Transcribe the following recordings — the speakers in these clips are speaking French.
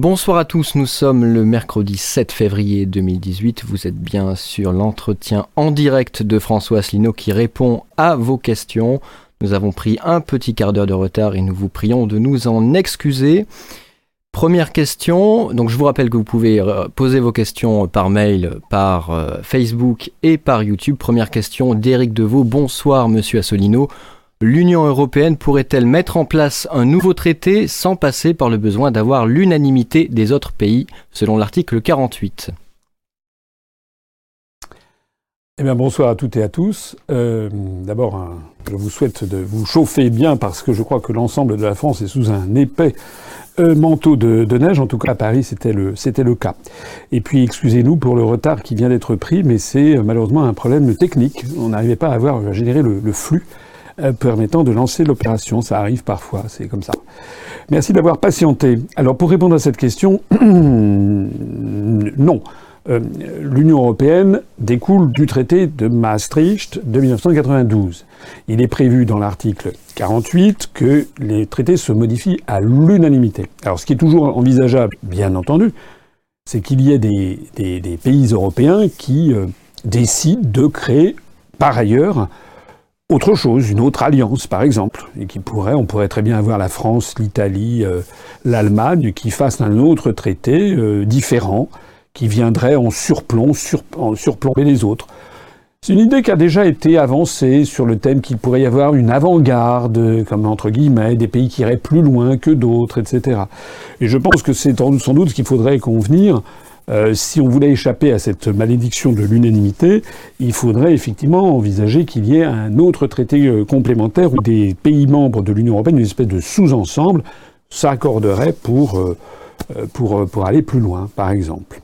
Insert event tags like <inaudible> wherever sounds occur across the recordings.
Bonsoir à tous, nous sommes le mercredi 7 février 2018. Vous êtes bien sur l'entretien en direct de François Asselineau qui répond à vos questions. Nous avons pris un petit quart d'heure de retard et nous vous prions de nous en excuser. Première question, donc je vous rappelle que vous pouvez euh, poser vos questions par mail, par euh, Facebook et par YouTube. Première question d'Éric Deveau. Bonsoir Monsieur Assolino. L'Union européenne pourrait-elle mettre en place un nouveau traité sans passer par le besoin d'avoir l'unanimité des autres pays, selon l'article 48 eh bien, bonsoir à toutes et à tous. Euh, d'abord, je vous souhaite de vous chauffer bien parce que je crois que l'ensemble de la France est sous un épais euh, manteau de, neige. En tout cas, à Paris, c'était le, c'était le cas. Et puis, excusez-nous pour le retard qui vient d'être pris, mais c'est euh, malheureusement un problème technique. On n'arrivait pas à avoir à générer le, flux euh, permettant de lancer l'opération. Ça arrive parfois, c'est comme ça. Merci d'avoir patienté. Alors, pour répondre à cette question, <clears throat> non. Euh, l'Union européenne découle du traité de Maastricht de 1992. Il est prévu dans l'article 48 que les traités se modifient à l'unanimité. Alors ce qui est toujours envisageable, bien entendu, c'est qu'il y ait des, pays européens qui euh, décident de créer par ailleurs autre chose, une autre alliance par exemple, et qui pourrait, on pourrait très bien avoir la France, l'Italie, euh, l'Allemagne qui fassent un autre traité différent qui viendrait en surplomb, en surplomber les autres. C'est une idée qui a déjà été avancée sur le thème qu'il pourrait y avoir une avant-garde, comme entre guillemets, des pays qui iraient plus loin que d'autres, etc. Et je pense que c'est sans doute ce qu'il faudrait convenir. Euh, si on voulait échapper à cette malédiction de l'unanimité, il faudrait effectivement envisager qu'il y ait un autre traité euh, complémentaire où des pays membres de l'Union européenne, une espèce de sous-ensemble, s'accorderaient pour, euh, pour, pour aller plus loin, par exemple.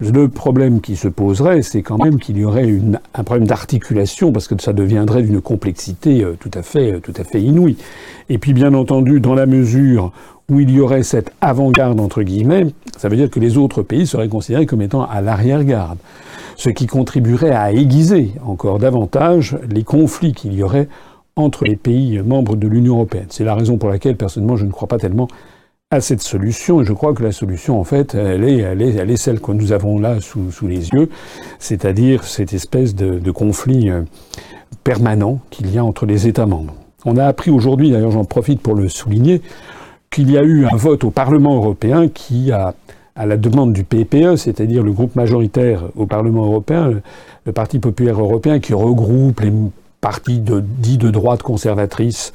Le problème qui se poserait, c'est quand même qu'il y aurait un problème d'articulation, parce que ça deviendrait d'une complexité tout à fait, tout à fait inouïe. Et puis, bien entendu, dans la mesure où il y aurait cette avant-garde entre guillemets, ça veut dire que les autres pays seraient considérés comme étant à l'arrière-garde, ce qui contribuerait à aiguiser encore davantage les conflits qu'il y aurait entre les pays membres de l'Union européenne. C'est la raison pour laquelle, personnellement, je ne crois pas tellement à cette solution. Et je crois que la solution, en fait, elle est, elle est, elle est celle que nous avons là sous, les yeux, c'est-à-dire cette espèce de, de conflit euh, permanent qu'il y a entre les États membres. On a appris aujourd'hui, d'ailleurs j'en profite pour le souligner, qu'il y a eu un vote au Parlement européen qui à la demande du PPE, c'est-à-dire le groupe majoritaire au Parlement européen, le Parti populaire européen qui regroupe les partis dits de droite conservatrice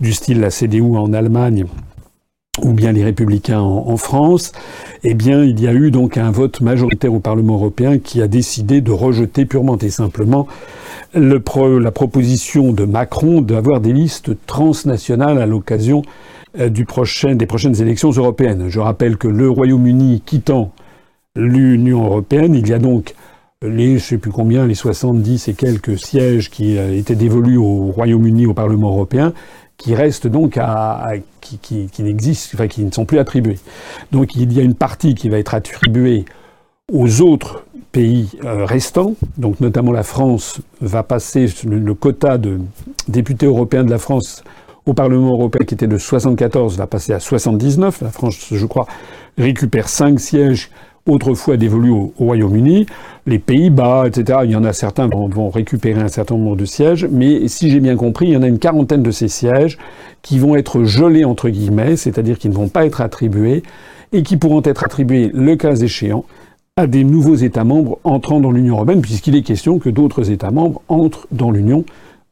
du style la CDU en Allemagne ou bien les républicains en, France, eh bien, il y a eu donc un vote majoritaire au Parlement européen qui a décidé de rejeter purement et simplement le la proposition de Macron d'avoir des listes transnationales à l'occasion prochain, des prochaines élections européennes. Je rappelle que le Royaume-Uni quittant l'Union européenne, il y a donc les, je sais plus combien, les 70 et quelques sièges qui euh, étaient dévolus au Royaume-Uni au Parlement européen, qui restent donc à, qui, n'existent, qui ne sont plus attribués. Donc il y a une partie qui va être attribuée aux autres pays euh, restants, donc notamment la France va passer le, quota de députés européens de la France au Parlement européen qui était de 74 va passer à 79. La France, je crois, récupère 5 sièges autrefois dévolus au, Royaume-Uni. Les Pays-Bas, etc., il y en a certains vont, vont récupérer un certain nombre de sièges, mais si j'ai bien compris, il y en a une quarantaine de ces sièges qui vont être gelés, entre guillemets, c'est-à-dire qui ne vont pas être attribués, et qui pourront être attribués, le cas échéant, à des nouveaux États membres entrant dans l'Union européenne, puisqu'il est question que d'autres États membres entrent dans l'Union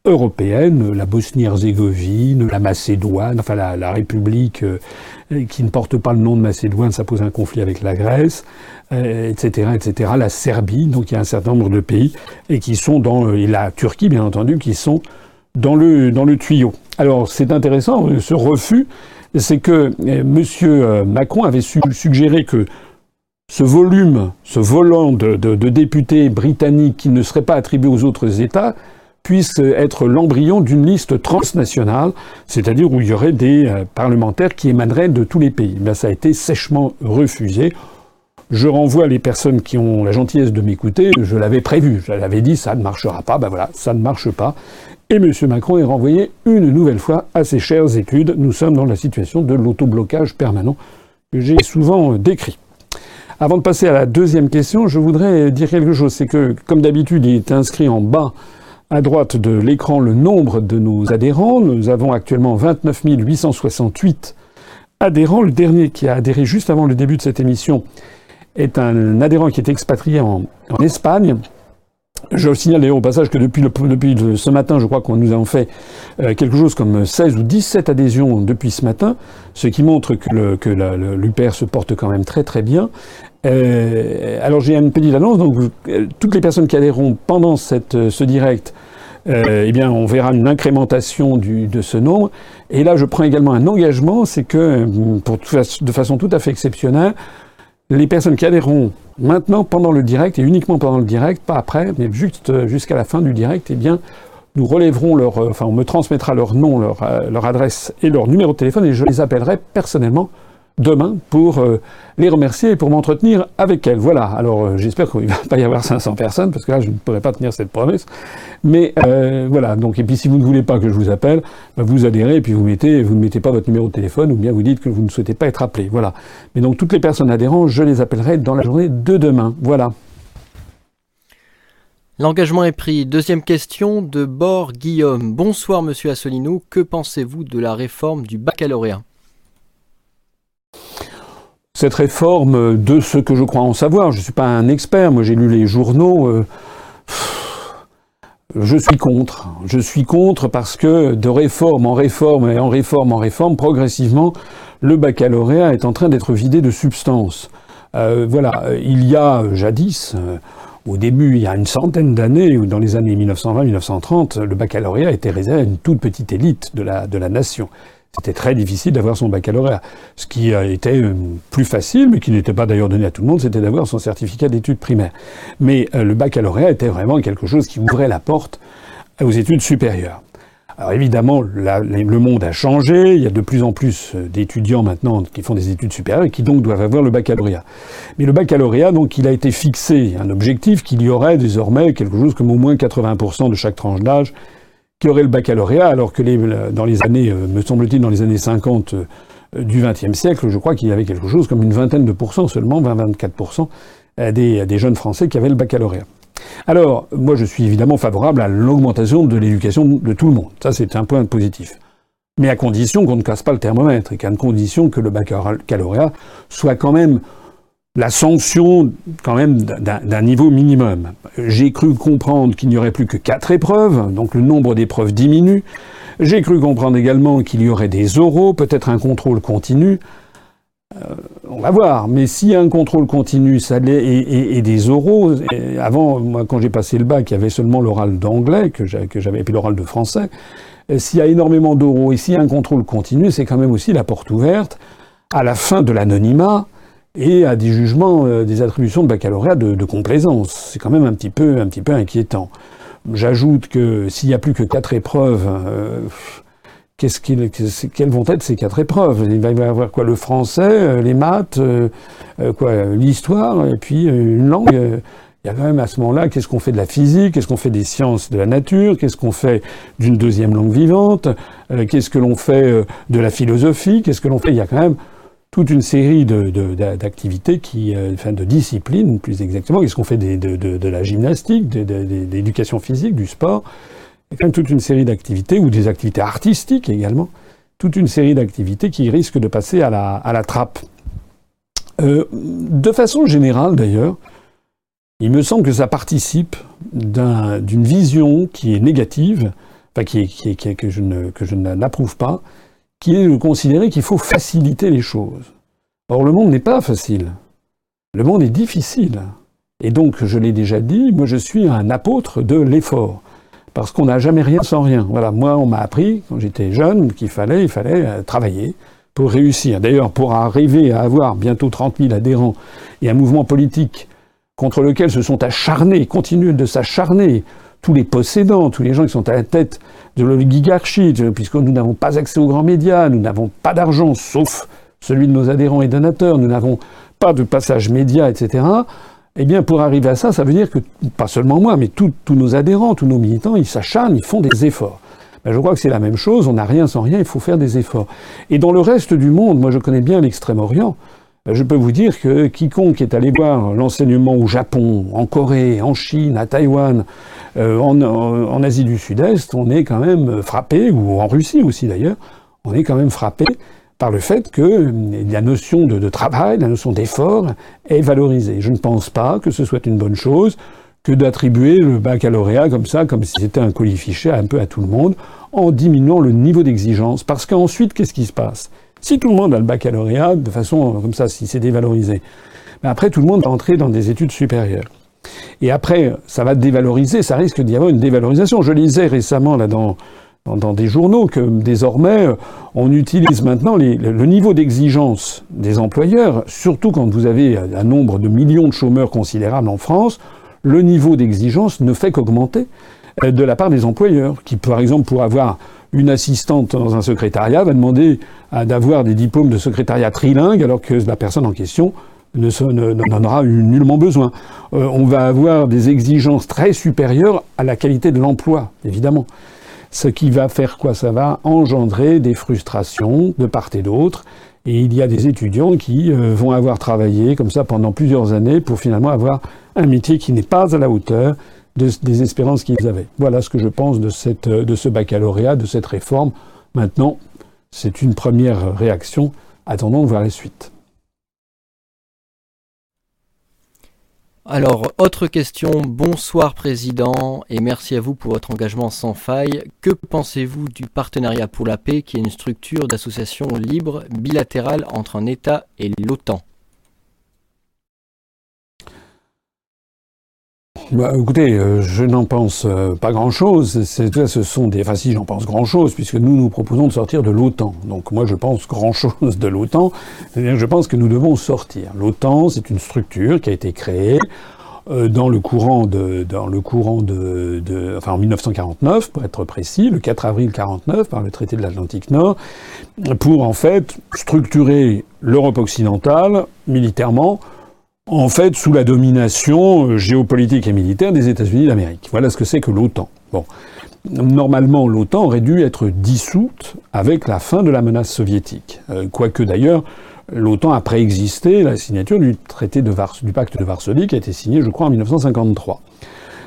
la Bosnie-Herzégovine, la Macédoine, enfin la, la République euh, qui ne porte pas le nom de Macédoine, ça pose un conflit avec la Grèce, etc., euh, etc., la Serbie, donc il y a un certain nombre de pays, et qui sont dans, euh, et la Turquie bien entendu, qui sont dans le, dans le tuyau. Alors c'est intéressant, ce refus, c'est que M. Macron avait suggéré que ce volume, ce volant de, de, de députés britanniques qui ne seraient pas attribués aux autres États, puisse être l'embryon d'une liste transnationale, c'est-à-dire où il y aurait des euh, parlementaires qui émaneraient de tous les pays. Ça a été sèchement refusé. Je renvoie les personnes qui ont la gentillesse de m'écouter, je l'avais prévu, je l'avais dit, ça ne marchera pas, ben voilà, ça ne marche pas. Et M. Macron est renvoyé une nouvelle fois à ses chères études. Nous sommes dans la situation de l'autoblocage permanent que j'ai souvent décrit. Avant de passer à la deuxième question, je voudrais dire quelque chose. C'est que, comme d'habitude, il est inscrit en bas à droite de l'écran le nombre de nos adhérents. Nous avons actuellement 29 868 adhérents. Le dernier qui a adhéré juste avant le début de cette émission est un adhérent qui est expatrié en, Espagne. Je signale d'ailleurs au passage que depuis, ce matin, je crois qu'on nous avons fait euh, quelque chose comme 16 ou 17 adhésions depuis ce matin, ce qui montre que l'UPR se porte quand même très très bien. Euh, alors j'ai une petite annonce, donc euh, toutes les personnes qui adhéreront pendant ce direct, eh bien on verra une incrémentation de ce nombre. Et là je prends également un engagement, c'est que pour, de façon tout à fait exceptionnelle, les personnes qui adhéreront maintenant pendant le direct et uniquement pendant le direct, pas après, mais juste euh, jusqu'à la fin du direct, eh bien, nous relèverons leur, euh, enfin, on me transmettra leur nom, leur, euh, leur adresse et leur numéro de téléphone et je les appellerai personnellement demain pour euh, les remercier et pour m'entretenir avec elles. Voilà. Alors euh, j'espère qu'il ne va pas y avoir 500 personnes parce que là je ne pourrais pas tenir cette promesse. Mais euh, voilà. Donc et puis si vous ne voulez pas que je vous appelle, bah, vous adhérez et puis vous mettez, vous ne mettez pas votre numéro de téléphone ou bien vous dites que vous ne souhaitez pas être appelé. Voilà. Mais donc toutes les personnes adhérentes, je les appellerai dans la journée de demain. Voilà. L'engagement est pris. Deuxième question de Bord Guillaume. Bonsoir Monsieur Asselineau. Que pensez-vous de la réforme du baccalauréat? Cette réforme, de ce que je crois en savoir, je ne suis pas un expert, moi j'ai lu les journaux, euh, je suis contre. Je suis contre parce que de réforme en réforme et en réforme en réforme, progressivement, le baccalauréat est en train d'être vidé de substance. Euh, voilà, il y a jadis, euh, au début, il y a une centaine d'années, ou dans les années 1920-1930, le baccalauréat était réservé à une toute petite élite de la nation c'était très difficile d'avoir son baccalauréat. Ce qui été euh, plus facile, mais qui n'était pas d'ailleurs donné à tout le monde, c'était d'avoir son certificat d'études primaires. Mais euh, le baccalauréat était vraiment quelque chose qui ouvrait la porte aux études supérieures. Alors évidemment, le monde a changé, il y a de plus en plus euh, d'étudiants maintenant qui font des études supérieures et qui donc doivent avoir le baccalauréat. Mais le baccalauréat, donc, il a été fixé un objectif qu'il y aurait désormais quelque chose comme au moins 80% de chaque tranche d'âge qui aurait le baccalauréat, alors que les, dans les années, euh, me semble-t-il, dans les années 50 euh, du XXe siècle, je crois qu'il y avait quelque chose comme une vingtaine de pourcents seulement, 20-24% euh, des, des jeunes Français qui avaient le baccalauréat. Alors, moi, je suis évidemment favorable à l'augmentation de l'éducation de tout le monde. Ça, c'est un point positif. Mais à condition qu'on ne casse pas le thermomètre et qu'à condition que le baccalauréat soit quand même la sanction quand même d'un niveau minimum. J'ai cru comprendre qu'il n'y aurait plus que quatre épreuves, donc le nombre d'épreuves diminue. J'ai cru comprendre également qu'il y aurait des oraux, peut-être un contrôle continu. Euh, on va voir, mais a un contrôle continu ça et, et, des oraux, avant, moi, quand j'ai passé le bac, il y avait seulement l'oral d'anglais, que j'avais, et puis l'oral de français. S'il y a énormément d'oraux et s'il y a un contrôle continu, c'est quand même aussi la porte ouverte à la fin de l'anonymat et à des jugements, euh, des attributions de baccalauréat de, complaisance. C'est quand même un petit peu, un petit peu inquiétant. J'ajoute que s'il n'y a plus que quatre épreuves, euh, qu'est-ce quelles vont être ces quatre épreuves? Il va y avoir quoi? Le français, euh, les maths, quoi? L'histoire, et puis une langue. Il y a quand même à ce moment-là, qu'est-ce qu'on fait de la physique, qu'est-ce qu'on fait des sciences de la nature, qu'est-ce qu'on fait d'une deuxième langue vivante, qu'est-ce que l'on fait de la philosophie, qu'est-ce que l'on fait? Il y a quand même toute une série d'activités, de, qui, euh, enfin de disciplines plus exactement. Qu'est-ce qu'on fait de, la gymnastique, de, l'éducation physique, du sport même toute une série d'activités, ou des activités artistiques également, toute une série d'activités qui risquent de passer à la, trappe. Euh, de façon générale d'ailleurs, il me semble que ça participe d'une vision qui est négative, enfin qui, qui, qui, que je n'approuve pas, qui est de considérer qu'il faut faciliter les choses. Or, le monde n'est pas facile. Le monde est difficile. Et donc, je l'ai déjà dit, moi je suis un apôtre de l'effort. Parce qu'on n'a jamais rien sans rien. Voilà, moi on m'a appris, quand j'étais jeune, qu'il fallait, il fallait euh, travailler pour réussir. D'ailleurs, pour arriver à avoir bientôt 30 000 adhérents et un mouvement politique contre lequel se sont acharnés, continuent de s'acharner tous les possédants, tous les gens qui sont à la tête de l'oligarchie, puisque nous n'avons pas accès aux grands médias, nous n'avons pas d'argent, sauf celui de nos adhérents et donateurs, nous n'avons pas de passage média, etc. Eh bien, pour arriver à ça, ça veut dire que, pas seulement moi, mais tous nos adhérents, tous nos militants, ils s'acharnent, ils font des efforts. Ben, je crois que c'est la même chose, on n'a rien sans rien, il faut faire des efforts. Et dans le reste du monde, moi je connais bien l'Extrême-Orient, je peux vous dire que quiconque est allé voir l'enseignement au Japon, en Corée, en Chine, à Taïwan, euh, en, Asie du Sud-Est, on est quand même frappé, ou en Russie aussi d'ailleurs, on est quand même frappé par le fait que euh, la notion de, travail, la notion d'effort est valorisée. Je ne pense pas que ce soit une bonne chose que d'attribuer le baccalauréat comme ça, comme si c'était un colifichet un peu à tout le monde, en diminuant le niveau d'exigence. Parce qu'ensuite, qu'est-ce qui se passe? Si tout le monde a le baccalauréat, de façon comme ça, si c'est dévalorisé, ben après tout le monde va entrer dans des études supérieures. Et après, ça va dévaloriser, ça risque d'y avoir une dévalorisation. Je lisais récemment là dans, dans, des journaux que désormais on utilise maintenant le niveau d'exigence des employeurs, surtout quand vous avez un nombre de millions de chômeurs considérables en France, le niveau d'exigence ne fait qu'augmenter euh, de la part des employeurs, qui par exemple pour avoir une assistante dans un secrétariat va demander d'avoir des diplômes de secrétariat trilingue alors que la personne en question n'en aura nullement besoin. Euh, on va avoir des exigences très supérieures à la qualité de l'emploi, évidemment. Ce qui va faire quoi? Ça va engendrer des frustrations de part et d'autre. Et il y a des étudiants qui euh, vont avoir travaillé comme ça pendant plusieurs années pour finalement avoir un métier qui n'est pas à la hauteur des espérances qu'ils avaient. Voilà ce que je pense de, cette, de ce baccalauréat, de cette réforme. Maintenant, c'est une première réaction. Attendons voir les suites. Alors, autre question. Bonsoir Président et merci à vous pour votre engagement sans faille. Que pensez-vous du partenariat pour la paix qui est une structure d'association libre bilatérale entre un État et l'OTAN? Bah, écoutez, euh, je n'en pense euh, pas grand-chose. Ce sont des. Enfin, si j'en pense grand-chose, puisque nous nous proposons de sortir de l'OTAN. Donc moi, je pense grand-chose de l'OTAN. C'est-à-dire, je pense que nous devons sortir. L'OTAN, c'est une structure qui a été créée euh, dans le courant de, dans le courant de, enfin en 1949 pour être précis, le 4 avril 49 par le traité de l'Atlantique Nord, pour en fait structurer l'Europe occidentale militairement en fait sous la domination euh, géopolitique et militaire des États-Unis d'Amérique. Voilà ce que c'est que l'OTAN. Bon. Normalement, l'OTAN aurait dû être dissoute avec la fin de la menace soviétique. Euh, quoique d'ailleurs, l'OTAN a préexisté la signature du traité de du pacte de Varsovie qui a été signé, je crois, en 1953.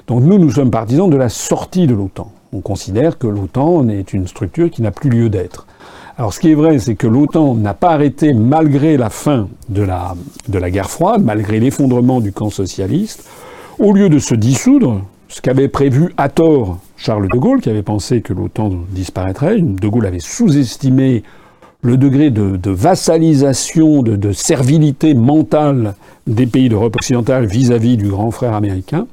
Donc nous, nous sommes partisans de la sortie de l'OTAN. On considère que l'OTAN est une structure qui n'a plus lieu d'être. Alors ce qui est vrai, c'est que l'OTAN n'a pas arrêté malgré la fin de la, guerre froide, malgré l'effondrement du camp socialiste. Au lieu de se dissoudre, ce qu'avait prévu à tort Charles de Gaulle, qui avait pensé que l'OTAN disparaîtrait, de Gaulle avait sous-estimé le degré de, vassalisation, de, de, servilité mentale des pays d'Europe occidentale vis-à-vis du grand frère américain.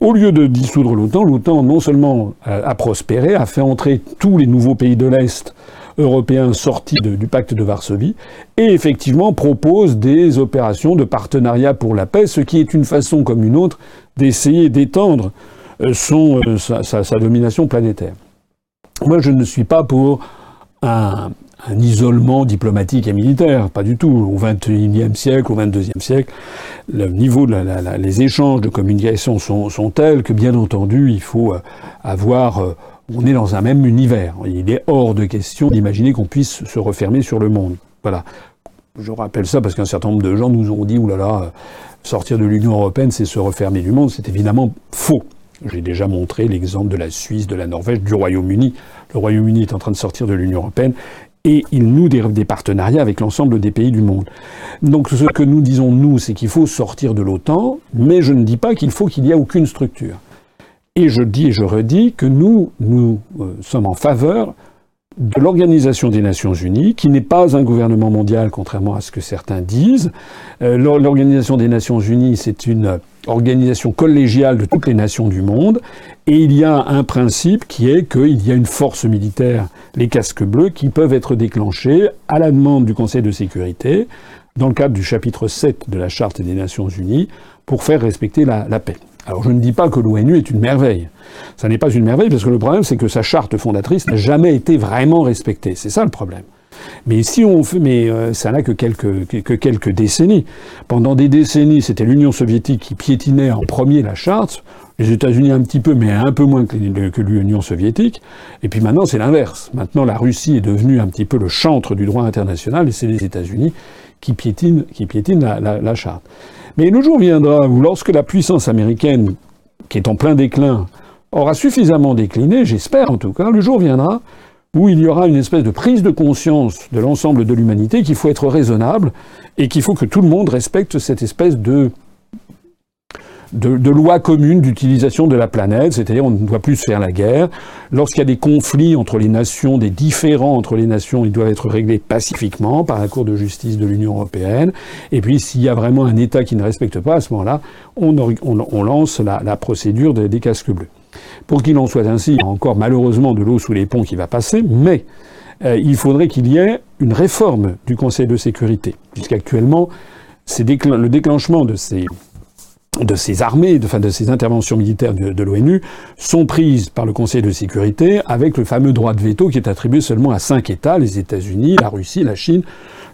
Au lieu de dissoudre l'OTAN, l'OTAN non seulement a prospéré, a fait entrer tous les nouveaux pays de l'Est européen sorti du pacte de Varsovie, et effectivement propose des opérations de partenariat pour la paix, ce qui est une façon comme une autre d'essayer d'étendre euh, son, euh, sa, domination planétaire. Moi, je ne suis pas pour un, isolement diplomatique et militaire, pas du tout. Au XXIe siècle, au XXIe siècle, le niveau de les échanges de communication sont, sont, tels que, bien entendu, il faut euh, avoir on est dans un même univers. Il est hors de question d'imaginer qu'on puisse se refermer sur le monde. Voilà. Je rappelle ça parce qu'un certain nombre de gens nous ont dit, oulala, là, sortir de l'Union européenne, c'est se refermer du monde. C'est évidemment faux. J'ai déjà montré l'exemple de la Suisse, de la Norvège, du Royaume-Uni. Le Royaume-Uni est en train de sortir de l'Union européenne et il noue des, des partenariats avec l'ensemble des pays du monde. Donc ce que nous disons, nous, c'est qu'il faut sortir de l'OTAN, mais je ne dis pas qu'il faut qu'il n'y ait aucune structure. Et je dis et je redis que nous, nous euh, sommes en faveur de l'Organisation des Nations Unies, qui n'est pas un gouvernement mondial, contrairement à ce que certains disent. Euh, L'Organisation des Nations Unies, c'est une organisation collégiale de toutes les nations du monde, et il y a un principe qui est qu'il y a une force militaire, les casques bleus, qui peuvent être déclenchés à la demande du Conseil de sécurité, dans le cadre du chapitre 7 de la Charte des Nations Unies, pour faire respecter la paix. Alors je ne dis pas que l'ONU est une merveille. Ça n'est pas une merveille parce que le problème c'est que sa charte fondatrice n'a jamais été vraiment respectée. C'est ça le problème. Mais si on fait, mais euh, ça n'a que quelques, que quelques décennies. Pendant des décennies, c'était l'Union soviétique qui piétinait en premier la charte. Les États-Unis un petit peu, mais un peu moins que l'Union soviétique. Et puis maintenant, c'est l'inverse. Maintenant, la Russie est devenue un petit peu le chantre du droit international, et c'est les États-Unis qui piétinent, qui piétinent la, la charte. Mais le jour viendra où, lorsque la puissance américaine, qui est en plein déclin, aura suffisamment décliné, j'espère en tout cas, le jour viendra où il y aura une espèce de prise de conscience de l'ensemble de l'humanité qu'il faut être raisonnable et qu'il faut que tout le monde respecte cette espèce de de, loi commune d'utilisation de la planète, c'est-à-dire on ne doit plus faire la guerre. Lorsqu'il y a des conflits entre les nations, des différends entre les nations, ils doivent être réglés pacifiquement par la Cour de justice de l'Union européenne. Et puis s'il y a vraiment un État qui ne respecte pas, à ce moment-là, on, lance la, procédure des casques bleus. Pour qu'il en soit ainsi, encore malheureusement de l'eau sous les ponts qui va passer, mais euh, il faudrait qu'il y ait une réforme du Conseil de sécurité, puisqu'actuellement, le déclenchement de ces, de ces armées, de, de ces interventions militaires de, de l'ONU, sont prises par le Conseil de sécurité avec le fameux droit de veto qui est attribué seulement à cinq États, les États-Unis, la Russie, la Chine,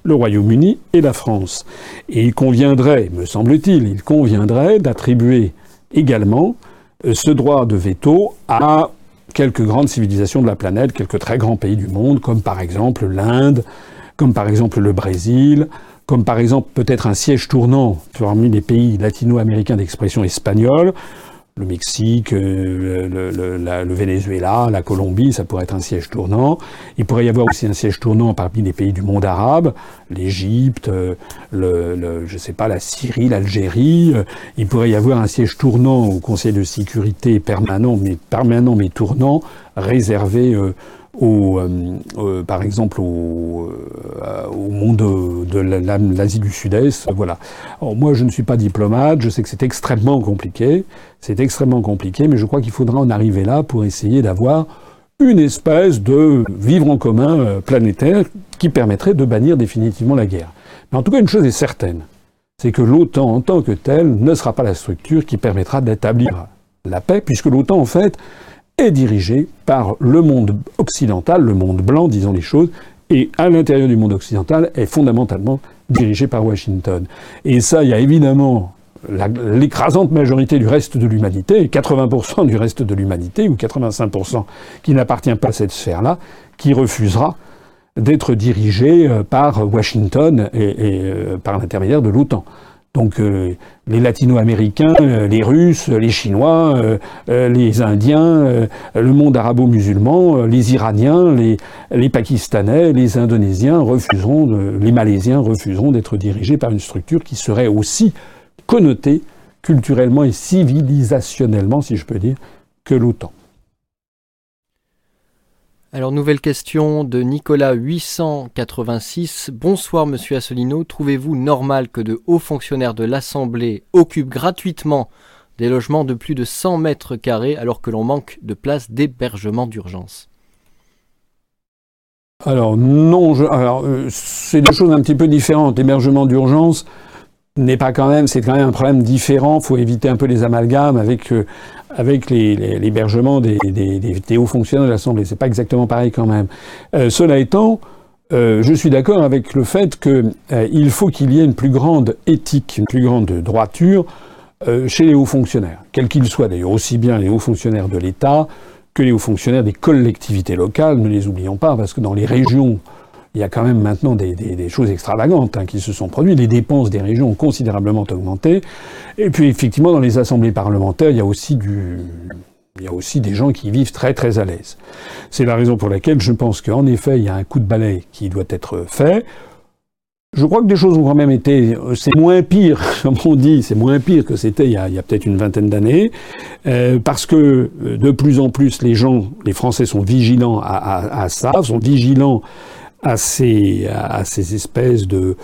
le Royaume-Uni et la France. Et il conviendrait, me semble-t-il, il conviendrait d'attribuer également euh, ce droit de veto à quelques grandes civilisations de la planète, quelques très grands pays du monde, comme par exemple l'Inde, comme par exemple le Brésil, comme par exemple peut-être un siège tournant parmi les pays latino-américains d'expression espagnole, le Mexique, euh, le, Venezuela, la Colombie, ça pourrait être un siège tournant. Il pourrait y avoir aussi un siège tournant parmi les pays du monde arabe, l'Égypte, euh, le, je sais pas, la Syrie, l'Algérie. Il pourrait y avoir un siège tournant au Conseil de sécurité permanent, mais permanent mais tournant, réservé euh, au, euh, par exemple au, euh, monde de l'Asie du Sud-Est. Voilà. moi, je ne suis pas diplomate, je sais que c'est extrêmement compliqué, c'est extrêmement compliqué, mais je crois qu'il faudra en arriver là pour essayer d'avoir une espèce de vivre en commun euh, planétaire qui permettrait de bannir définitivement la guerre. Mais en tout cas, une chose est certaine, c'est que l'OTAN en tant que telle ne sera pas la structure qui permettra d'établir la paix, puisque l'OTAN, en fait, est dirigé par le monde occidental, le monde blanc, disons les choses, et à l'intérieur du monde occidental est fondamentalement dirigé par Washington. Et ça, il y a évidemment l'écrasante majorité du reste de l'humanité, 80% du reste de l'humanité, ou 85% qui n'appartient pas à cette sphère-là, qui refusera d'être dirigé euh, par Washington et, euh, par l'intermédiaire de l'OTAN. Donc euh, les latino-américains, euh, les russes, les chinois, euh, les indiens, le monde arabo-musulman, les iraniens, les, pakistanais, les indonésiens refuseront, les malaisiens refuseront d'être dirigés par une structure qui serait aussi connotée culturellement et civilisationnellement, si je peux dire, que l'OTAN. Alors, nouvelle question de Nicolas 886. Bonsoir, monsieur Assolino. Trouvez-vous normal que de hauts fonctionnaires de l'Assemblée occupent gratuitement des logements de plus de 100 mètres carrés alors que l'on manque de places d'hébergement d'urgence? Alors, non, euh, c'est deux choses un petit peu différentes. L'hébergement d'urgence, n'est pas quand même, c'est quand même un problème différent. Il faut éviter un peu les amalgames avec euh, avec l'hébergement des, des, des, hauts fonctionnaires de l'Assemblée. C'est pas exactement pareil quand même. Euh, cela étant, euh, je suis d'accord avec le fait qu'il faut qu'il y ait une plus grande éthique, une plus grande droiture chez les hauts fonctionnaires, quels qu'ils soient d'ailleurs, aussi bien les hauts fonctionnaires de l'État que les hauts fonctionnaires des collectivités locales. Ne les oublions pas, parce que dans les régions il y a quand même maintenant des, choses extravagantes hein, qui se sont produites. Les dépenses des régions ont considérablement augmenté. Et puis effectivement, dans les assemblées parlementaires, il y a aussi des gens qui vivent très très à l'aise. C'est la raison pour laquelle je pense qu'en effet, il y a un coup de balai qui doit être fait. Je crois que des choses ont quand même été, c'est moins pire, <laughs> comme on dit, c'est moins pire que c'était il y a, peut-être une vingtaine d'années, euh, parce que euh, de plus en plus les gens, les Français sont vigilants à ça, sont vigilants à ces, espèces de,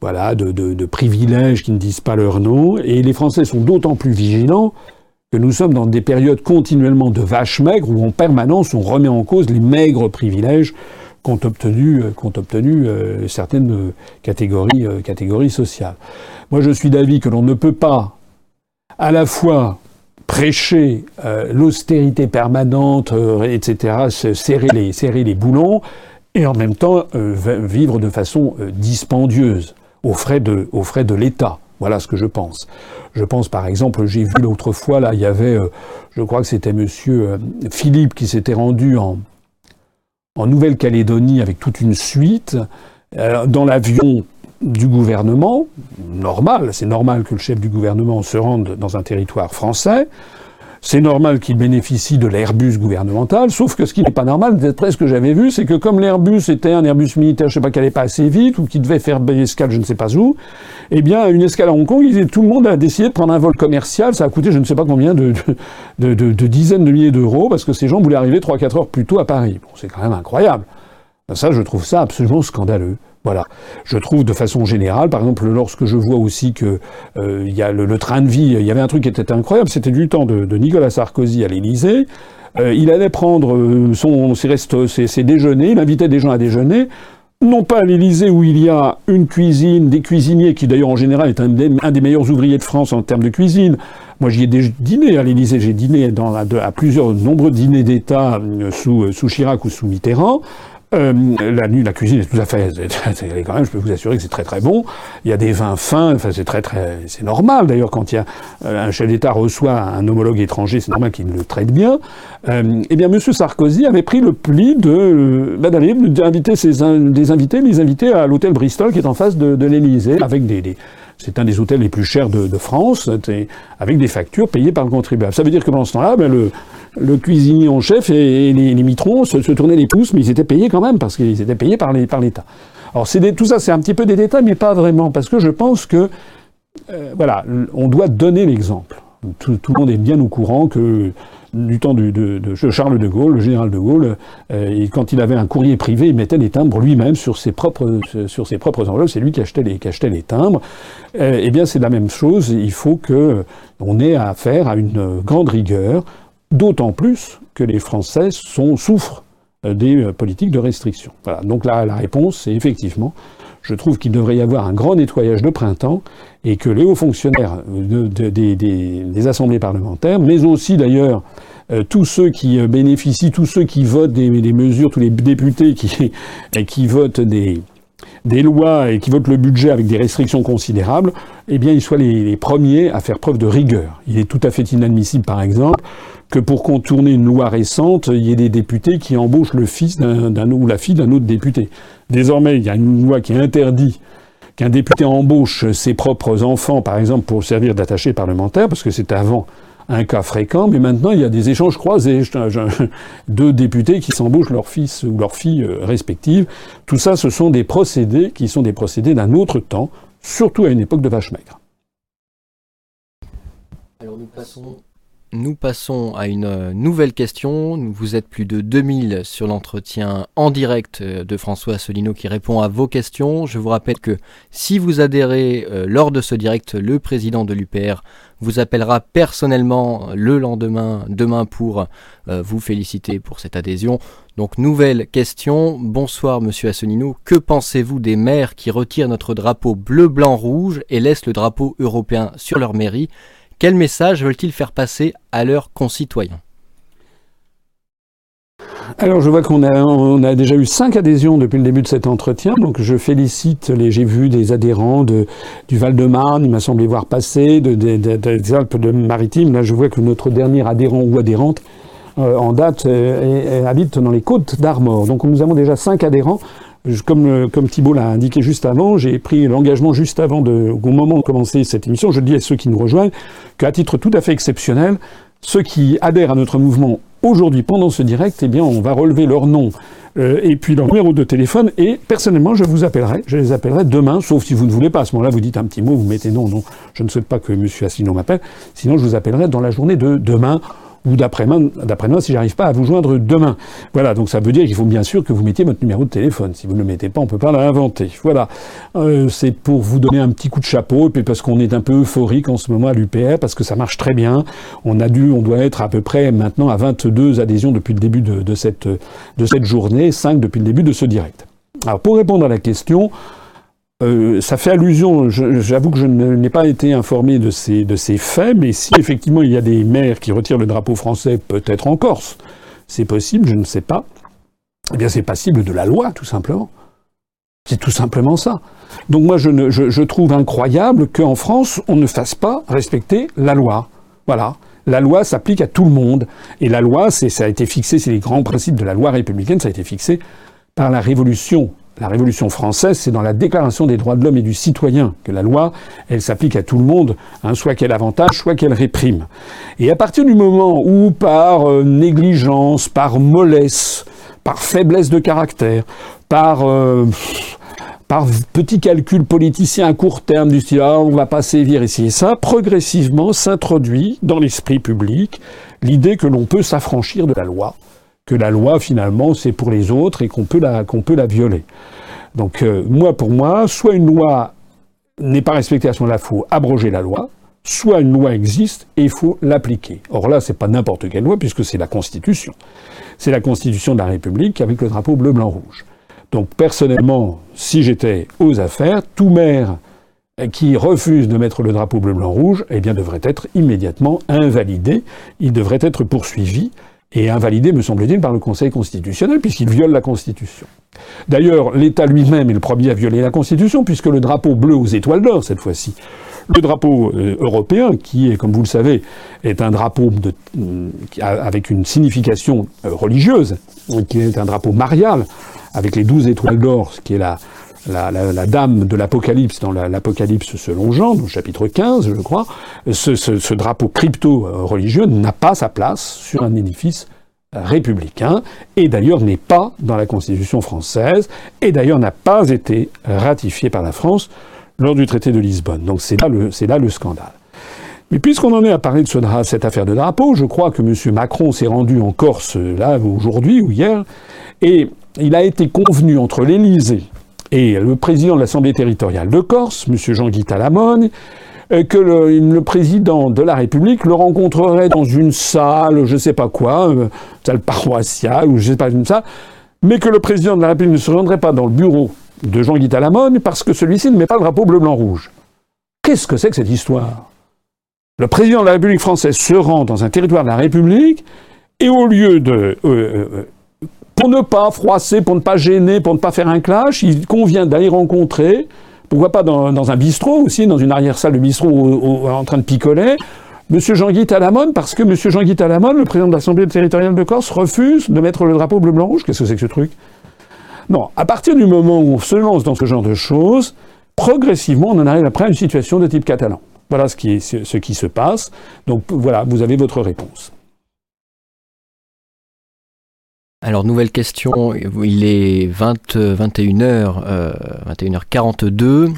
voilà, de, privilèges qui ne disent pas leur nom. Et les Français sont d'autant plus vigilants que nous sommes dans des périodes continuellement de vaches maigres où en permanence on remet en cause les maigres privilèges qu'ont obtenu, qu'ont obtenu euh, certaines catégories, euh, catégories sociales. Moi je suis d'avis que l'on ne peut pas à la fois prêcher euh, l'austérité permanente, etc., serrer les, serrer les boulons, et en même temps euh, vivre de façon euh, dispendieuse, aux frais de, l'État. Voilà ce que je pense. Je pense par exemple, j'ai vu l'autre fois, là, il y avait, euh, je crois que c'était monsieur Philippe qui s'était rendu en, Nouvelle-Calédonie avec toute une suite, dans l'avion du gouvernement, normal, c'est normal que le chef du gouvernement se rende dans un territoire français, c'est normal qu'il bénéficie de l'Airbus gouvernemental, sauf que ce qui n'est pas normal, d'après ce que j'avais vu, c'est que comme l'Airbus était un Airbus militaire, je sais pas qu'elle allait pas assez vite, ou qui devait faire une escale je ne sais pas où, eh bien, une escale à Hong Kong, tout le monde a décidé de prendre un vol commercial, ça a coûté je ne sais pas combien de, de, de dizaines de milliers d'euros, parce que ces gens voulaient arriver 3-4 heures plus tôt à Paris. Bon, c'est quand même incroyable. Ça, je trouve ça absolument scandaleux. Voilà. Je trouve de façon générale, par exemple, lorsque je vois aussi que euh, il y a le, train de vie, il y avait un truc qui était incroyable, c'était du temps de, Nicolas Sarkozy à l'Élysée. Euh, il allait prendre euh, son, ses, ses, déjeuners, il invitait des gens à déjeuner non pas à l'Élysée où il y a une cuisine, des cuisiniers qui d'ailleurs en général est un des, meilleurs ouvriers de France en termes de cuisine. Moi j'y ai dîné à l'Élysée, j'ai dîné à, plusieurs nombreux dîners d'État sous Chirac ou sous Mitterrand. Euh, la nuit, la cuisine est tout à fait, <laughs> quand même, je peux vous assurer que c'est très très bon. Il y a des vins fins, enfin c'est très très, c'est normal d'ailleurs quand il y a euh, un chef d'État reçoit un homologue étranger, c'est normal qu'il le traite bien. Euh, eh bien, Monsieur Sarkozy avait pris le pli de euh, bah, d'inviter ses des invités, les invités à l'hôtel Bristol qui est en face de, de l'Élysée, avec des, des c'est un des hôtels les plus chers de, France, avec des factures payées par le contribuable. Ça veut dire que pendant ce temps-là, ben, le, cuisinier en chef et, les, mitrons se, tournaient les pouces, mais ils étaient payés quand même, parce qu'ils étaient payés par l'État. Alors tout ça, c'est un petit peu des détails, mais pas vraiment, parce que je pense que, euh, voilà, on doit donner l'exemple. Tout, le monde est bien au courant que du temps de, Charles de Gaulle, le général de Gaulle, euh, quand il avait un courrier privé, il mettait les timbres lui-même sur ses propres sur ses propres enveloppes. C'est lui qui achetait les les timbres. Euh, eh bien, c'est la même chose. Il faut que on ait affaire à une grande rigueur D'autant plus que les Français sont, souffrent euh, des politiques de restriction. Voilà. Donc là, la réponse, c'est effectivement, je trouve qu'il devrait y avoir un grand nettoyage de printemps et que les hauts fonctionnaires des, assemblées parlementaires, mais aussi d'ailleurs tous ceux qui bénéficient, tous ceux qui votent des, mesures, tous les députés qui, <laughs> votent des, lois et qui votent le budget avec des restrictions considérables, eh bien, ils soient les, premiers à faire preuve de rigueur. Il est tout à fait inadmissible, par exemple, que pour contourner une loi récente, il y ait des députés qui embauchent le fils d'un ou la fille d'un autre député. Désormais, il y a une loi qui interdit qu'un député embauche ses propres enfants, par exemple, pour servir d'attaché parlementaire, parce que c'était avant un cas fréquent, mais maintenant il y a des échanges croisés. <laughs> Deux députés qui s'embauchent leur fils ou leur fille euh, respective. Tout ça, ce sont des procédés qui sont des procédés d'un autre temps, surtout à une époque de vache maigre. Nous passons à une euh, nouvelle question. Vous êtes plus de 2000 sur l'entretien en direct euh, de François Asselineau qui répond à vos questions. Je vous rappelle que si vous adhérez euh, lors de ce direct, le président de l'UPR vous appellera personnellement le lendemain, demain, pour vous féliciter pour cette adhésion. Donc nouvelle question. Bonsoir Monsieur Asselineau. Que pensez-vous des maires qui retirent notre drapeau bleu, blanc, rouge et laissent le drapeau européen sur leur mairie? Quel message veulent-ils faire passer à leurs concitoyens? Alors je vois qu'on a, déjà eu cinq adhésions depuis le début de cet entretien, donc je félicite les, j'ai vu des adhérents du Val-de-Marne, il m'a semblé voir passer, de, des Alpes-de-Maritimes, là je vois que notre dernier adhérent ou adhérente euh, en date euh, habite dans les côtes d'Armor. Donc nous avons déjà cinq adhérents comme, euh, comme Thibault l'a indiqué juste avant, j'ai pris l'engagement juste avant au moment de commencer cette émission, je dis à ceux qui nous rejoignent, qu'à titre tout à fait exceptionnel, ceux qui adhèrent à notre mouvement aujourd'hui pendant ce direct, eh bien, on va relever leur nom euh, et puis leur numéro de téléphone et personnellement, je vous appellerai, je les appellerai demain, sauf si vous ne voulez pas. À ce moment-là, vous dites un petit mot, vous mettez non, non, je ne souhaite pas que M. Asselineau m'appelle. Sinon, je vous appellerai dans la journée de demain ou d'après-demain si j'arrive pas à vous joindre demain. Voilà, donc ça veut dire qu'il faut bien sûr que vous mettiez votre numéro de téléphone. Si vous ne le mettez pas, on peut pas l'inventer. Voilà, euh, c'est pour vous donner un petit coup de chapeau, et puis parce qu'on est un peu euphorique en ce moment à l'UPR, parce que ça marche très bien. On a dû, on doit être à peu près maintenant à 22 adhésions depuis le début de, de cette, de cette journée, 5 depuis le début de ce direct. Alors pour répondre à la question, euh, ça fait allusion, j'avoue que je n'ai pas été informé de ces, faits, mais si effectivement il y a des maires qui retirent le drapeau français, peut-être en Corse, c'est possible, je ne sais pas, eh bien c'est passible de la loi, tout simplement. C'est tout simplement ça. Donc moi, je, je, trouve incroyable qu'en France, on ne fasse pas respecter la loi. Voilà. La loi s'applique à tout le monde. Et la loi, ça a été fixé, c'est les grands principes de la loi républicaine, ça a été fixé par la Révolution. La Révolution française, c'est dans la Déclaration des droits de l'homme et du citoyen que la loi, elle s'applique à tout le monde, hein, soit qu'elle avantage, soit qu'elle réprime. Et à partir du moment où, par euh, négligence, par mollesse, par faiblesse de caractère, par euh, par petit calcul politicien à court terme du style ah, on va pas sévir ici et ça, progressivement s'introduit dans l'esprit public l'idée que l'on peut s'affranchir de la loi, que la loi finalement c'est pour les autres et qu'on peut la qu'on peut la violer. Donc euh, moi pour moi, soit une loi n'est pas respectée à ce moment-là, faut abroger la loi, soit une loi existe et il faut l'appliquer. Or là, c'est pas n'importe quelle loi puisque c'est la Constitution. C'est la Constitution de la République avec le drapeau bleu, blanc, rouge. Donc personnellement, si j'étais aux affaires, tout maire qui refuse de mettre le drapeau bleu, blanc, rouge, eh bien devrait être immédiatement invalidé. Il devrait être poursuivi et invalidé, me semble-t-il, par le Conseil constitutionnel, puisqu'il viole la Constitution. D'ailleurs, l'État lui-même est le premier à violer la Constitution, puisque le drapeau bleu aux étoiles d'or, cette fois-ci, le drapeau euh, européen, qui est, comme vous le savez, est un drapeau de, euh, avec une signification euh, religieuse, qui est un drapeau marial, avec les douze étoiles d'or, ce qui est la, la, la, la dame de l'Apocalypse dans l'Apocalypse selon Jean, au chapitre 15, je crois, ce, ce, ce drapeau crypto-religieux n'a pas sa place sur un édifice républicain, et d'ailleurs n'est pas dans la Constitution française, et d'ailleurs n'a pas été ratifié par la France lors du traité de Lisbonne. Donc c'est là, le, là le scandale. Mais puisqu'on en est à parler de ce, cette affaire de drapeau, je crois que M. Macron s'est rendu en Corse là aujourd'hui ou hier, et il a été convenu entre l'Élysée et le président de l'Assemblée territoriale de Corse, M. Jean-Guy Talamone, euh, que le, président de la République le rencontrerait dans une salle, je ne sais pas quoi, une euh, salle paroissiale ou je ne sais pas une salle, mais que le président de la République ne se rendrait pas dans le bureau de Jean-Guy Talamone parce que celui-ci ne met pas le drapeau bleu-blanc-rouge. Qu'est-ce que c'est que cette histoire? Le président de la République française se rend dans un territoire de la République et au lieu de euh, pour ne pas froisser, pour ne pas gêner, pour ne pas faire un clash, il convient d'aller rencontrer, pourquoi pas dans, un bistrot aussi, dans une arrière-salle de bistrot en train de picoler, M. Jean-Guy Talamone, parce que M. Jean-Guy Talamone, le président de l'Assemblée territoriale de Corse, refuse de mettre le drapeau bleu-blanc-rouge. Qu'est-ce que c'est que ce truc? Non, à partir du moment où on se lance dans ce genre de choses, progressivement, on en arrive après à une situation de type catalan. Voilà ce qui se passe. Donc voilà, vous avez votre réponse. Alors, nouvelle question, il est 20, 21h, euh, 21h42.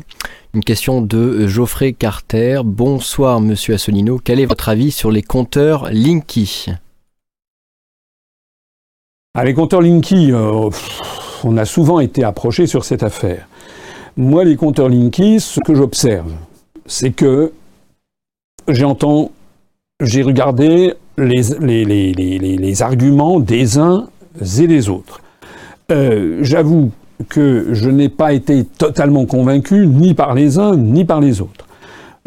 Une question de Geoffrey Carter. Bonsoir, monsieur Assonino. Quel est votre avis sur les compteurs Linky? Ah, Les compteurs Linky, euh, on a souvent été approché sur cette affaire. Moi, les compteurs Linky, ce que j'observe, c'est que j'entends, j'ai regardé les, arguments des uns et les autres. Euh, j'avoue que je n'ai pas été totalement convaincu ni par les uns ni par les autres.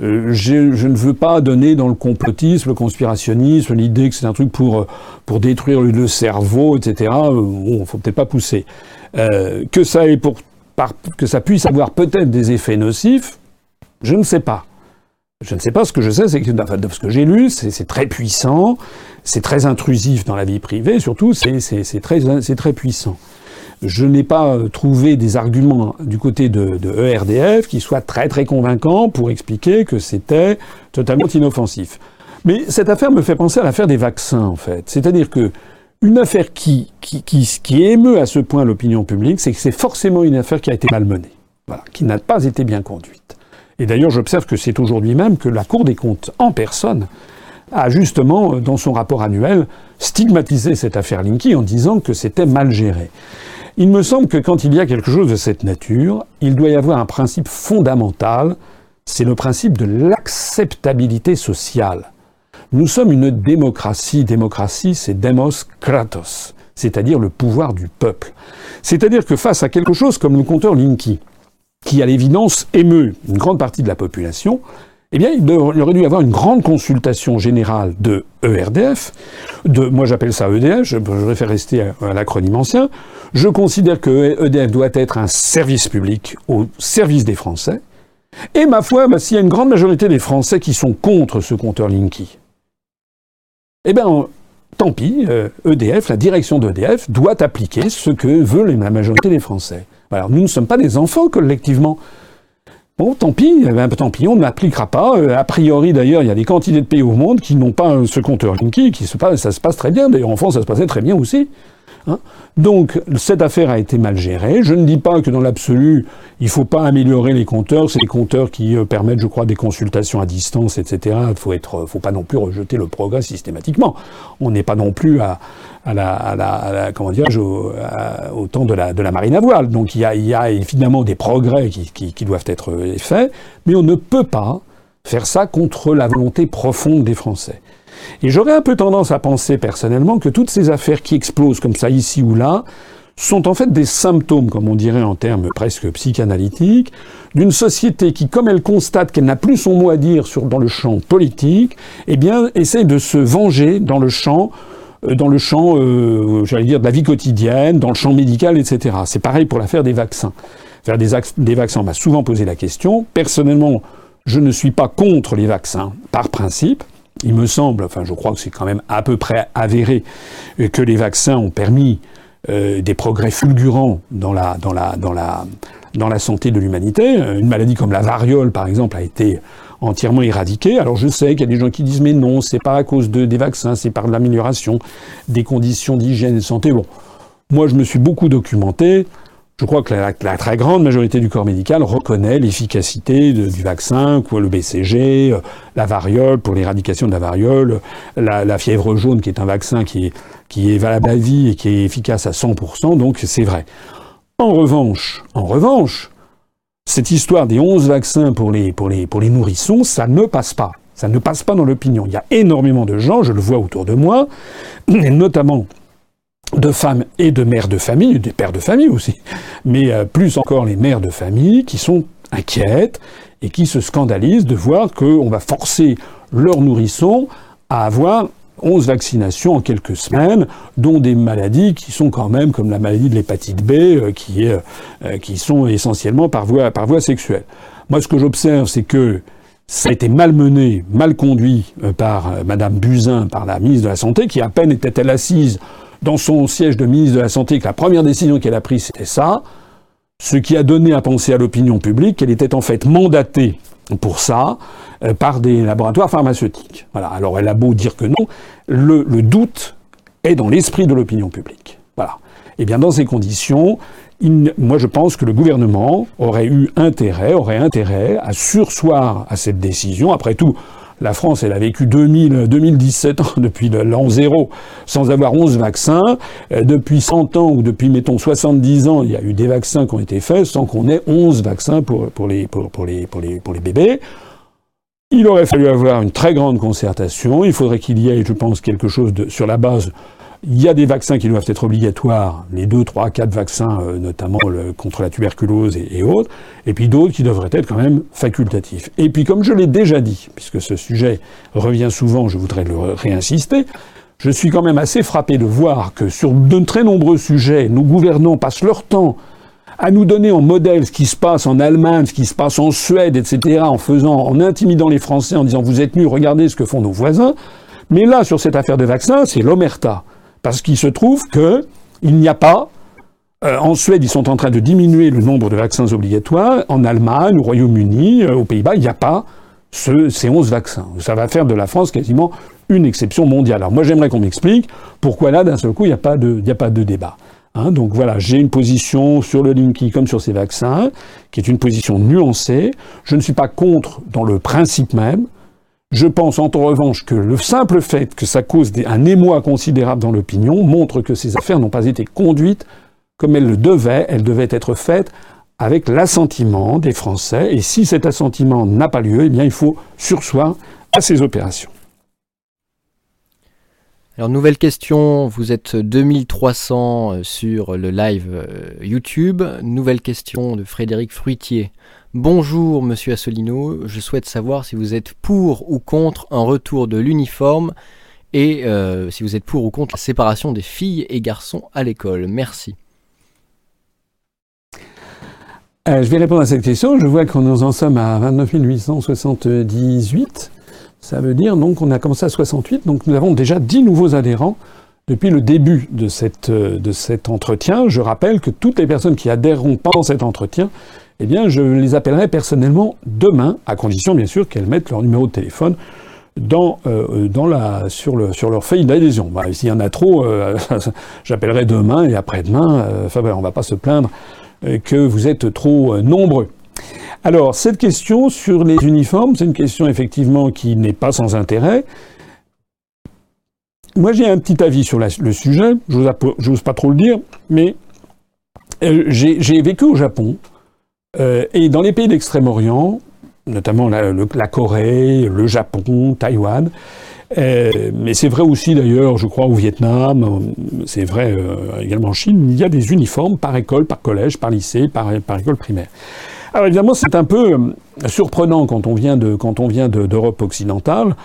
Euh, je, ne veux pas donner dans le complotisme, le conspirationnisme, l'idée que c'est un truc pour, pour détruire le cerveau, etc. Euh, bon, faut peut-être pas pousser. que ça ait pour, que ça puisse avoir peut-être des effets nocifs, je ne sais pas. Je ne sais pas. Ce que je sais, c'est que de ce que j'ai lu, c'est très puissant c'est très intrusif dans la vie privée, surtout c'est très, très puissant. Je n'ai pas euh, trouvé des arguments du côté de, de, ERDF qui soient très très convaincants pour expliquer que c'était totalement inoffensif. Mais cette affaire me fait penser à l'affaire des vaccins, en fait. C'est-à-dire que une affaire qui, qui, qui, qui émeut à ce point l'opinion publique, c'est que c'est forcément une affaire qui a été malmenée, voilà, qui n'a pas été bien conduite. Et d'ailleurs, j'observe que c'est aujourd'hui même que la Cour des comptes en personne a justement, dans son rapport annuel, stigmatisé cette affaire Linky en disant que c'était mal géré. Il me semble que quand il y a quelque chose de cette nature, il doit y avoir un principe fondamental, c'est le principe de l'acceptabilité sociale. Nous sommes une démocratie. Démocratie, c'est demos kratos, c'est-à-dire le pouvoir du peuple. C'est-à-dire que face à quelque chose comme le compteur Linky, qui à l'évidence émeut une grande partie de la population, eh bien, il aurait dû y avoir une grande consultation générale de ERDF, moi j'appelle ça EDF, je, préfère rester à, l'acronyme ancien. Je considère que EDF doit être un service public au service des Français. Et ma foi, bah, s'il y a une grande majorité des Français qui sont contre ce compteur Linky, eh bien, tant pis, EDF, e la direction d'EDF doit appliquer ce que veut la majorité des Français. Alors, nous ne sommes pas des enfants collectivement. Bon, tant pis, eh ben, tant pis, on n'appliquera pas. Euh, a priori, d'ailleurs, il y a des quantités de pays au monde qui n'ont pas ce compteur Linky, qui se passe, ça se passe très bien. D'ailleurs, en France, ça se passait très bien aussi. Hein. Donc cette affaire a été mal gérée. Je ne dis pas que dans l'absolu, il ne faut pas améliorer les compteurs. C'est des compteurs qui euh, permettent, je crois, des consultations à distance, etc. Il faut être, faut pas non plus rejeter le progrès systématiquement. On n'est pas non plus à, à la, à la, comment dire, au, temps de la, de la marine à voile. Donc il y a, y a évidemment des progrès qui, qui, qui doivent être euh, faits, mais on ne peut pas faire ça contre la volonté profonde des Français. Et j'aurais un peu tendance à penser personnellement que toutes ces affaires qui explosent comme ça ici ou là sont en fait des symptômes, comme on dirait en termes presque psychanalytiques, d'une société qui, comme elle constate qu'elle n'a plus son mot à dire dans le champ politique, eh bien, essaie de se venger dans le champ euh, dans le champ, euh, j'allais dire, de la vie quotidienne, dans le champ médical, etc. C'est pareil pour l'affaire des vaccins. Faire des, des vaccins, on m'a souvent posé la question. Personnellement, je ne suis pas contre les vaccins, par principe il me semble, enfin je crois que c'est quand même à peu près avéré, que les vaccins ont permis euh, des progrès fulgurants dans la, santé de l'humanité. Une maladie comme la variole, par exemple, a été entièrement éradiquée. Alors je sais qu'il y a des gens qui disent mais non, c'est pas à cause de, des vaccins, c'est par l'amélioration des conditions d'hygiène et de santé. Bon, moi je me suis beaucoup documenté. Je crois que la, très grande majorité du corps médical reconnaît l'efficacité du vaccin, quoi, le BCG, euh, la variole pour l'éradication de la variole, la, fièvre jaune qui est un vaccin qui est, valable à vie et qui est efficace à 100%, donc c'est vrai. En revanche, en revanche, cette histoire des 11 vaccins pour les, pour, les, pour les nourrissons, ça ne passe pas. Ça ne passe pas dans l'opinion. Il y a énormément de gens, je le vois autour de moi, <clears throat> et notamment de femmes et de mères de famille, des pères de famille aussi, mais euh, plus encore les mères de famille qui sont inquiètes et qui se scandalisent de voir qu'on va forcer leurs nourrissons à avoir 11 vaccinations en quelques semaines, dont des maladies qui sont quand même comme la maladie de l'hépatite B, euh, qui, est, euh, qui sont essentiellement par voie, par voie sexuelle. Moi, ce que j'observe, c'est que ça a été malmené, mal conduit par Madame Buzyn, par la ministre de la Santé, qui à peine était-elle assise dans son siège de ministre de la Santé que la première décision qu'elle a prise, c'était ça, ce qui a donné à penser à l'opinion publique qu'elle était en fait mandatée pour ça euh, par des laboratoires pharmaceutiques. Voilà. Alors elle a beau dire que non, le, doute est dans l'esprit de l'opinion publique. Voilà. Eh bien dans ces conditions, moi je pense que le gouvernement aurait eu intérêt, aurait intérêt à sursoir à cette décision. Après tout, la France, elle a vécu 2000, 2017 ans <laughs> depuis l'an zéro sans avoir 11 vaccins. Euh, depuis 100 ans ou depuis, mettons, 70 ans, il y a eu des vaccins qui ont été faits sans qu'on ait 11 vaccins pour, pour, les, pour, pour, les, bébés. Il aurait fallu avoir une très grande concertation. Il faudrait qu'il y ait, je pense, quelque chose sur la base il y a des vaccins qui doivent être obligatoires, les 2, 3, 4 vaccins, euh, notamment contre la tuberculose et, autres, et puis d'autres qui devraient être quand même facultatifs. Et puis, comme je l'ai déjà dit, puisque ce sujet revient souvent, je voudrais le réinsister, je suis quand même assez frappé de voir que sur de très nombreux sujets, nos gouvernants passent leur temps à nous donner en modèle ce qui se passe en Allemagne, ce qui se passe en Suède, etc., en faisant, en intimidant les Français, en disant vous êtes nus, regardez ce que font nos voisins. Mais là, sur cette affaire de vaccins, c'est l'omerta. Parce qu'il se trouve que il n'y a pas euh, en Suède, ils sont en train de diminuer le nombre de vaccins obligatoires. En Allemagne, au Royaume-Uni, euh, aux Pays-Bas, il n'y a pas ce, ces 11 vaccins. Ça va faire de la France quasiment une exception mondiale. Alors moi, j'aimerais qu'on m'explique pourquoi là, d'un seul coup, il n'y a, pas de, a pas de débat. Hein, donc voilà, j'ai une position sur le Linky comme sur ces vaccins, qui est une position nuancée. Je ne suis pas contre dans le principe même. Je pense en revanche que le simple fait que ça cause un émoi considérable dans l'opinion montre que ces affaires n'ont pas été conduites comme elles le devaient. Elles devaient être faites avec l'assentiment des Français. Et si cet assentiment n'a pas lieu, eh bien, il faut sursoir à ces opérations. Alors, nouvelle question, vous êtes 2300 sur le live euh, YouTube. Nouvelle question de Frédéric Fruitier. Bonjour Monsieur Assolino, je souhaite savoir si vous êtes pour ou contre un retour de l'uniforme et euh, si vous êtes pour ou contre la séparation des filles et garçons à l'école. Merci. Euh, je vais répondre à cette question. Je vois qu'on nous en sommes à 29 878. Ça veut dire donc qu'on a commencé à 68, donc nous avons déjà 10 nouveaux adhérents depuis le début de, euh, de cet entretien. Je rappelle que toutes les personnes qui adhéreront pendant cet entretien eh bien, je les appellerai personnellement demain, à condition bien sûr qu'elles mettent leur numéro de téléphone euh, sur, le, sur leur feuille d'adhésion. Bah, S'il y en a trop, euh, <laughs> j'appellerai demain et après-demain. Euh, enfin, on ne va pas se plaindre que vous êtes trop nombreux. Alors, cette question sur les uniformes, c'est une question effectivement qui n'est pas sans intérêt. Moi, j'ai un petit avis sur le sujet, je n'ose pas trop le dire, mais j'ai vécu au Japon euh, et dans les pays d'Extrême-Orient, notamment la, Corée, le Japon, Taïwan, euh, mais c'est vrai aussi d'ailleurs, je crois, au Vietnam, c'est vrai euh, également en Chine, il y a des uniformes par école, par collège, par lycée, par, école primaire. Alors évidemment, c'est un peu surprenant quand on vient de quand on vient d'Europe occidentale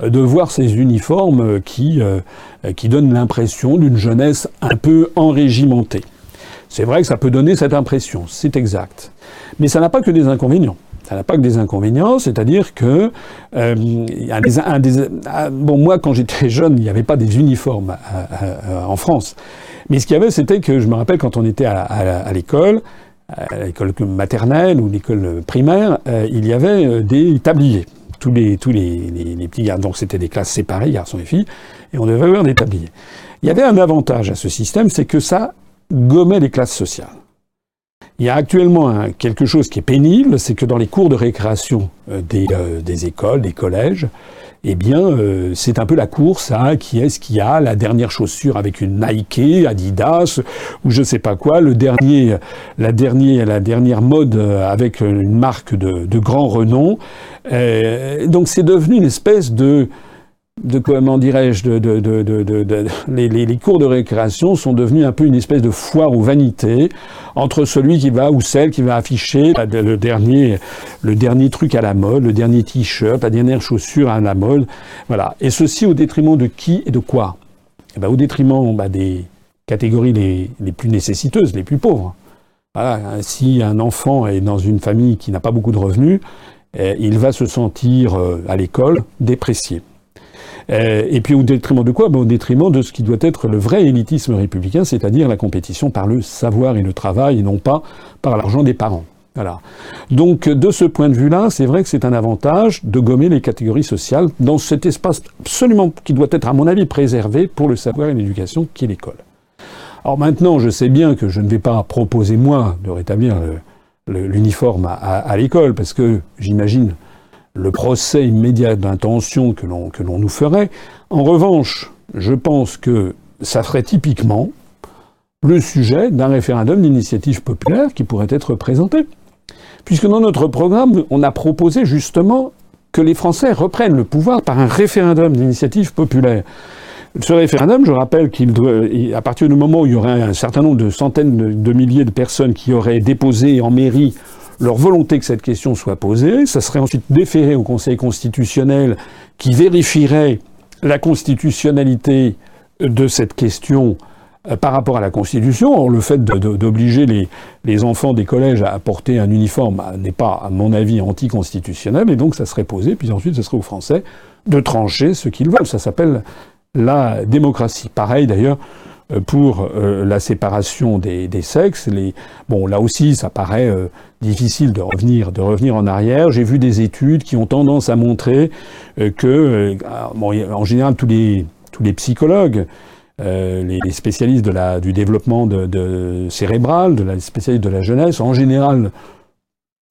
de voir ces uniformes qui qui donnent l'impression d'une jeunesse un peu enrégimentée. C'est vrai que ça peut donner cette impression, c'est exact. Mais ça n'a pas que des inconvénients. Ça n'a pas que des inconvénients, c'est-à-dire que euh, un des, ah, bon moi quand j'étais jeune il n'y avait pas des uniformes en France, mais ce qu'il y avait c'était que je me rappelle quand on était à, l'école, à l'école maternelle ou l'école primaire, euh, il y avait euh, des tabliers. Tous les tous les, les, petits garçons, donc c'était des classes séparées garçons et filles, et on devait avoir des tabliers. Il y avait un avantage à ce système, c'est que ça gommait les classes sociales. Il y a actuellement quelque chose qui est pénible, c'est que dans les cours de récréation euh, euh, des, écoles, des collèges, eh bien, euh, c'est un peu la course à qui est-ce qui a la dernière chaussure avec une Nike, Adidas ou je sais pas quoi, le dernier, la dernière, la dernière mode avec une marque de, de grand renom. donc, c'est devenu une espèce de de comment dirais-je, les, cours de récréation sont devenus un peu une espèce de foire aux vanités entre celui qui va ou celle qui va afficher le dernier, truc à la mode, le dernier t-shirt, la dernière chaussure à la mode, voilà. Et ceci au détriment de qui et de quoi? Eh ben, Au détriment bah, des catégories les, les plus nécessiteuses, les plus pauvres. Voilà. Si un enfant est dans une famille qui n'a pas beaucoup de revenus, eh, il va se sentir euh, à l'école déprécié. Euh, et puis au détriment de quoi? Ben, Au détriment de ce qui doit être le vrai élitisme républicain, c'est-à-dire la compétition par le savoir et le travail, et non pas par l'argent des parents. Voilà. Donc de ce point de vue-là, c'est vrai que c'est un avantage de gommer les catégories sociales dans cet espace absolument qui doit être, à mon avis, préservé pour le savoir et l'éducation qui est l'école. Alors maintenant, je sais bien que je ne vais pas proposer moi de rétablir l'uniforme à l'école, parce que j'imagine le procès immédiat d'intention que l'on, nous ferait. En revanche, je pense que ça ferait typiquement le sujet d'un référendum d'initiative populaire qui pourrait être présenté. Puisque dans notre programme, on a proposé justement que les Français reprennent le pouvoir par un référendum d'initiative populaire. Ce référendum, je rappelle qu'il à partir du moment où il y aurait un certain nombre de centaines de milliers de personnes qui auraient déposé en mairie leur volonté que cette question soit posée. Ça serait ensuite déféré au Conseil constitutionnel qui vérifierait la constitutionnalité de cette question euh, par rapport à la Constitution. Or, le fait d'obliger les, les, enfants des collèges à porter un uniforme bah, n'est pas, à mon avis, anticonstitutionnel, et donc ça serait posé, puis ensuite ce serait aux Français de trancher ce qu'ils veulent. Ça s'appelle la démocratie. Pareil d'ailleurs euh, pour euh, la séparation des, des, sexes. Les... Bon, là aussi, ça paraît euh, difficile de revenir, de revenir en arrière. J'ai vu des études qui ont tendance à montrer que, bon, en général, tous les, tous les psychologues, les, spécialistes de la, du développement de, de cérébral, de la spécialiste de la jeunesse, en général,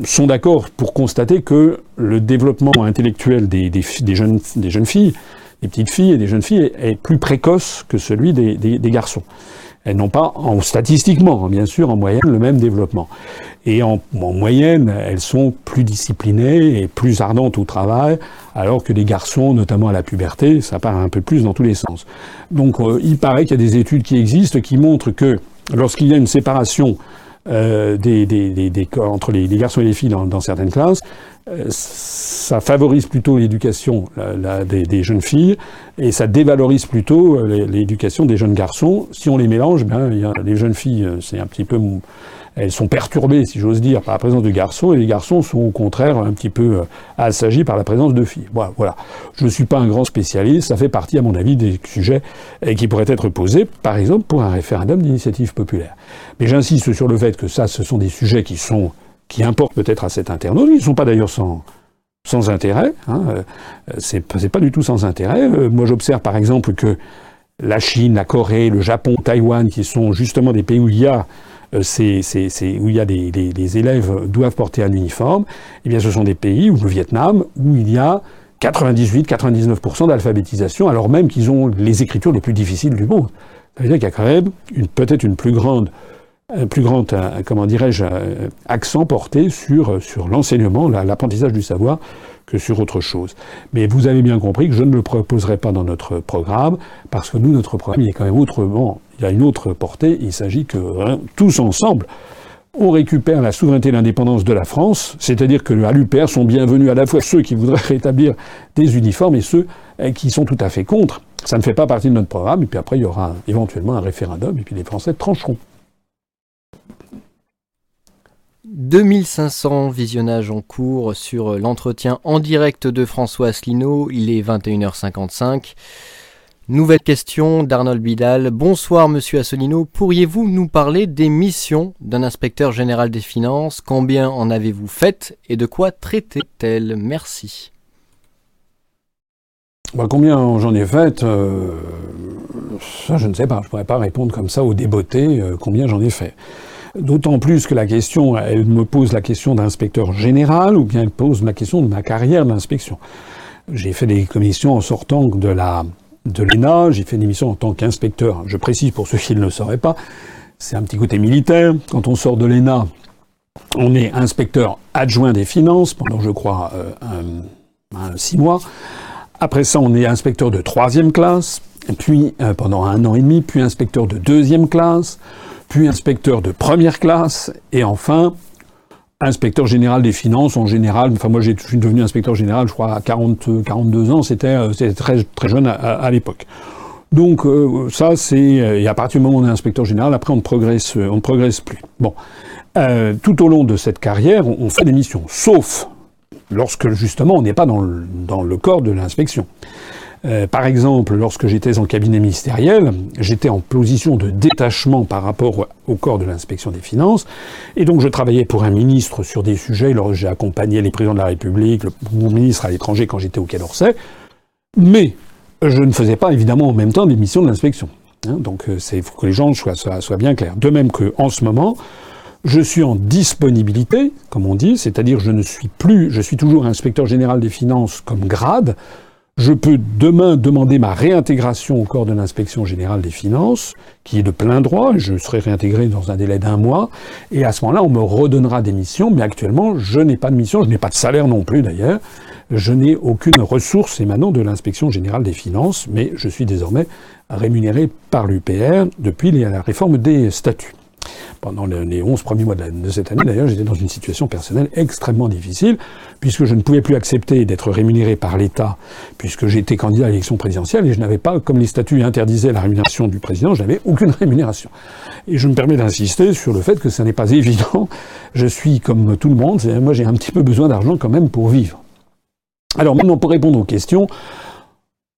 sont d'accord pour constater que le développement intellectuel des, des, des, jeunes, des jeunes filles des petites filles et des jeunes filles est, plus précoce que celui des, garçons. Elles n'ont pas, en, statistiquement, bien sûr, en moyenne, le même développement. Et en, moyenne, elles sont plus disciplinées et plus ardentes au travail, alors que les garçons, notamment à la puberté, ça part un peu plus dans tous les sens. Donc, euh, il paraît qu'il y a des études qui existent qui montrent que lorsqu'il y a une séparation euh, des, des, entre les, garçons et les filles dans, certaines classes, ça favorise plutôt l'éducation des, jeunes filles et ça dévalorise plutôt euh, l'éducation des jeunes garçons. Si on les mélange, ben, les jeunes filles, c'est un petit peu elles sont perturbées, si j'ose dire, par la présence de garçons, et les garçons sont au contraire un petit peu assagis par la présence de filles. Voilà. voilà. Je ne suis pas un grand spécialiste, ça fait partie, à mon avis, des sujets qui pourraient être posés, par exemple, pour un référendum d'initiative populaire. Mais j'insiste sur le fait que ça, ce sont des sujets qui sont qui importent peut-être à cet internaute. Ils ne sont pas d'ailleurs sans, intérêt. Hein. Euh, c'est pas du tout sans intérêt. Euh, moi, j'observe par exemple que la Chine, la Corée, le Japon, Taïwan, qui sont justement des pays où il y a euh, où il y a des, élèves doivent porter un uniforme, eh bien ce sont des pays, ou le Vietnam, où il y a 98-99% d'alphabétisation, alors même qu'ils ont les écritures les plus difficiles du monde. Ça veut dire qu'il y a quand même peut-être une plus grande un plus grand, comment dirais-je, accent porté sur, sur l'enseignement, l'apprentissage du savoir, que sur autre chose. Mais vous avez bien compris que je ne le proposerai pas dans notre programme, parce que nous, notre programme, il est quand même autrement, il a une autre portée, il s'agit que hein, tous ensemble, on récupère la souveraineté et l'indépendance de la France, c'est-à-dire que à l'UPR sont bienvenus à la fois ceux qui voudraient <laughs> rétablir des uniformes et ceux eh, qui sont tout à fait contre. Ça ne fait pas partie de notre programme, et puis après il y aura éventuellement un référendum, et puis les Français trancheront. 2500 visionnages en cours sur l'entretien en direct de François Asselineau. Il est 21h55. Nouvelle question d'Arnold Bidal. Bonsoir Monsieur Asselineau. Pourriez-vous nous parler des missions d'un inspecteur général des finances? Combien en avez-vous fait et de quoi traitait-elle Merci. Bah, combien j'en ai fait euh, Ça, je ne sais pas. Je ne pourrais pas répondre comme ça au débeauté euh, combien j'en ai fait. D'autant plus que la question, elle me pose la question d'inspecteur général ou bien elle pose la question de ma carrière d'inspection. J'ai fait des commissions en sortant de la l'ENA, j'ai fait des missions en tant qu'inspecteur. Je précise pour ceux qui ne le sauraient pas, c'est un petit côté militaire. Quand on sort de l'ENA, on est inspecteur adjoint des finances pendant, je crois, euh, six mois. Après ça, on est inspecteur de troisième classe, puis euh, pendant un an et demi, puis inspecteur de deuxième classe puis inspecteur de première classe, et enfin inspecteur général des finances en général. Enfin, moi, je suis devenu inspecteur général, je crois, à 40, 42 ans. C'était euh, très, très jeune à, l'époque. Donc euh, ça, c'est euh, et à partir du moment où on est inspecteur général, après on ne progresse, on progresse plus. Bon, tout au long de cette carrière, on, fait des missions, sauf lorsque justement on n'est pas dans dans le corps de l'inspection. Euh, par exemple, lorsque j'étais en cabinet ministériel, j'étais en position de détachement par rapport au corps de l'inspection des finances, et donc je travaillais pour un ministre sur des sujets, j'ai accompagné les présidents de la République, le ministre à l'étranger quand j'étais au Quai d'Orsay, mais je ne faisais pas évidemment en même temps des missions de l'inspection. Hein. donc il euh, faut que les gens soient, soient bien clairs. De même qu'en ce moment, je suis en disponibilité, comme on dit, c'est-à-dire je ne suis plus, je suis toujours inspecteur général des finances comme grade, je peux demain demander ma réintégration au corps de l'inspection générale des finances, qui est de plein droit, je serai réintégré dans un délai d'un mois, et à ce moment-là, on me redonnera des missions, mais actuellement, je n'ai pas de mission, je n'ai pas de salaire non plus d'ailleurs, je n'ai aucune ressource émanant de l'inspection générale des finances, mais je suis désormais rémunéré par l'UPR depuis la réforme des statuts pendant les 11 premiers mois de, cette année, d'ailleurs, j'étais dans une situation personnelle extrêmement difficile, puisque je ne pouvais plus accepter d'être rémunéré par l'État, puisque j'étais candidat à l'élection présidentielle, et je n'avais pas, comme les statuts interdisaient la rémunération du président, je n'avais aucune rémunération. Et je me permets d'insister sur le fait que ce n'est pas évident. Je suis comme tout le monde, moi j'ai un petit peu besoin d'argent quand même pour vivre. Alors maintenant, pour répondre aux questions,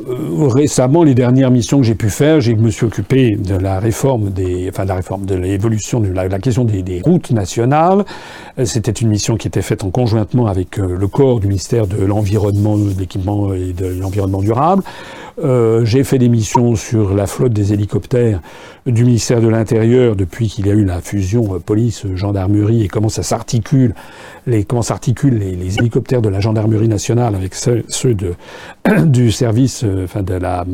récemment, les dernières missions que j'ai pu faire, je me suis occupé de la réforme des, enfin de la réforme de l'évolution de la, question des, routes nationales. Euh, c'était une mission qui était faite en conjointement avec euh, le corps du ministère de l'environnement, de l'équipement et de l'environnement durable. Euh, j'ai fait des missions sur la flotte des hélicoptères du ministère de l'Intérieur depuis qu'il y a eu la fusion euh, police-gendarmerie et comment ça s'articule, les, comment s'articulent les, hélicoptères de la gendarmerie nationale avec ceux, de, <coughs> du service, euh, enfin de la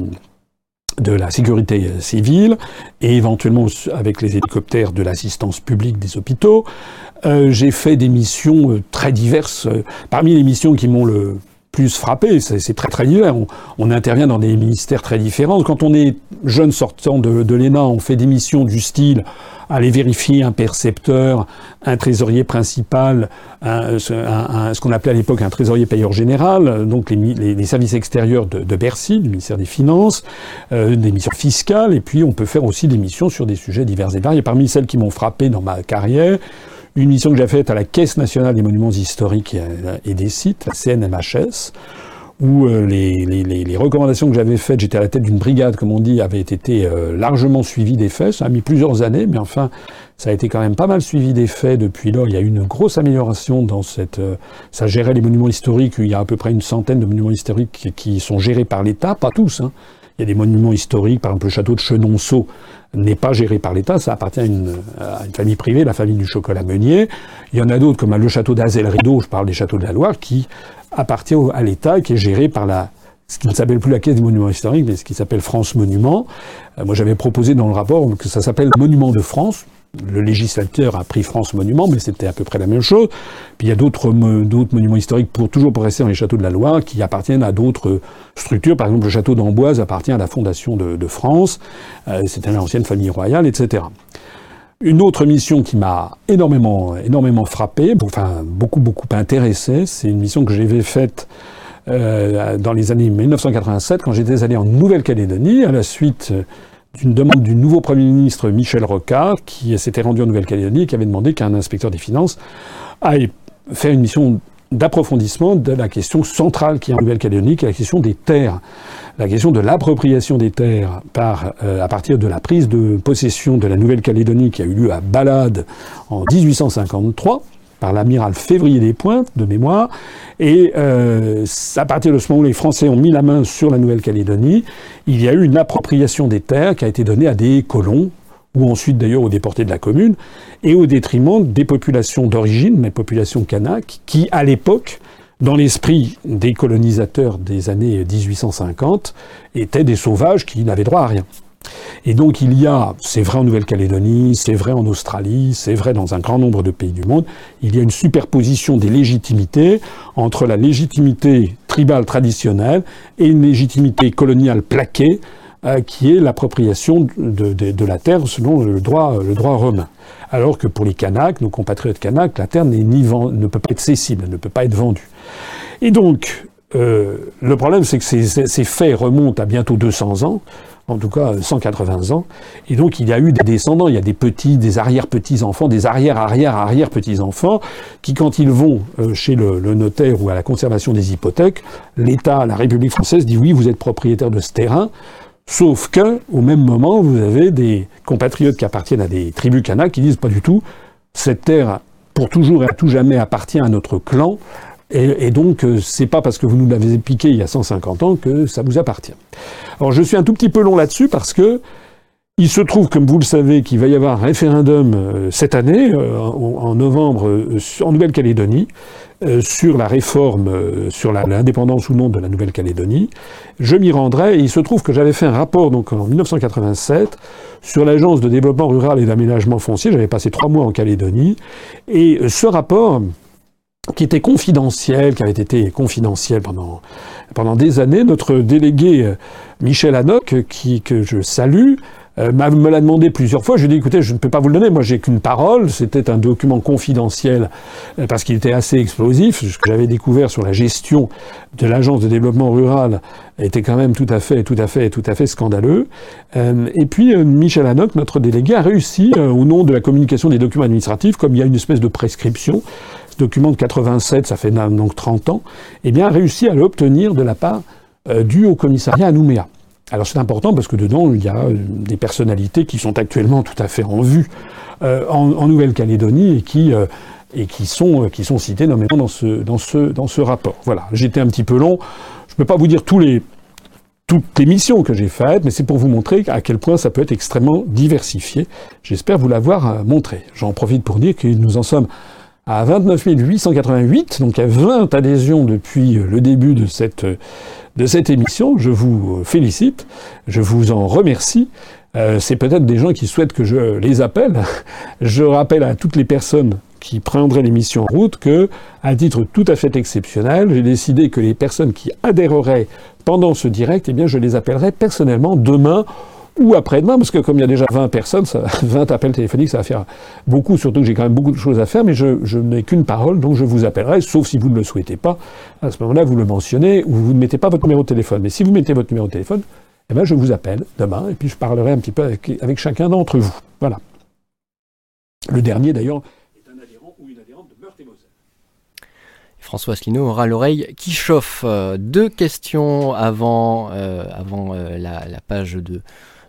de la sécurité civile et éventuellement avec les hélicoptères de l'assistance publique des hôpitaux. Euh, j'ai fait des missions très diverses. Parmi les missions qui m'ont le plus frappé. C'est très très divers. On, intervient dans des ministères très différents. Quand on est jeune sortant de, de l'ENA, on fait des missions du style aller vérifier un percepteur, un trésorier principal, ce qu'on appelait à l'époque un trésorier payeur général, donc les, services extérieurs de, Bercy, du ministère des Finances, euh, des missions fiscales, et puis on peut faire aussi des missions sur des sujets divers et variés. Parmi celles qui m'ont frappé dans ma carrière, une mission que j'ai faite à la Caisse nationale des monuments historiques et des sites, la CNMHS, où euh, les, recommandations que j'avais faites, j'étais à la tête d'une brigade, comme on dit, avaient été euh, largement suivies des faits. Ça a mis plusieurs années, mais enfin, ça a été quand même pas mal suivi des faits depuis lors. Il y a eu une grosse amélioration dans cette... Euh, ça gérait les monuments historiques. Il y a à peu près une centaine de monuments historiques qui, sont gérés par l'État, pas tous. Hein. Des monuments historiques, par exemple le château de Chenonceau n'est pas géré par l'État, ça appartient à une, à une, famille privée, la famille du chocolat meunier. Il y en a d'autres, comme le château d'Azel-Rideau, je parle des châteaux de la Loire, qui appartient à l'État, qui est géré par la, ce qui ne s'appelle plus la Caisse des monuments historiques, mais ce qui s'appelle France Monument. Euh, moi, j'avais proposé dans le rapport que ça s'appelle Monument de France. Le législateur a pris France Monument, mais c'était à peu près la même chose. Puis il y a d'autres monuments historiques, pour, toujours pour rester dans les châteaux de la Loire, qui appartiennent à d'autres structures. Par exemple, le château d'Amboise appartient à la Fondation de, France. Euh, C'était une ancienne famille royale, etc. Une autre mission qui m'a énormément, énormément frappé, enfin beaucoup, beaucoup intéressé, c'est une mission que j'avais faite euh, dans les années 1987 quand j'étais allé en Nouvelle-Calédonie à la suite d'une demande du nouveau Premier ministre Michel Rocard qui s'était rendu en Nouvelle-Calédonie et qui avait demandé qu'un inspecteur des finances aille faire une mission d'approfondissement de la question centrale qui est en Nouvelle-Calédonie, qui est la question des terres. La question de l'appropriation des terres par, euh, à partir de la prise de possession de la Nouvelle-Calédonie qui a eu lieu à Balade en 1853 par l'amiral Février des Pointes, de mémoire. Et euh, à partir de ce moment où les Français ont mis la main sur la Nouvelle-Calédonie, il y a eu une appropriation des terres qui a été donnée à des colons, ou ensuite d'ailleurs aux déportés de la commune, et au détriment des populations d'origine, les populations kanak, qui à l'époque dans l'esprit des colonisateurs des années 1850, étaient des sauvages qui n'avaient droit à rien. Et donc il y a, c'est vrai en Nouvelle-Calédonie, c'est vrai en Australie, c'est vrai dans un grand nombre de pays du monde, il y a une superposition des légitimités entre la légitimité tribale traditionnelle et une légitimité coloniale plaquée euh, qui est l'appropriation de, la terre selon le droit, romain. Alors que pour les Kanaks, nos compatriotes Kanaks, la terre ne peut pas être cessible, ne peut pas être vendue. Et donc, euh, le problème, c'est que ces, ces, faits remontent à bientôt 200 ans, en tout cas 180 ans, et donc il y a eu des descendants, il y a des petits, des arrière-petits-enfants, des arrière-arrière-arrière-petits-enfants, qui quand ils vont euh, chez le, notaire ou à la conservation des hypothèques, l'État, la République française dit oui, vous êtes propriétaire de ce terrain, Sauf que, au même moment, vous avez des compatriotes qui appartiennent à des tribus kanak qui disent pas du tout, cette terre, pour toujours et à tout jamais, appartient à notre clan, et, donc, euh, c'est pas parce que vous nous l'avez piqué il y a 150 ans que ça vous appartient. Alors, je suis un tout petit peu long là-dessus parce que il se trouve, comme vous le savez, qu'il va y avoir un référendum euh, cette année, euh, en, novembre, en Nouvelle-Calédonie, sur la réforme, sur l'indépendance ou non de la Nouvelle-Calédonie. Je m'y rendrai et il se trouve que j'avais fait un rapport donc en 1987 sur l'agence de développement rural et d'aménagement foncier. J'avais passé trois mois en Calédonie et ce rapport qui était confidentiel, qui avait été confidentiel pendant, pendant des années, notre délégué Michel Hanoc, qui, que je salue, euh, me l'a demandé plusieurs fois. Je lui ai dit, écoutez, je ne peux pas vous le donner. Moi, j'ai qu'une parole. C'était un document confidentiel euh, parce qu'il était assez explosif. Ce que j'avais découvert sur la gestion de l'agence de développement rural était quand même tout à fait, tout à fait, tout à fait scandaleux. Euh, et puis, Michel Hanoc, notre délégué, a réussi, au nom de la communication des documents administratifs, comme il y a une espèce de prescription, document de 87, ça fait donc 30 ans, eh bien, réussi à l'obtenir de la part du Haut Commissariat à Nouméa. Alors c'est important parce que dedans, il y a euh, des personnalités qui sont actuellement tout à fait en vue euh, en, Nouvelle-Calédonie et qui, euh, et qui, sont, qui sont citées nommément dans ce, dans, ce, dans ce rapport. Voilà, j'étais un petit peu long. Je ne peux pas vous dire les, toutes les missions que j'ai faites, mais c'est pour vous montrer à quel point ça peut être extrêmement diversifié. J'espère vous l'avoir montré. J'en profite pour dire que nous en sommes à 29 888, donc à 20 adhésions depuis le début de cette de cette émission. Je vous félicite, je vous en remercie. Euh, c'est peut-être des gens qui souhaitent que je les appelle. <laughs> Je rappelle à toutes les personnes qui prendraient l'émission en route que, à titre tout à fait exceptionnel, j'ai décidé que les personnes qui adhéreraient pendant ce direct, eh bien, je les appellerai personnellement demain ou après-demain, parce que comme il y a déjà 20 personnes, ça, <laughs> 20 appels téléphoniques, ça va faire beaucoup, surtout que j'ai quand même beaucoup de choses à faire, mais je, je n'ai qu'une parole, donc je vous appellerai, sauf si vous ne le souhaitez pas. À ce moment-là, vous le mentionnez, ou vous ne mettez pas votre numéro de téléphone. Mais si vous mettez votre numéro de téléphone, eh bien, je vous appelle demain, et puis je parlerai un petit peu avec, avec chacun d'entre vous. Voilà. Le dernier, d'ailleurs, est un adhérent ou une adhérente de Meurthe et Moselle. François Asselineau aura l'oreille qui chauffe. Euh, deux questions avant, euh, avant euh, la, la, page de,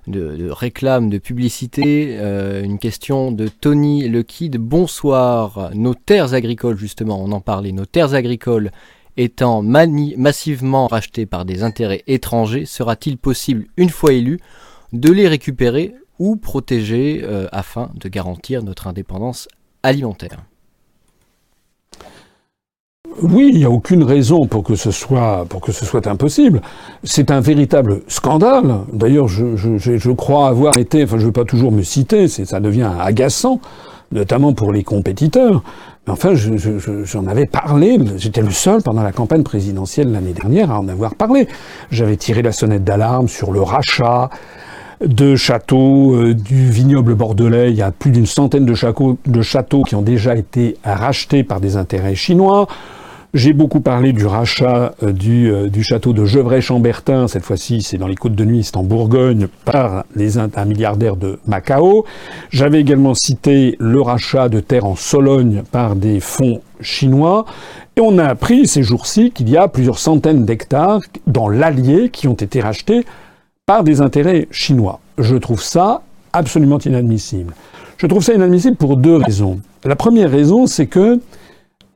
de, réclame, de publicité. Euh, une question de Tony Le Kid. Bonsoir. Nos terres agricoles, justement, on en parlait, nos terres agricoles étant massivement rachetées par des intérêts étrangers, sera-t-il possible, une fois élus, de les récupérer ou protéger euh, afin de garantir notre indépendance alimentaire? Oui, il n'y a aucune raison pour que ce soit, pour que ce soit impossible. C'est un véritable scandale. D'ailleurs, je, je, je, crois avoir été, enfin je ne veux pas toujours me citer, ça devient agaçant, notamment pour les compétiteurs. Mais enfin, j'en avais parlé, j'étais le seul pendant la campagne présidentielle l'année dernière à en avoir parlé. J'avais tiré la sonnette d'alarme sur le rachat de châteaux euh, du vignoble bordelais. Il y a plus d'une centaine de châteaux, de châteaux qui ont déjà été rachetés par des intérêts chinois. J'ai beaucoup parlé du rachat euh, du, euh, du, château de Gevrey-Chambertin, cette fois-ci c'est dans les côtes de Nuit, c'est en Bourgogne, par les, un milliardaire de Macao. J'avais également cité le rachat de terres en Sologne par des fonds chinois. Et on a appris ces jours-ci qu'il y a plusieurs centaines d'hectares dans l'Allier qui ont été rachetés par des intérêts chinois. Je trouve ça absolument inadmissible. Je trouve ça inadmissible pour deux raisons. La première raison, c'est que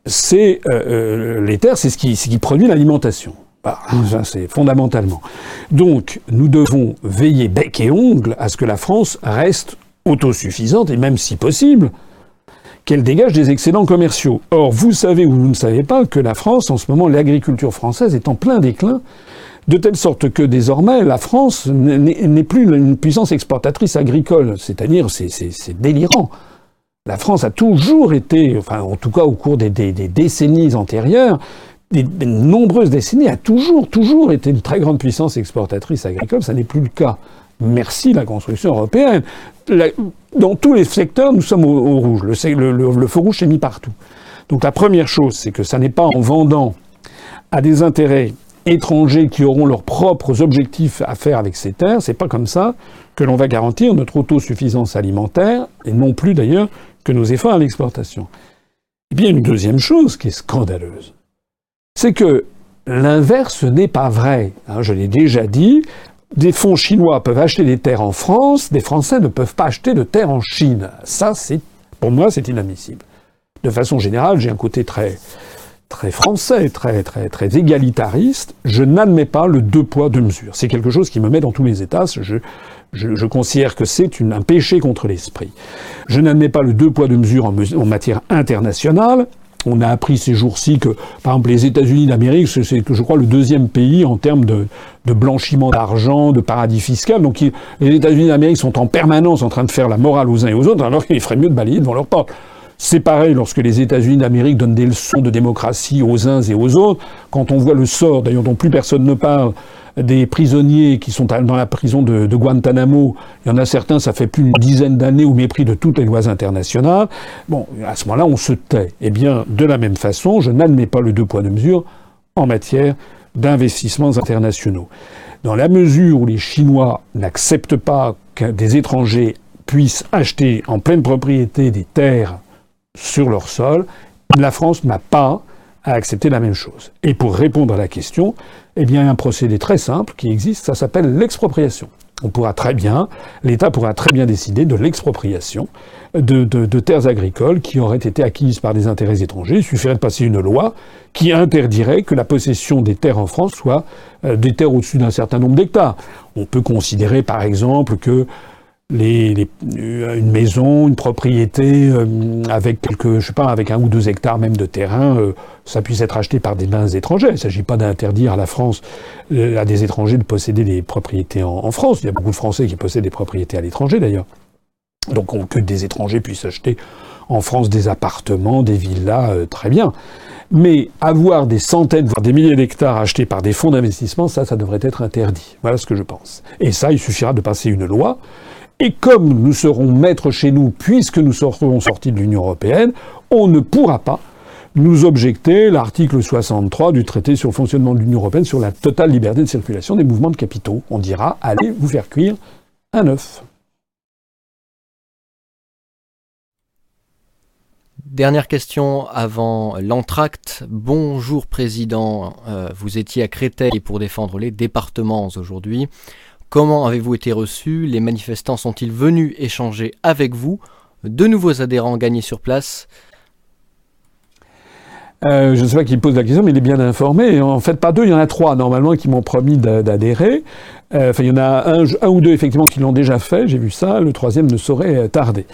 c'est euh, euh, les terres, c'est ce qui, produit l'alimentation. Bah, c'est fondamentalement. Donc, nous devons veiller bec et ongle à ce que la France reste autosuffisante et même si possible, qu'elle dégage des excédents commerciaux. Or, vous savez ou vous ne savez pas que la France, en ce moment, l'agriculture française est en plein déclin, de telle sorte que désormais, la France n'est plus une puissance exportatrice agricole. C'est-à-dire, c'est délirant. La France a toujours été, enfin en tout cas au cours des, décennies antérieures, des, nombreuses décennies, a toujours, toujours été une très grande puissance exportatrice agricole. Ça n'est plus le cas. Merci la construction européenne. Dans tous les secteurs, nous sommes au, rouge. Le, le, feu rouge s'est mis partout. Donc la première chose, c'est que ça n'est pas en vendant à des intérêts étrangers qui auront leurs propres objectifs à faire avec ces terres, c'est pas comme ça que l'on va garantir notre autosuffisance alimentaire, et non plus d'ailleurs que nos efforts à l'exportation. Et bien une deuxième chose qui est scandaleuse, c'est que l'inverse n'est pas vrai. Hein, je l'ai déjà dit, des fonds chinois peuvent acheter des terres en France, des Français ne peuvent pas acheter de terres en Chine. Ça, c'est, pour moi, c'est inadmissible. De façon générale, j'ai un côté très, très français, très, très, très égalitariste. Je n'admets pas le deux poids, deux mesures. C'est quelque chose qui me met dans tous les états. Je, je considère que c'est un péché contre l'esprit. Je n'admets pas le deux poids, deux mesures en, matière internationale. On a appris ces jours-ci que, par exemple, les États-Unis d'Amérique, c'est, je crois, le deuxième pays en termes de, de blanchiment d'argent, de paradis fiscal. Donc, les États-Unis d'Amérique sont en permanence en train de faire la morale aux uns et aux autres, alors qu'il ferait mieux de balayer devant leur porte. C'est pareil lorsque les États-Unis d'Amérique donnent des leçons de démocratie aux uns et aux autres. Quand on voit le sort, d'ailleurs dont plus personne ne parle, des prisonniers qui sont dans la prison de, de, Guantanamo, il y en a certains, ça fait plus d'une dizaine d'années au mépris de toutes les lois internationales. Bon, à ce moment-là, on se tait. Eh bien, de la même façon, je n'admets pas le deux poids deux mesures en matière d'investissements internationaux. Dans la mesure où les Chinois n'acceptent pas que des étrangers puissent acheter en pleine propriété des terres sur leur sol, la France n'a pas à accepter la même chose. Et pour répondre à la question, eh bien, un procédé très simple qui existe, ça s'appelle l'expropriation. On pourra très bien, l'État pourra très bien décider de l'expropriation de, terres agricoles qui auraient été acquises par des intérêts étrangers. Il suffirait de passer une loi qui interdirait que la possession des terres en France soit euh, des terres au-dessus d'un certain nombre d'hectares. On peut considérer, par exemple, que les, les, euh, une maison, une propriété euh, avec quelques, je sais pas, avec un ou deux hectares même de terrain, euh, ça puisse être acheté par des mains étrangères. Il ne s'agit pas d'interdire à la France, euh, à des étrangers de posséder des propriétés en, France. Il y a beaucoup de Français qui possèdent des propriétés à l'étranger d'ailleurs. Donc que des étrangers puissent acheter en France des appartements, des villas, euh, très bien. Mais avoir des centaines, voire des milliers d'hectares achetés par des fonds d'investissement, ça, ça devrait être interdit. Voilà ce que je pense. Et ça, il suffira de passer une loi. Et comme nous serons maîtres chez nous, puisque nous serons sortis de l'Union européenne, on ne pourra pas nous objecter l'article 63 du traité sur le fonctionnement de l'Union européenne sur la totale liberté de circulation des mouvements de capitaux. On dira, allez vous faire cuire un œuf. Dernière question avant l'entracte. Bonjour Président, euh, vous étiez à Créteil pour défendre les départements aujourd'hui. Comment avez-vous été reçu? Les manifestants sont-ils venus échanger avec vous? De nouveaux adhérents gagnés sur place euh, je ne sais pas qui pose la question, mais il est bien informé. En fait, pas deux, il y en a trois normalement qui m'ont promis d'adhérer. Euh, enfin, il y en a un, un, ou deux effectivement qui l'ont déjà fait. J'ai vu ça. Le troisième ne saurait tarder.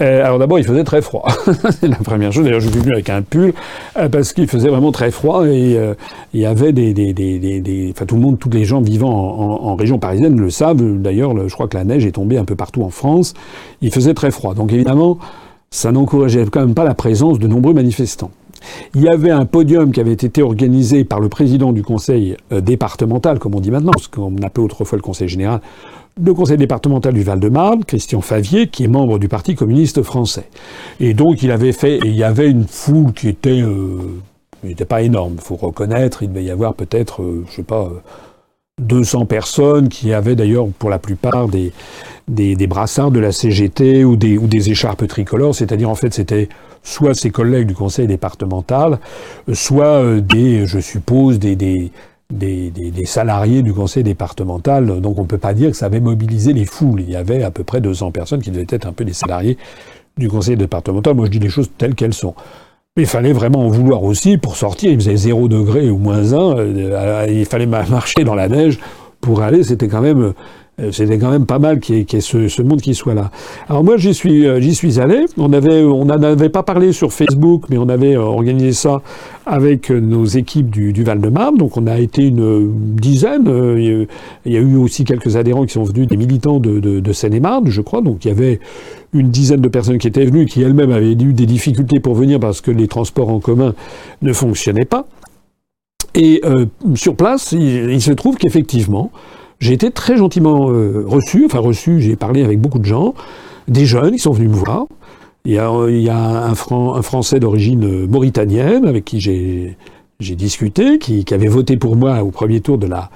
Euh, alors d'abord, il faisait très froid. C'est <laughs> la première chose. D'ailleurs, je suis venu avec un pull euh, parce qu'il faisait vraiment très froid et euh, il y avait des, des, des, des, enfin tout le monde, tous les gens vivant en, région parisienne le savent. D'ailleurs, je crois que la neige est tombée un peu partout en France. Il faisait très froid. Donc évidemment, ça n'encourageait quand même pas la présence de nombreux manifestants. Il y avait un podium qui avait été organisé par le président du conseil euh, départemental, comme on dit maintenant, ce qu'on appelait autrefois le conseil général, le conseil départemental du Val-de-Marne, Christian Favier, qui est membre du Parti communiste français. Et donc il avait fait, il y avait une foule qui était, euh, n'était pas énorme, faut reconnaître, il devait y avoir peut-être, euh, je sais pas, 200 personnes qui avaient d'ailleurs pour la plupart des, des, brassards de la CGT ou des, écharpes tricolores, c'est-à-dire en fait c'était soit ses collègues du conseil départemental, soit euh, des, je suppose, des, des, des, des, salariés du conseil départemental. Donc on ne peut pas dire que ça avait mobilisé les foules. Il y avait à peu près 200 personnes qui devaient être un peu des salariés du conseil départemental. Moi je dis les choses telles qu'elles sont. Mais il fallait vraiment en vouloir aussi pour sortir. Il faisait 0 degré ou moins 1. Euh, il fallait marcher dans la neige pour aller. C'était quand même c'était quand même pas mal qu'il y ait, ce, ce, monde qui soit là. Alors moi j'y suis euh, j'y suis allé. On avait on n'en avait pas parlé sur Facebook, mais on avait euh, organisé ça avec nos équipes du, Val-de-Marne. Donc on a été une dizaine. Il y a eu aussi quelques adhérents qui sont venus, des militants de, Seine-et-Marne, je crois. Donc il y avait une dizaine de personnes qui étaient venues, qui elles-mêmes avaient eu des difficultés pour venir parce que les transports en commun ne fonctionnaient pas. Et euh, sur place, il se trouve qu'effectivement, j'ai été très gentiment euh, reçu, enfin reçu, j'ai parlé avec beaucoup de gens, des jeunes qui sont venus me voir. Il y a, un, Fran un, Français d'origine euh, mauritanienne avec qui j'ai discuté, qui, avait voté pour moi au premier tour de la,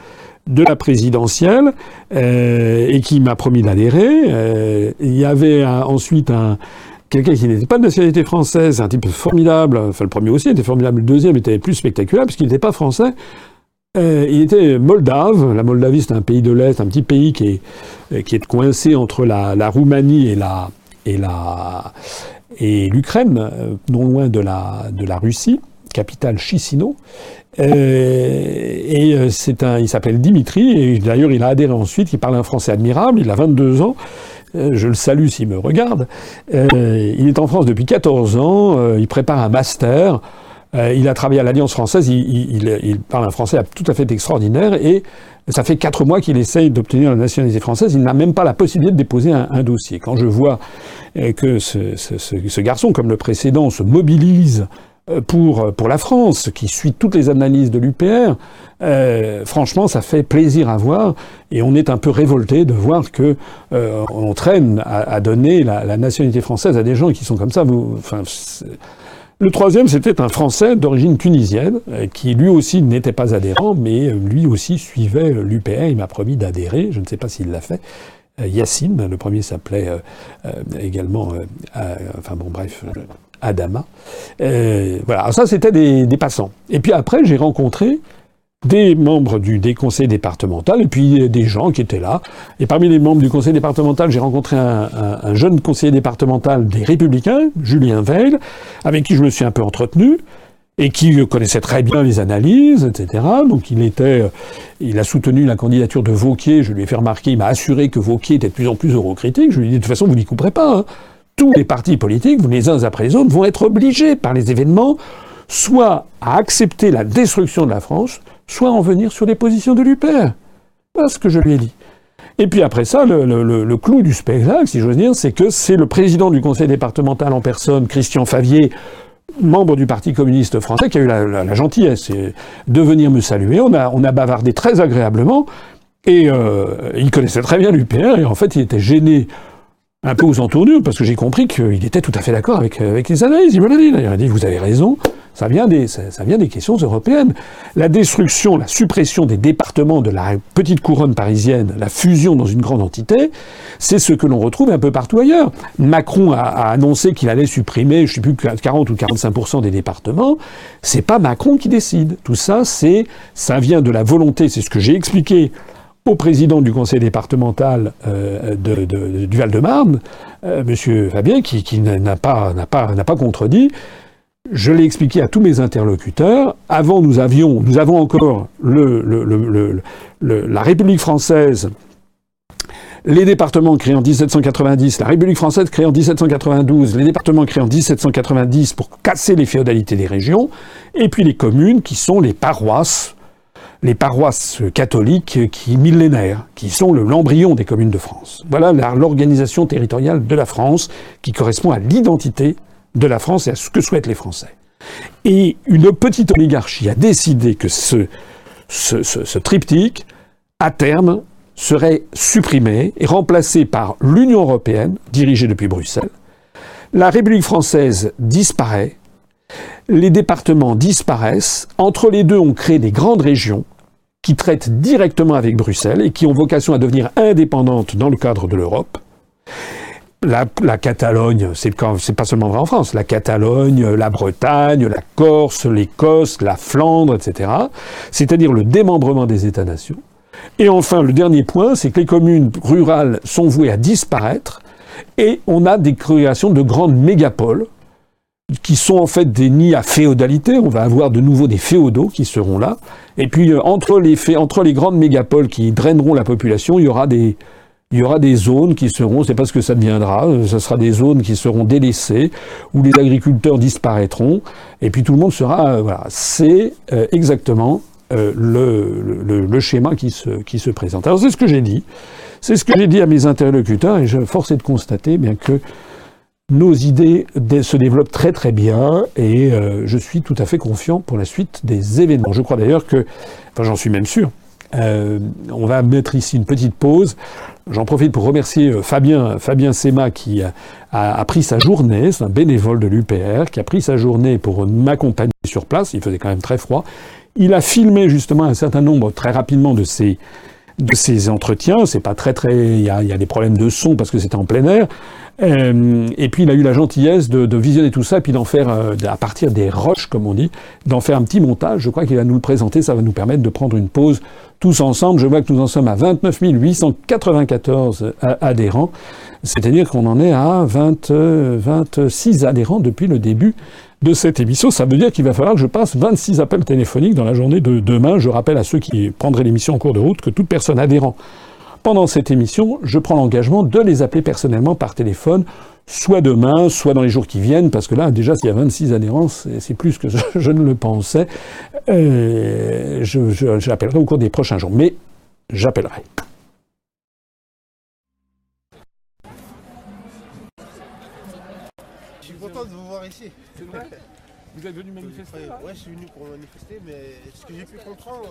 de la présidentielle euh, et qui m'a promis d'adhérer. Il y avait ensuite un, quelqu'un qui n'était pas de nationalité française, un type formidable, enfin le premier aussi était formidable, le deuxième était plus spectaculaire puisqu'il n'était pas français, euh, il était moldave. La Moldavie, c'est un pays de l'Est, un petit pays qui est, euh, qui est coincé entre la, la Roumanie et la et la et l'Ukraine, euh, non loin de la de la Russie, capitale Chisinau. Euh, et c'est un, il s'appelle Dimitri, et d'ailleurs il a adhéré ensuite, il parle un français admirable, il a 22 ans, je le salue s'il me regarde. Euh, il est en France depuis 14 ans, il prépare un master euh, il a travaillé à l'Alliance française, il, parle un français tout à fait extraordinaire et ça fait quatre mois qu'il essaye d'obtenir la nationalité française. Il n'a même pas la possibilité de déposer un, dossier. Quand je vois euh, que ce, garçon, comme le précédent, se mobilise euh, pour, pour la France, qui suit toutes les analyses de l'UPR, franchement, ça fait plaisir à voir, et on est un peu révolté de voir que on traîne à, donner la, nationalité française à des gens qui sont comme ça. Vous, enfin, le troisième, c'était un Français d'origine tunisienne, euh, qui lui aussi n'était pas adhérent, mais euh, lui aussi suivait euh, l'UPR. Il m'a promis d'adhérer. Je ne sais pas s'il l'a fait. Yacine, le premier s'appelait également, enfin bon, bref, Adama. voilà, ça c'était des, passants. Et puis après, j'ai rencontré des membres du, des conseils départementaux et puis des gens qui étaient là. Et parmi les membres du conseil départemental, j'ai rencontré un, un, un, jeune conseiller départemental des Républicains, Julien Veil, avec qui je me suis un peu entretenu et qui connaissait très bien les analyses, etc. Donc il était, il a soutenu la candidature de Vauquier. Je lui ai fait remarquer, il m'a assuré que Vauquier était de plus en plus eurocritique. Je lui ai dit de toute façon, vous n'y couperez pas. Hein. Tous les partis politiques, les uns après les autres, vont être obligés par les événements soit à accepter la destruction de la France, soit en venir sur les positions de l'UPR. Voilà ce que je lui ai dit. Et puis après ça, le, clou du spectacle, si j'ose dire, c'est que c'est le président du conseil départemental en personne, Christian Favier, membre du Parti communiste français, qui a eu la, gentillesse de venir me saluer. On a, on a bavardé très agréablement. Et euh, il connaissait très bien l'UPR, et en fait, il était gêné un peu aux entournures, parce que j'ai compris qu'il était tout à fait d'accord avec, avec les analyses. Il me l'a dit, il a dit, vous avez raison, ça vient, des, ça, vient des questions européennes. La destruction, la suppression des départements de la petite couronne parisienne, la fusion dans une grande entité, c'est ce que l'on retrouve un peu partout ailleurs. Macron a, a annoncé qu'il allait supprimer, je ne sais plus, 40 ou 45% des départements. C'est pas Macron qui décide. Tout ça, c'est, ça vient de la volonté, c'est ce que j'ai expliqué au président du conseil départemental euh, du Val-de-Marne, euh, Monsieur Fabien, qui, n'a pas, pas, contredit. Je l'ai expliqué à tous mes interlocuteurs. Avant, nous avions, nous avons encore la République française, les départements créés en 1790, la République française créée en 1792, les départements créés en 1790 pour casser les féodalités des régions, et puis les communes qui sont les paroisses, les paroisses catholiques qui millénaires, qui sont l'embryon des communes de France. Voilà l'organisation territoriale de la France qui correspond à l'identité de la France et à ce que souhaitent les Français. Et une petite oligarchie a décidé que ce, ce, triptyque, à terme, serait supprimé et remplacé par l'Union européenne, dirigée depuis Bruxelles. La République française disparaît, les départements disparaissent. Entre les deux, on crée des grandes régions qui traitent directement avec Bruxelles et qui ont vocation à devenir indépendantes dans le cadre de l'Europe la, Catalogne, c'est pas seulement vrai en France, la Catalogne, la Bretagne, la Corse, l'Écosse, la Flandre, etc. C'est-à-dire le démembrement des États-nations. Et enfin, le dernier point, c'est que les communes rurales sont vouées à disparaître et on a des créations de grandes mégapoles qui sont en fait des nids à féodalité. On va avoir de nouveau des féodaux qui seront là. Et puis, euh, entre les, entre les grandes mégapoles qui draineront la population, il y aura des, il y aura des zones qui seront, c'est pas ce que ça deviendra, ce sera des zones qui seront délaissées, où les agriculteurs disparaîtront, et puis tout le monde sera, euh, voilà, c'est euh, exactement euh, le, le, le, schéma qui se, qui se présente. Alors c'est ce que j'ai dit, c'est ce que j'ai dit à mes interlocuteurs, et je force est de constater bien que nos idées se développent très très bien, et euh, je suis tout à fait confiant pour la suite des événements. Je crois d'ailleurs que, enfin j'en suis même sûr, euh, on va mettre ici une petite pause. J'en profite pour remercier euh, Fabien, Fabien Sema qui a, a, pris sa journée, c'est un bénévole de l'UPR, qui a pris sa journée pour m'accompagner sur place, il faisait quand même très froid. Il a filmé justement un certain nombre très rapidement de ces, de ces entretiens. C'est pas très très. Il y a, y a des problèmes de son parce que c'était en plein air. Euh, et puis il a eu la gentillesse de, de visionner tout ça, et puis d'en faire, euh, à partir des roches, comme on dit, d'en faire un petit montage. Je crois qu'il va nous le présenter, ça va nous permettre de prendre une pause tous ensemble. Je vois que nous en sommes à 29 894 adhérents, c'est-à-dire qu'on en est à 20, 26 adhérents depuis le début de cette émission. Ça veut dire qu'il va falloir que je passe 26 appels téléphoniques dans la journée de demain. Je rappelle à ceux qui prendraient l'émission en cours de route que toute personne adhérent pendant cette émission, je prends l'engagement de les appeler personnellement par téléphone, soit demain, soit dans les jours qui viennent, parce que là, déjà, s'il y a 26 adhérents, c'est plus que <laughs> je, je, ne le pensais. Euh, je, je, j'appellerai au cours des prochains jours, mais j'appellerai. Je suis content de vous voir ici. C'est vrai? Vous êtes venu manifester Ouais, je suis venu pour manifester, mais ce que j'ai pu comprendre,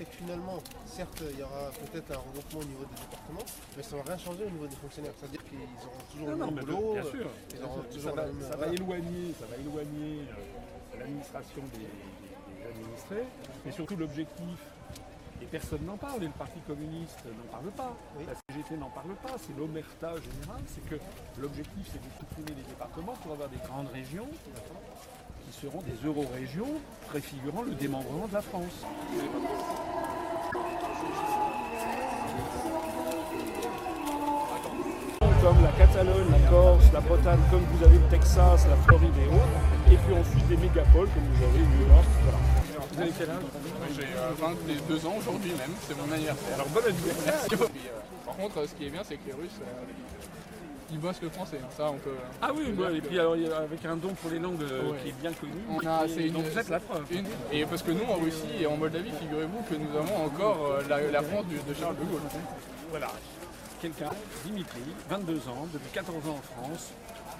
c'est que finalement, certes, il y aura peut-être un regroupement au niveau des départements, mais ça ne va rien changer au niveau des fonctionnaires. C'est-à-dire qu'ils auront toujours non, le même boulot. bien sûr. Ils Ça toujours va, la même. ça va voilà. éloigner, ça va éloigner euh, l'administration des, des- des administrés, mais surtout l'objectif. Et personne n'en parle, et le Parti communiste n'en parle pas, Oui. la CGT n'en parle pas, c'est l'omerta générale, c'est que l'objectif c'est de supprimer les départements pour avoir des grandes régions qui seront des euro-régions préfigurant le démembrement de la France. Comme la Catalogne, la Corse, la Bretagne, comme vous avez le Texas, la Floride et autres, et puis ensuite des mégapoles comme vous avez New York. Voilà. Vous avez quel âge? J'ai euh, 22 ans aujourd'hui même, c'est mon anniversaire. Alors bon anniversaire euh, par contre, euh, ce qui est bien, c'est que les Russes, euh, ils bossent le français. hein. Ça, on peut. Ah oui, peut et que- puis alors, il y a- avec un don pour les langues euh, Ouais. qui est bien connu. On a- Et c'est une- donc vous êtes la preuve. Une- Et parce que nous, en Russie et en Moldavie, figurez-vous que nous avons encore euh, la, la France de, de Charles de Gaulle. voilà, quelqu'un, Dimitri, 22 ans, depuis 14 ans en France,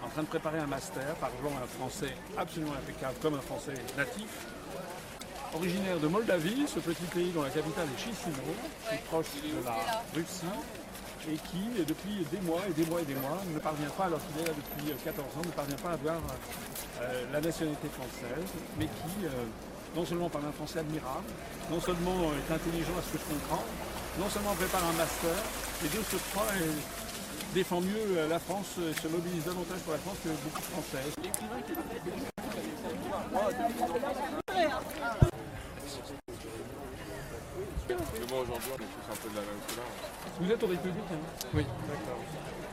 en train de préparer un master, parlant un français absolument impeccable, comme un français natif, originaire de Moldavie, ce petit pays dont la capitale est Chisinau, qui est proche de la Russie, et qui, depuis des mois et des mois et des mois, ne parvient pas, alors qu'il est là depuis 14 ans, ne parvient pas à avoir euh, la nationalité française, mais qui, euh, non seulement parle un français admirable, non seulement est intelligent à ce que je comprends, non seulement prépare un master, mais de ce trois défend mieux euh, la France, se mobilise davantage pour la France que beaucoup de Français. Mais bon, aujourd'hui, on est tous un peu de la même couleur. Vous êtes au Républicain Oui. D'accord.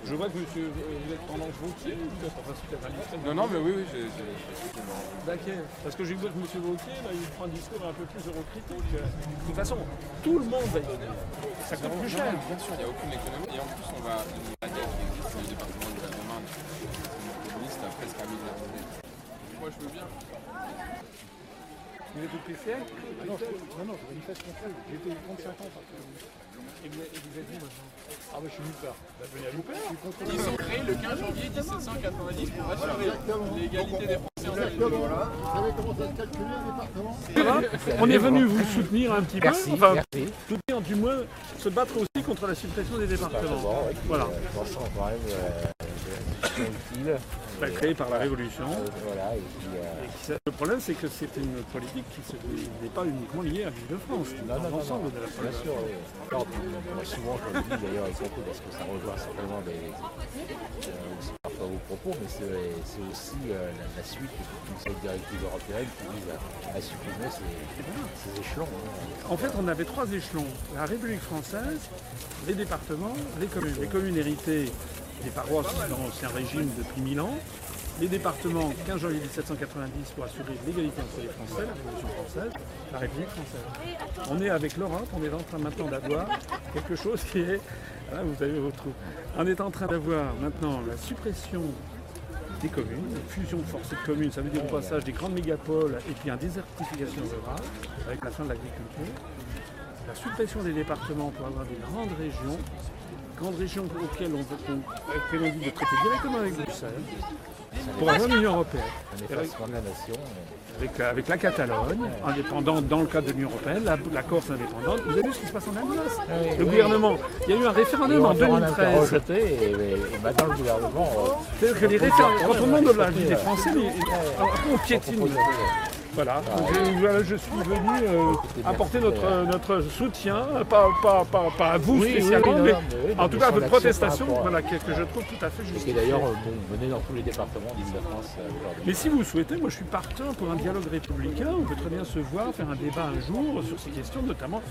Je vois que monsieur, euh, vous êtes tendance Vauquier, vous êtes enfin suite Non, non, mais oui, oui, j'ai. D'accord. Parce que j'ai vu que monsieur Vauquier, là, il prend un discours un peu plus eurocritique. De toute façon, tout le monde va y venir. Ça coûte plus cher. Bien sûr, il n'y a aucune économie. Et en plus, on va. Une maladie qui existe dans le département de la Marne. C'est a presque un milliard Moi, je veux bien. Vous êtes au PCL non, non, non, je manifeste contre elle. Été 35 ans par Et vous, et vous êtes où maintenant Ah, bah je suis Loupert. Bah, venez à contre Ils sont créés le 15 janvier 1790 pour assurer l'égalité des Français en voilà. Vous savez comment ça se calcule un département Ça va On est venu vous soutenir un petit peu. Enfin, soutenir du moins, se battre aussi contre la suppression des départements. Voilà. Quand même euh, utile. Créé par la Révolution. Euh, voilà, et puis, euh, Et Le problème, c'est que c'est une politique qui n'est pas uniquement liée à l'île de France, c'est l'ensemble de la bien sûr, oui. Moi, souvent, je le dis d'ailleurs, parce que ça rejoint certainement des, euh, parfois vos propos, mais c'est aussi euh, la, la suite de de directives européennes qui visent à, à supprimer ces, ces échelons. hein. En fait, on avait trois échelons. La République française, les départements, les communes. Les communes héritées des paroisses dans l'ancien régime depuis 1000 ans. Les départements, 15 janvier 1790, pour assurer l'égalité entre les Français, la Révolution française, la République française. On est avec l'Europe, on est en train maintenant d'avoir quelque chose qui est... Là, vous avez votre trou. On est en train d'avoir maintenant la suppression des communes, une fusion forcée de communes, ça veut dire au passage des grandes mégapoles et puis une désertification rurale avec la fin de l'agriculture, la suppression des départements pour avoir des grandes régions, grandes régions auxquelles on qu'on auxquelles on dit de traiter directement avec Bruxelles, pour avoir l'Union européenne, de la nation. euh, avec, avec la Catalogne, indépendante dans le cadre de l'Union européenne, la, la Corse indépendante. Vous avez vu ce qui se passe en Alsace? Le gouvernement, il y a eu un référendum en on aura un 2013. rejeté et, et, et maintenant le gouvernement. euh, C'est-à-dire que les référendums, quand on demande la vie des Français, on piétine. Voilà, je, voilà, je suis venu euh, apporter notre, euh, notre soutien, pas, pas, pas, pas à vous Oui, oui, spécialement, oui, non, mais non, mais oui, en tout cas à son votre protestation, par rapport à- voilà, que, que je trouve tout à fait Et justifiée. d'ailleurs, euh, bon, venez dans tous les départements d'Île-de-France euh, aujourd'hui. Mais si vous souhaitez, moi je suis partant pour un dialogue républicain. On peut très bien se voir, faire un débat un jour sur ces questions, notamment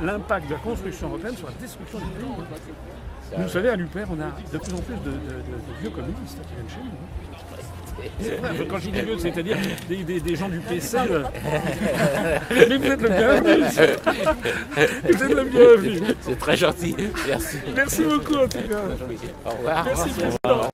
l'impact de la construction européenne sur la destruction du pays. Vous savez, à l'UPER, on a de plus en plus de, de- de- de vieux communistes qui viennent chez nous. C'est vrai, Quand je dis vieux, c'est-à-dire des, des- des gens du PCL. <laughs> Mais vous êtes le bienvenu. <laughs> Vous êtes le bienvenu. C'est très gentil. Merci. Merci beaucoup en tout cas. Au revoir. Merci, président.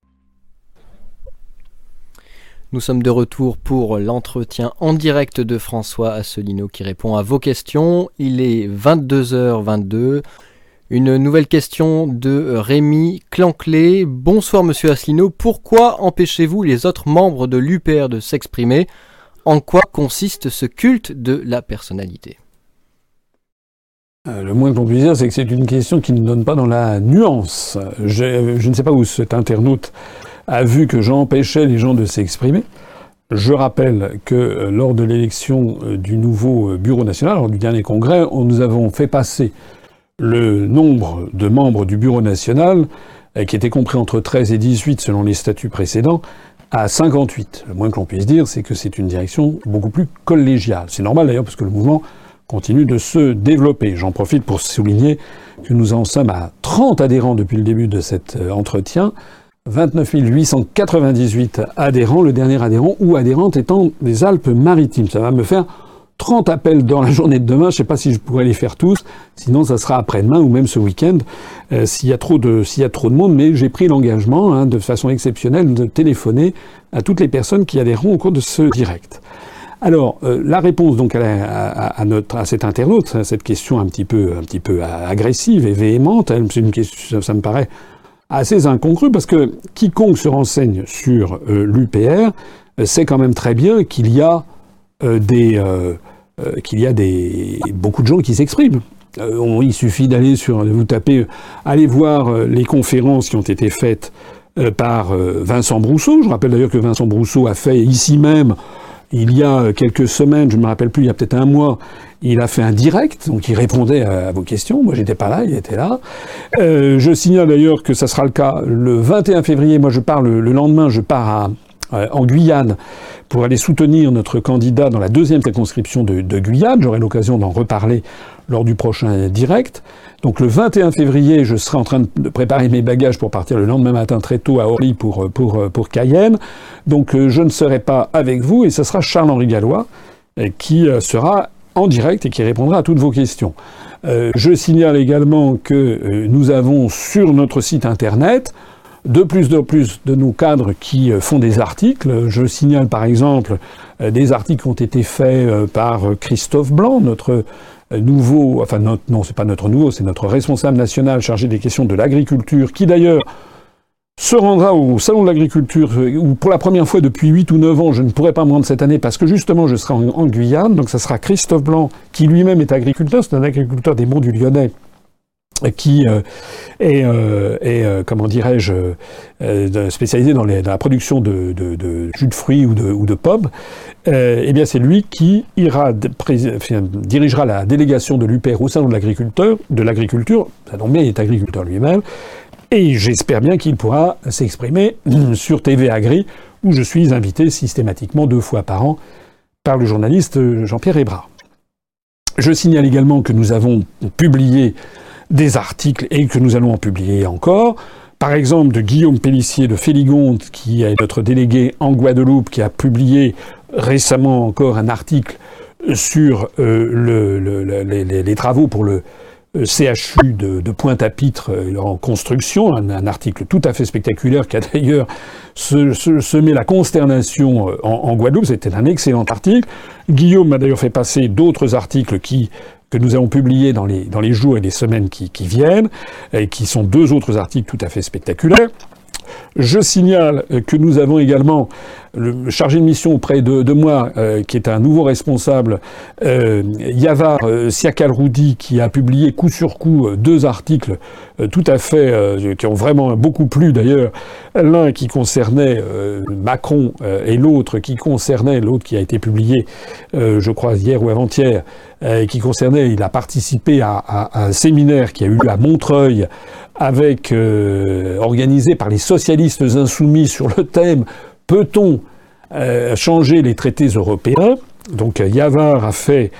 Nous sommes de retour pour l'entretien en direct de François Asselineau qui répond à vos questions. Il est 22h22. Une nouvelle question de Rémi Clanclé. Bonsoir Monsieur Asselineau. Pourquoi empêchez-vous les autres membres de l'UPR de s'exprimer? En quoi consiste ce culte de la personnalité? Euh, Le moins que l'on puisse dire, c'est que c'est une question qui ne donne pas dans la nuance. Je, ne sais pas où cet internaute a vu que j'empêchais les gens de s'exprimer. Je rappelle que euh, lors de l'élection euh, du nouveau Bureau national, lors du dernier congrès, on, nous avons fait passer le nombre de membres du Bureau national, euh, qui était compris entre 13 et 18 selon les statuts précédents, à 58. Le moins que l'on puisse dire, c'est que c'est une direction beaucoup plus collégiale. C'est normal d'ailleurs parce que le mouvement continue de se développer. J'en profite pour souligner que nous en sommes à 30 adhérents depuis le début de cet euh, entretien. 29 898 adhérents, le dernier adhérent ou adhérente étant des Alpes-Maritimes. Ça va me faire 30 appels dans la journée de demain. Je ne sais pas si je pourrais les faire tous. Sinon, ça sera après-demain ou même ce week-end euh, s'il y a trop de s'il y a trop de monde. Mais j'ai pris l'engagement, hein, de façon exceptionnelle, de téléphoner à toutes les personnes qui adhéreront au cours de ce direct. Alors, euh, la réponse donc à, notre, à cet internaute, à cette question un petit peu, un petit peu agressive et véhémente, c'est une question, ça me paraît assez incongru parce que quiconque se renseigne sur euh, l'UPR sait quand même très bien qu'il y a euh, des euh, qu'il y a des beaucoup de gens qui s'expriment. il suffit d'aller sur vous tapez allez voir les conférences qui ont été faites par Vincent Brousseau. Je rappelle d'ailleurs que Vincent Brousseau a fait ici même il y a quelques semaines, je ne me rappelle plus, il y a peut-être un mois, il a fait un direct, donc il répondait à, vos questions. Moi, j'étais pas là, il était là. Euh, je signale d'ailleurs que ça sera le cas le 21 février. Moi, je pars le, lendemain, je pars à, euh, en Guyane pour aller soutenir notre candidat dans la deuxième circonscription de, Guyane. J'aurai l'occasion d'en reparler lors du prochain direct. Donc le 21 février, je serai en train de préparer mes bagages pour partir le lendemain matin très tôt à Orly pour, pour, pour Cayenne. Donc euh, je ne serai pas avec vous et ce sera Charles-Henri Gallois qui sera en direct et qui répondra à toutes vos questions. Euh, je signale également que euh, nous avons sur notre site internet de plus en plus de nos cadres qui euh, font des articles. Je signale par exemple des articles qui ont été faits par Christophe Blanc, notre nouveau, enfin notre, non, c'est pas notre nouveau, c'est notre responsable national chargé des questions de l'agriculture, qui d'ailleurs se rendra au Salon de l'Agriculture, euh, où pour la première fois depuis 8 ou 9 ans, je ne pourrai pas me rendre cette année parce que justement je serai en, Guyane. Donc ça sera Christophe Blanc, qui lui-même est agriculteur, c'est un agriculteur des Monts du Lyonnais qui euh, est, euh, est comment dirais-je, spécialisé dans, la production de, jus de fruits ou de, pommes, eh bien c'est lui qui ira dirigera la délégation de l'UPR au salon de l'agriculteur, de l'agriculture. Ça tombe bien, il est agriculteur lui-même, et j'espère bien qu'il pourra s'exprimer <clears throat> sur TV Agri, où je suis invité systématiquement deux fois par an par le journaliste Jean-Pierre Hébrard. Je signale également que nous avons publié des articles et que nous allons en publier encore. Par exemple, de Guillaume Pellissier de Féligonde, qui est notre délégué en Guadeloupe, qui a publié récemment encore un article sur euh, le, les, travaux pour le euh, CHU de, Pointe-à-Pitre euh, en construction, un, article tout à fait spectaculaire qui a d'ailleurs semé la consternation euh, en, Guadeloupe. C'était un excellent article. Guillaume m'a d'ailleurs fait passer d'autres articles qui que nous allons publier dans les, jours et les semaines qui viennent, et qui sont deux autres articles tout à fait spectaculaires. Je signale que nous avons également le chargé de mission auprès de, moi, euh, qui est un nouveau responsable, euh, Yavar euh, Siakalroudi, qui a publié coup sur coup deux articles tout à fait, qui ont vraiment beaucoup plu d'ailleurs. L'un qui concernait Macron et l'autre qui concernait, l'autre qui a été publié, je crois, hier ou avant-hier, qui concernait, il a participé à, un séminaire qui a eu lieu à Montreuil avec organisé par les socialistes insoumis sur le thème Peut-on euh, changer les traités européens? Donc Yavar a fait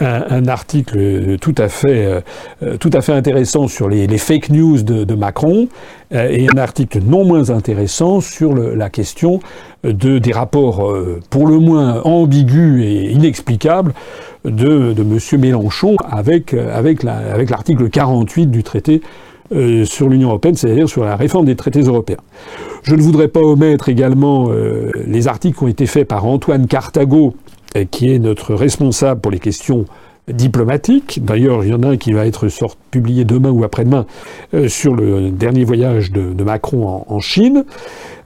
un, article tout à fait, euh, tout à fait intéressant sur les, fake news de, Macron euh, et un article non moins intéressant sur la question de, des rapports pour le moins ambigus et inexplicables de, de M. Mélenchon avec, avec l'article la, avec 48 du traité euh, sur l'Union européenne, c'est-à-dire sur la réforme des traités européens. Je ne voudrais pas omettre également euh, les articles qui ont été faits par Antoine Cartago, euh, qui est notre responsable pour les questions diplomatique. D'ailleurs, il y en a un qui va être sort, publié demain ou après-demain euh, sur le dernier voyage de, de Macron en, en Chine.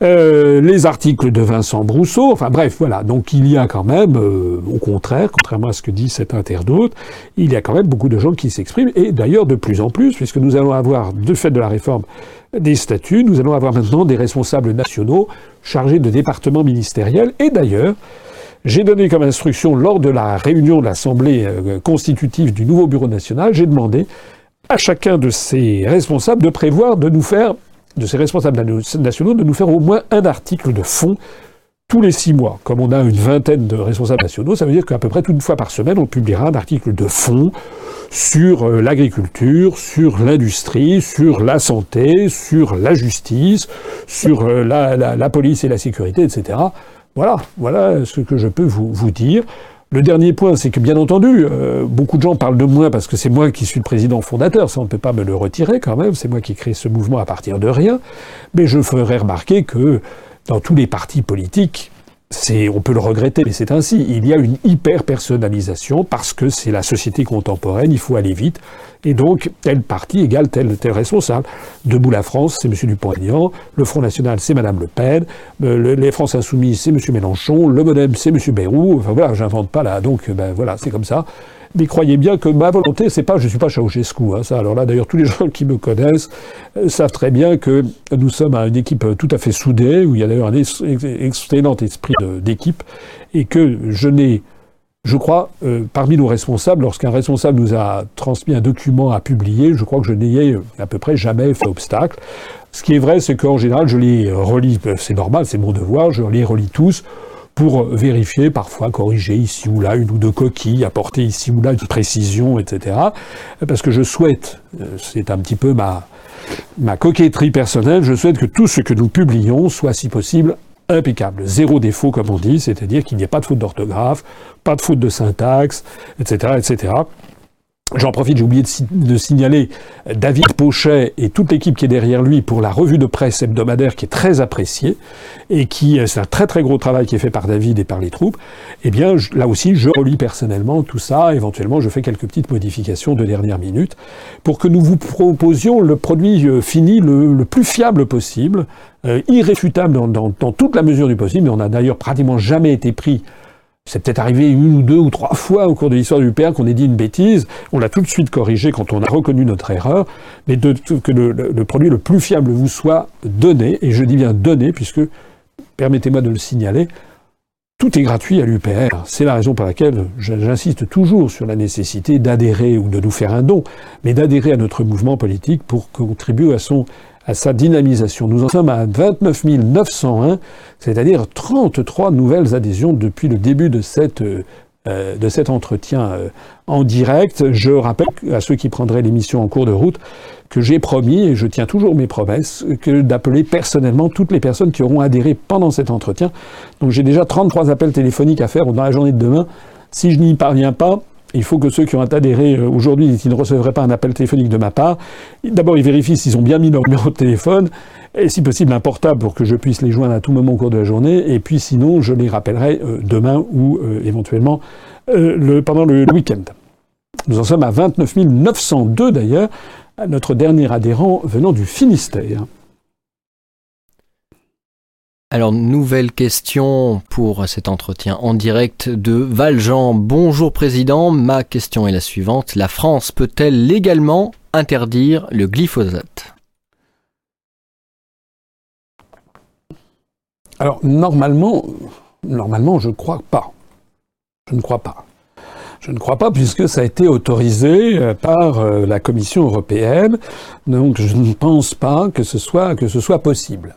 Euh, les articles de Vincent Brousseau. Enfin bref, voilà. Donc il y a quand même, euh, au contraire, contrairement à ce que dit cet internaute, il y a quand même beaucoup de gens qui s'expriment. Et d'ailleurs, de plus en plus, puisque nous allons avoir, de fait de la réforme des statuts, nous allons avoir maintenant des responsables nationaux chargés de départements ministériels. Et d'ailleurs, j'ai donné comme instruction lors de la réunion de l'Assemblée euh, constitutive du nouveau Bureau national, j'ai demandé à chacun de ces responsables de prévoir de nous faire, de ces responsables nationaux, de nous faire au moins un article de fond tous les six mois. Comme on a une vingtaine de responsables nationaux, ça veut dire qu'à peu près une fois par semaine, on publiera un article de fond sur euh, l'agriculture, sur l'industrie, sur la santé, sur la justice, sur euh, la, la police et la sécurité, etc. Voilà, voilà ce que je peux vous, dire. Le dernier point, c'est que bien entendu, euh, beaucoup de gens parlent de moi parce que c'est moi qui suis le président fondateur, ça on ne peut pas me le retirer quand même, c'est moi qui crée ce mouvement à partir de rien, mais je ferai remarquer que dans tous les partis politiques, on peut le regretter, mais c'est ainsi. Il y a une hyper personnalisation parce que c'est la société contemporaine, il faut aller vite. Et donc, tel parti égale tel, tel responsable. Debout la France, c'est M. Dupont-Aignan. Le Front National, c'est Mme Le Pen. Euh, les France Insoumises, c'est M. Mélenchon. Le Modem, c'est M. Bayrou. Enfin voilà, j'invente pas là. Donc, ben voilà, c'est comme ça. Mais croyez bien que ma volonté, c'est pas, je suis pas Ceausescu, hein, ça. Alors là, d'ailleurs, tous les <laughs> gens qui me connaissent euh, savent très bien que nous sommes une équipe tout à fait soudée, où il y a d'ailleurs un excellent esprit d'équipe, et que je n'ai, je crois, euh, parmi nos responsables, lorsqu'un responsable nous a transmis un document à publier, je crois que je n'ai à peu près jamais fait obstacle. Ce qui est vrai, c'est qu'en général, je les relis, c'est normal, c'est mon devoir, je les relis tous pour vérifier, parfois corriger ici ou là une ou deux coquilles, apporter ici ou là une précision, etc. Parce que je souhaite, euh, c'est un petit peu ma, ma coquetterie personnelle, je souhaite que tout ce que nous publions soit, si possible, impeccable, zéro défaut comme on dit, c'est-à-dire qu'il n'y ait pas de faute d'orthographe, pas de faute de syntaxe, etc., etc. J'en profite, j'ai oublié de, signaler David Pochet et toute l'équipe qui est derrière lui pour la revue de presse hebdomadaire qui est très appréciée et qui, euh, c'est un très très gros travail qui est fait par David et par les troupes. Eh bien, là aussi, je relis personnellement tout ça. Éventuellement, je fais quelques petites modifications de dernière minute pour que nous vous proposions le produit euh, fini le, plus fiable possible, euh, irréfutable dans, dans toute la mesure du possible. On n'a d'ailleurs pratiquement jamais été pris c'est peut-être arrivé une ou deux ou trois fois au cours de l'histoire du père qu'on ait dit une bêtise. On l'a tout de suite corrigé quand on a reconnu notre erreur. Mais que le, produit le plus fiable vous soit donné, et je dis bien donné, puisque, permettez-moi de le signaler, tout est gratuit à l'UPR. C'est la raison pour laquelle j'insiste toujours sur la nécessité d'adhérer ou de nous faire un don, mais d'adhérer à notre mouvement politique pour contribuer à son à sa dynamisation. Nous en sommes à 29 901, c'est-à-dire 33 nouvelles adhésions depuis le début de cette euh, de cet entretien euh, en direct. Je rappelle à ceux qui prendraient l'émission en cours de route que j'ai promis, et je tiens toujours mes promesses, que d'appeler personnellement toutes les personnes qui auront adhéré pendant cet entretien. Donc j'ai déjà 33 appels téléphoniques à faire dans la journée de demain. Si je n'y parviens pas, il faut que ceux qui ont adhéré euh, aujourd'hui et qui ne recevraient pas un appel téléphonique de ma part, d'abord ils vérifient s'ils ont bien mis leur numéro de téléphone, et si possible un portable pour que je puisse les joindre à tout moment au cours de la journée, et puis sinon je les rappellerai euh, demain ou euh, éventuellement pendant le, le week-end. Nous en sommes à 29 902 d'ailleurs, notre dernier adhérent venant du Finistère. Alors, nouvelle question pour cet entretien en direct de Valjean. Bonjour Président, ma question est la suivante. La France peut-elle légalement interdire le glyphosate? Alors, normalement, normalement, je crois pas. Je ne crois pas. Je ne crois pas puisque ça a été autorisé euh, par euh, la Commission européenne. Donc, je ne pense pas que ce soit possible.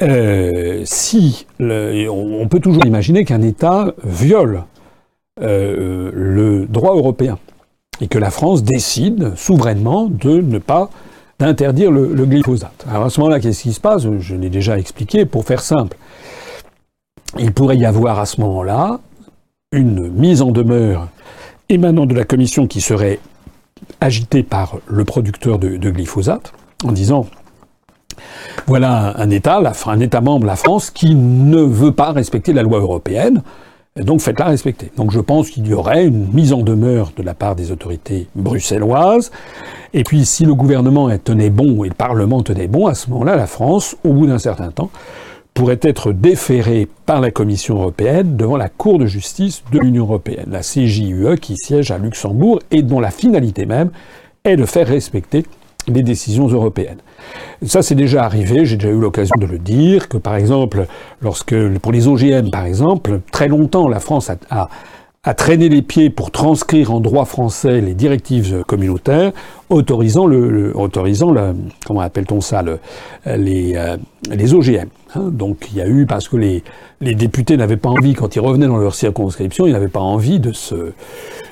Euh, si on, peut toujours imaginer qu'un État viole euh, le droit européen et que la France décide souverainement de ne pas d'interdire le, glyphosate. Alors à ce moment-là, qu'est-ce qui se passe? Je l'ai déjà expliqué. Pour faire simple, il pourrait y avoir à ce moment-là une mise en demeure émanant de la Commission qui serait agitée par le producteur de glyphosate en disant voilà un État, membre, la France, qui ne veut pas respecter la loi européenne. Donc faites-la respecter. Donc je pense qu'il y aurait une mise en demeure de la part des autorités bruxelloises. Et puis si le gouvernement tenait bon et le Parlement tenait bon, à ce moment-là, la France, au bout d'un certain temps, pourrait être déférée par la Commission européenne devant la Cour de justice de l'Union européenne, la CJUE, qui siège à Luxembourg et dont la finalité même est de faire respecter les décisions européennes. Ça, c'est déjà arrivé, j'ai déjà eu l'occasion de le dire, que par exemple, lorsque, pour les OGM par exemple, très longtemps, la France a, a, traîné les pieds pour transcrire en droit français les directives communautaires, autorisant le, autorisant comment appelle-t-on ça, le, les, euh, les OGM. Hein. donc il y a eu, parce que les, les députés n'avaient pas envie, quand ils revenaient dans leur circonscription, ils n'avaient pas envie de se,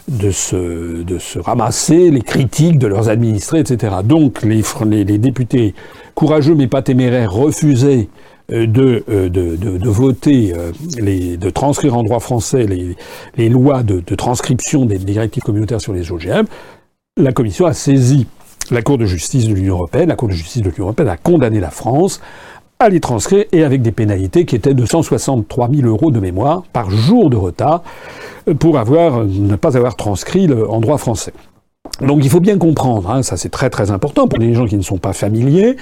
de se, de se ramasser les critiques de leurs administrés, etc. Donc les, les, députés courageux mais pas téméraires refusaient de, euh, de, de, de, voter, euh, les, de transcrire en droit français les, les lois de, transcription des directives communautaires sur les OGM, la Commission a saisi la Cour de justice de l'Union européenne. La Cour de justice de l'Union européenne a condamné la France à les transcrire et avec des pénalités qui étaient de 163 000 euros de mémoire par jour de retard pour avoir, ne pas avoir transcrit en droit français. Donc il faut bien comprendre, hein, ça c'est très très important pour les gens qui ne sont pas familiers,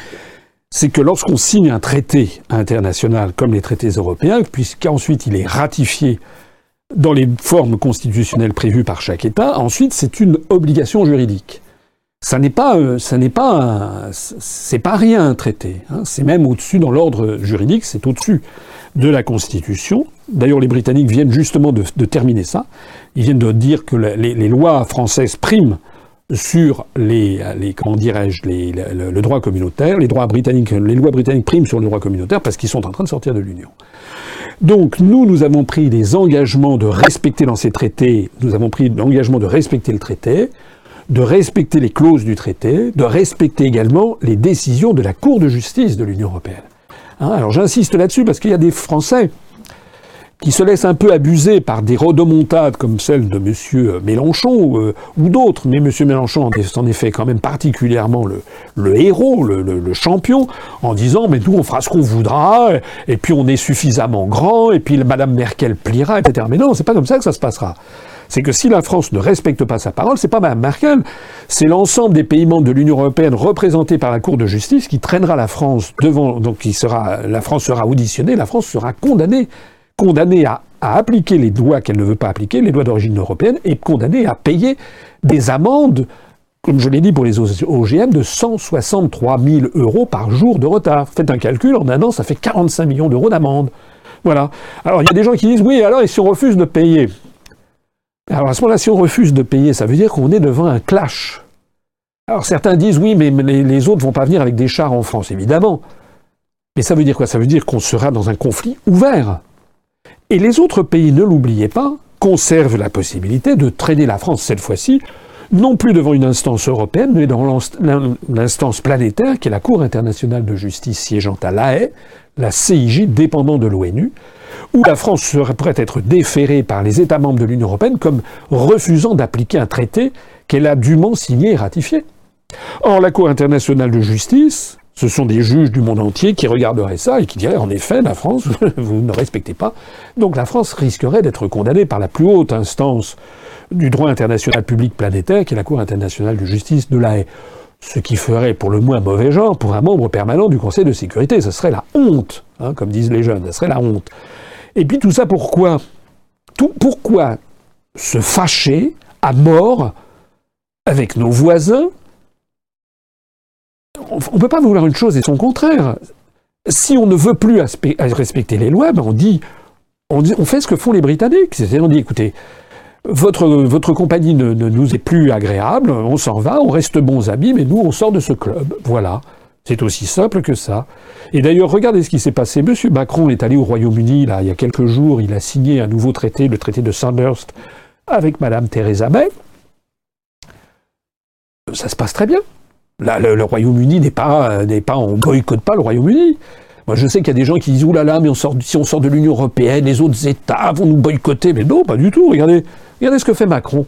c'est que lorsqu'on signe un traité international comme les traités européens, puisqu'ensuite il est ratifié dans les formes constitutionnelles prévues par chaque État, ensuite c'est une obligation juridique. Ça n'est pas, euh, c'est rien un traité. Hein. C'est même au-dessus dans l'ordre juridique, c'est au-dessus de la Constitution. D'ailleurs, les Britanniques viennent justement de, terminer ça. Ils viennent de dire que les, lois françaises priment sur les, les comment dirais-je, le, le, droit communautaire. Les droits britanniques, les lois britanniques priment sur le droit communautaire parce qu'ils sont en train de sortir de l'Union. Donc nous, nous avons pris des engagements de respecter dans ces traités, nous avons pris l'engagement de respecter le traité, de respecter les clauses du traité, de respecter également les décisions de la Cour de justice de l'Union européenne. Hein, alors j'insiste là-dessus parce qu'il y a des Français qui se laissent un peu abuser par des rodomontades comme celle de M. Mélenchon euh, ou d'autres, mais M. Mélenchon en est fait quand même particulièrement le, héros, le, champion, en disant mais nous on fera ce qu'on voudra, et puis on est suffisamment grand, et puis Mme Merkel pliera, etc. Mais non, c'est pas comme ça que ça se passera c'est que si la France ne respecte pas sa parole, c'est pas Mme Merkel, c'est l'ensemble des pays membres de l'Union européenne représentés par la Cour de justice qui traînera la France devant, donc qui sera, la France sera auditionnée, la France sera condamnée, condamnée à, appliquer les lois qu'elle ne veut pas appliquer, les lois d'origine européenne, et condamnée à payer des amendes comme je l'ai dit pour les OGM, de 163 000 euros par jour de retard. Faites un calcul, en un an, ça fait 45 millions d'euros d'amende. Voilà. Alors, il y a des gens qui disent, oui, alors, et si on refuse de payer? Alors à ce moment-là, si on refuse de payer, ça veut dire qu'on est devant un clash. Alors certains disent oui, mais les, autres vont pas venir avec des chars en France, évidemment. Mais ça veut dire quoi? Ça veut dire qu'on sera dans un conflit ouvert. Et les autres pays, ne l'oubliez pas, conservent la possibilité de traîner la France cette fois-ci, non plus devant une instance européenne, mais dans l'instance planétaire qui est la Cour internationale de justice siégeant à La Haye, la CIJ dépendant de l'ONU, où la France serait, pourrait être déférée par les États membres de l'Union européenne comme refusant d'appliquer un traité qu'elle a dûment signé et ratifié. Or, la Cour internationale de justice, ce sont des juges du monde entier qui regarderaient ça et qui diraient en effet, la France, <laughs> vous ne respectez pas. Donc la France risquerait d'être condamnée par la plus haute instance du droit international public planétaire, qui est la Cour internationale de justice de la Ce qui ferait pour le moins mauvais genre pour un membre permanent du Conseil de sécurité. Ce serait la honte, hein, comme disent les jeunes, ce serait la honte. Et puis tout ça pourquoi? Pourquoi se fâcher à mort avec nos voisins On ne peut pas vouloir une chose et son contraire. Si on ne veut plus respecter les lois, ben on, dit, on, fait ce que font les Britanniques. C'est-à-dire on dit, écoutez, votre, compagnie ne, nous est plus agréable, on s'en va, on reste bons amis, mais nous, on sort de ce club. Voilà. C'est aussi simple que ça. Et d'ailleurs, regardez ce qui s'est passé. Monsieur Macron est allé au Royaume-Uni, il y a quelques jours, il a signé un nouveau traité, le traité de Sandhurst, avec Madame Theresa May. Ça se passe très bien. Là, le, Royaume-Uni n'est pas, n'est pas, on boycotte pas le Royaume-Uni. Moi, je sais qu'il y a des gens qui disent, oulala, mais on sort, si on sort de l'Union Européenne, les autres États vont nous boycotter. Mais non, pas du tout. Regardez, regardez ce que fait Macron.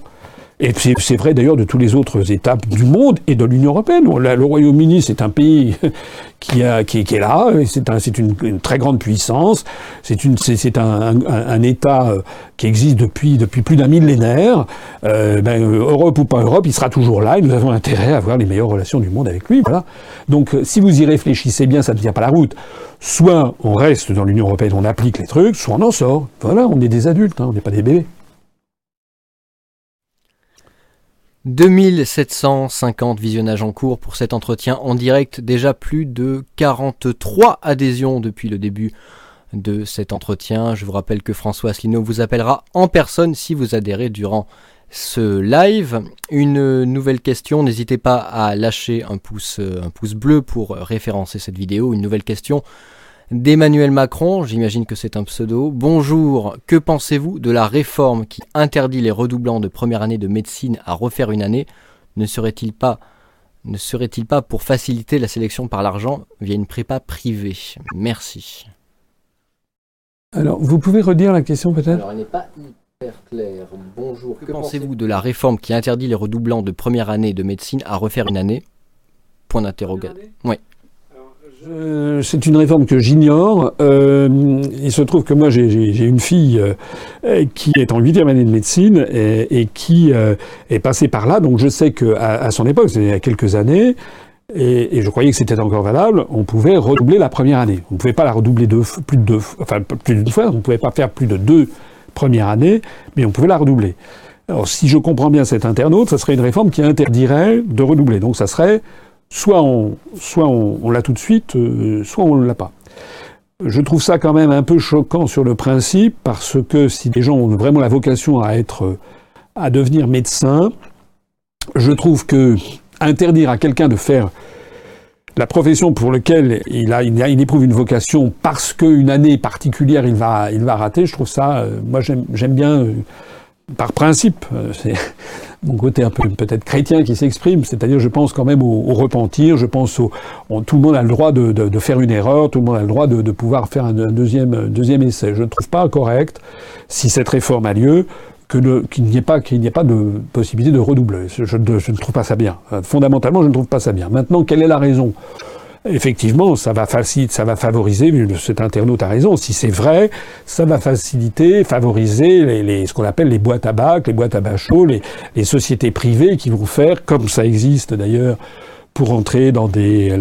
Et c'est vrai d'ailleurs de tous les autres États du monde et de l'Union européenne. Le Royaume-Uni, c'est un pays <laughs> qui, a, qui, est là, c'est un, une, une, très grande puissance, c'est un, un, un, État euh, qui existe depuis, depuis plus d'un millénaire. Euh, ben, Europe ou pas Europe, il sera toujours là et nous avons intérêt à avoir les meilleures relations du monde avec lui. Voilà. Donc euh, si vous y réfléchissez bien, ça ne tient pas la route. Soit on reste dans l'Union européenne, on applique les trucs, soit on en sort. Voilà, on est des adultes, hein, on n'est pas des bébés. 2750 visionnages en cours pour cet entretien en direct, déjà plus de 43 adhésions depuis le début de cet entretien. Je vous rappelle que François Asselineau vous appellera en personne si vous adhérez durant ce live. Une nouvelle question, n'hésitez pas à lâcher un pouce, un pouce bleu pour référencer cette vidéo. Une nouvelle question d'Emmanuel Macron, j'imagine que c'est un pseudo. Bonjour, que pensez-vous de la réforme qui interdit les redoublants de première année de médecine à refaire une année? Ne serait-il pas ne serait-il pas pour faciliter la sélection par l'argent via une prépa privée? Merci. Alors, vous pouvez redire la question peut-être? Alors, elle n'est pas hyper claire. Bonjour, que, pensez-vous? de la réforme qui interdit les redoublants de première année de médecine à refaire une année? Point d'interrogation. Oui Euh, c'est une réforme que j'ignore. Euh, il se trouve que moi, j'ai une fille euh, qui est en huitième année de médecine et, et qui euh, est passée par là. Donc je sais qu'à à son époque, c'était il y a quelques années, et, et je croyais que c'était encore valable, on pouvait redoubler la première année. On ne pouvait pas la redoubler deux, plus de deux, enfin plus fois, on ne pouvait pas faire plus de deux premières années, mais on pouvait la redoubler. Alors si je comprends bien cet internaute, ça serait une réforme qui interdirait de redoubler. Donc ça serait soit on, soit on, l'a tout de suite, euh, soit on ne l'a pas. Je trouve ça quand même un peu choquant sur le principe parce que si les gens ont vraiment la vocation à être, à devenir médecin, je trouve que interdire à quelqu'un de faire la profession pour laquelle il, a, il, a, il éprouve une vocation parce qu'une année particulière il va, il va rater, je trouve ça, euh, moi j'aime bien, euh, par principe, euh, c'est mon côté un peu peut-être chrétien qui s'exprime, c'est-à-dire je pense quand même au, repentir, je pense au... Tout le monde a le droit de, faire une erreur, tout le monde a le droit de, pouvoir faire un, deuxième, essai. Je ne trouve pas correct, si cette réforme a lieu, qu'il n'y ait pas de possibilité de redoubler. Je, ne trouve pas ça bien. Fondamentalement, je ne trouve pas ça bien. Maintenant, quelle est la raison? Effectivement, ça va faciliter, ça va favoriser. Cet internaute a raison. Si c'est vrai, ça va faciliter, favoriser les, ce qu'on appelle les boîtes à bac, les boîtes à bachot, les, sociétés privées qui vont faire, comme ça existe d'ailleurs pour entrer dans, les,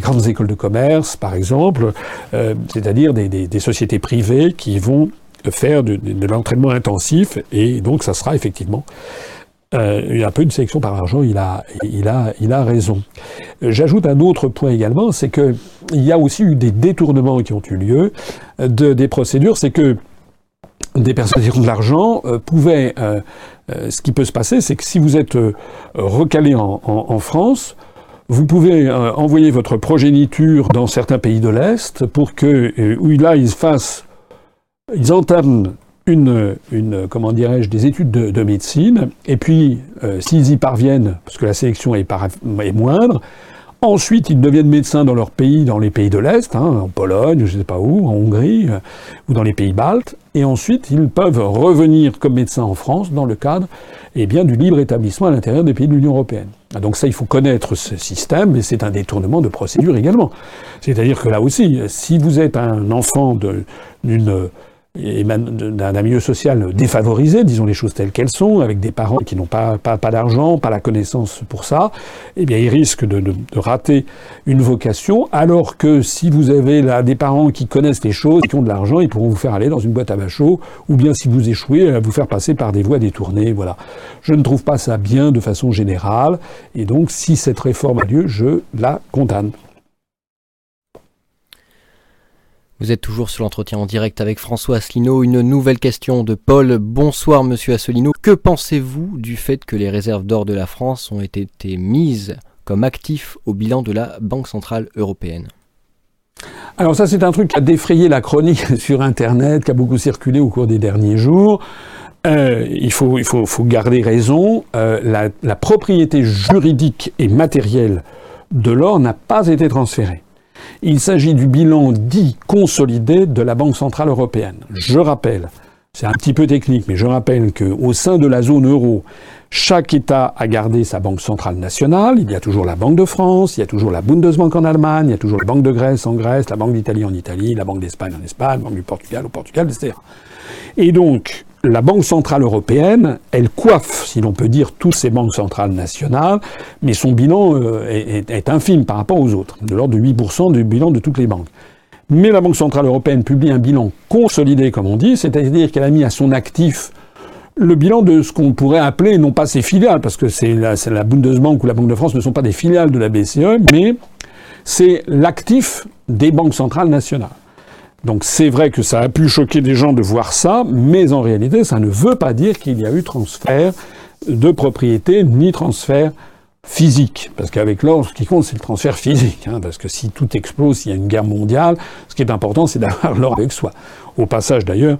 grandes écoles de commerce, par exemple, euh, c'est-à-dire des, sociétés privées qui vont faire de l'entraînement intensif et donc ça sera effectivement euh, un peu une sélection par argent. Il a, il a, il a raison. J'ajoute un autre point également, c'est que il y a aussi eu des détournements qui ont eu lieu de, des procédures. C'est que des personnes qui ont de l'argent euh, pouvaient. Euh, ce qui peut se passer, c'est que si vous êtes recalé en, en, en France, vous pouvez envoyer votre progéniture dans certains pays de l'Est pour que, où là, ils fassent ils entament une, une comment dirais-je, des études de, de, médecine, et puis euh, s'ils y parviennent, parce que la sélection est, par, est, moindre, ensuite ils deviennent médecins dans leur pays, dans les pays de l'Est, hein, en Pologne, je ne sais pas où, en Hongrie, euh, ou dans les pays baltes, et ensuite ils peuvent revenir comme médecins en France dans le cadre eh bien, du libre établissement à l'intérieur des pays de l'Union européenne. Donc ça, il faut connaître ce système, mais c'est un détournement de procédure également. C'est-à-dire que là aussi, si vous êtes un enfant d'une d'un milieu social défavorisé, disons les choses telles qu'elles sont, avec des parents qui n'ont pas, d'argent, pas la connaissance pour ça, eh bien, ils risquent de, rater une vocation, alors que si vous avez là des parents qui connaissent les choses, qui ont de l'argent, ils pourront vous faire aller dans une boîte à bachot, ou bien si vous échouez, vous faire passer par des voies détournées, voilà. Je ne trouve pas ça bien de façon générale, et donc si cette réforme a lieu, je la condamne. Vous êtes toujours sur l'entretien en direct avec François Asselineau. Une nouvelle question de Paul. Bonsoir Monsieur Asselineau. Que pensez-vous du fait que les réserves d'or de la France ont été mises comme actifs au bilan de la Banque Centrale Européenne? Alors ça c'est un truc qui a défrayé la chronique <laughs> sur Internet, qui a beaucoup circulé au cours des derniers jours. Euh, il faut, garder raison. Euh, la propriété juridique et matérielle de l'or n'a pas été transférée. Il s'agit du bilan dit consolidé de la Banque Centrale Européenne. Je rappelle, c'est un petit peu technique, mais je rappelle qu'au sein de la zone euro, chaque État a gardé sa banque centrale nationale. Il y a toujours la Banque de France, il y a toujours la Bundesbank en Allemagne, il y a toujours la Banque de Grèce en Grèce, la Banque d'Italie en Italie, la Banque d'Espagne en Espagne, la Banque du Portugal au Portugal, etc. Et donc, la Banque centrale européenne, elle coiffe, si l'on peut dire, toutes ces banques centrales nationales, mais son bilan euh, est, infime par rapport aux autres, de l'ordre de 8% du bilan de toutes les banques. Mais la Banque centrale européenne publie un bilan consolidé, comme on dit, c'est-à-dire qu'elle a mis à son actif le bilan de ce qu'on pourrait appeler, non pas ses filiales, parce que c'est la Bundesbank ou la Banque de France ne sont pas des filiales de la BCE, mais c'est l'actif des banques centrales nationales. Donc c'est vrai que ça a pu choquer des gens de voir ça, mais en réalité, ça ne veut pas dire qu'il y a eu transfert de propriété ni transfert physique. Parce qu'avec l'or, ce qui compte, c'est le transfert physique. Hein, parce que si tout explose, s'il y a une guerre mondiale, ce qui est important, c'est d'avoir <laughs> l'or avec soi. Au passage, d'ailleurs,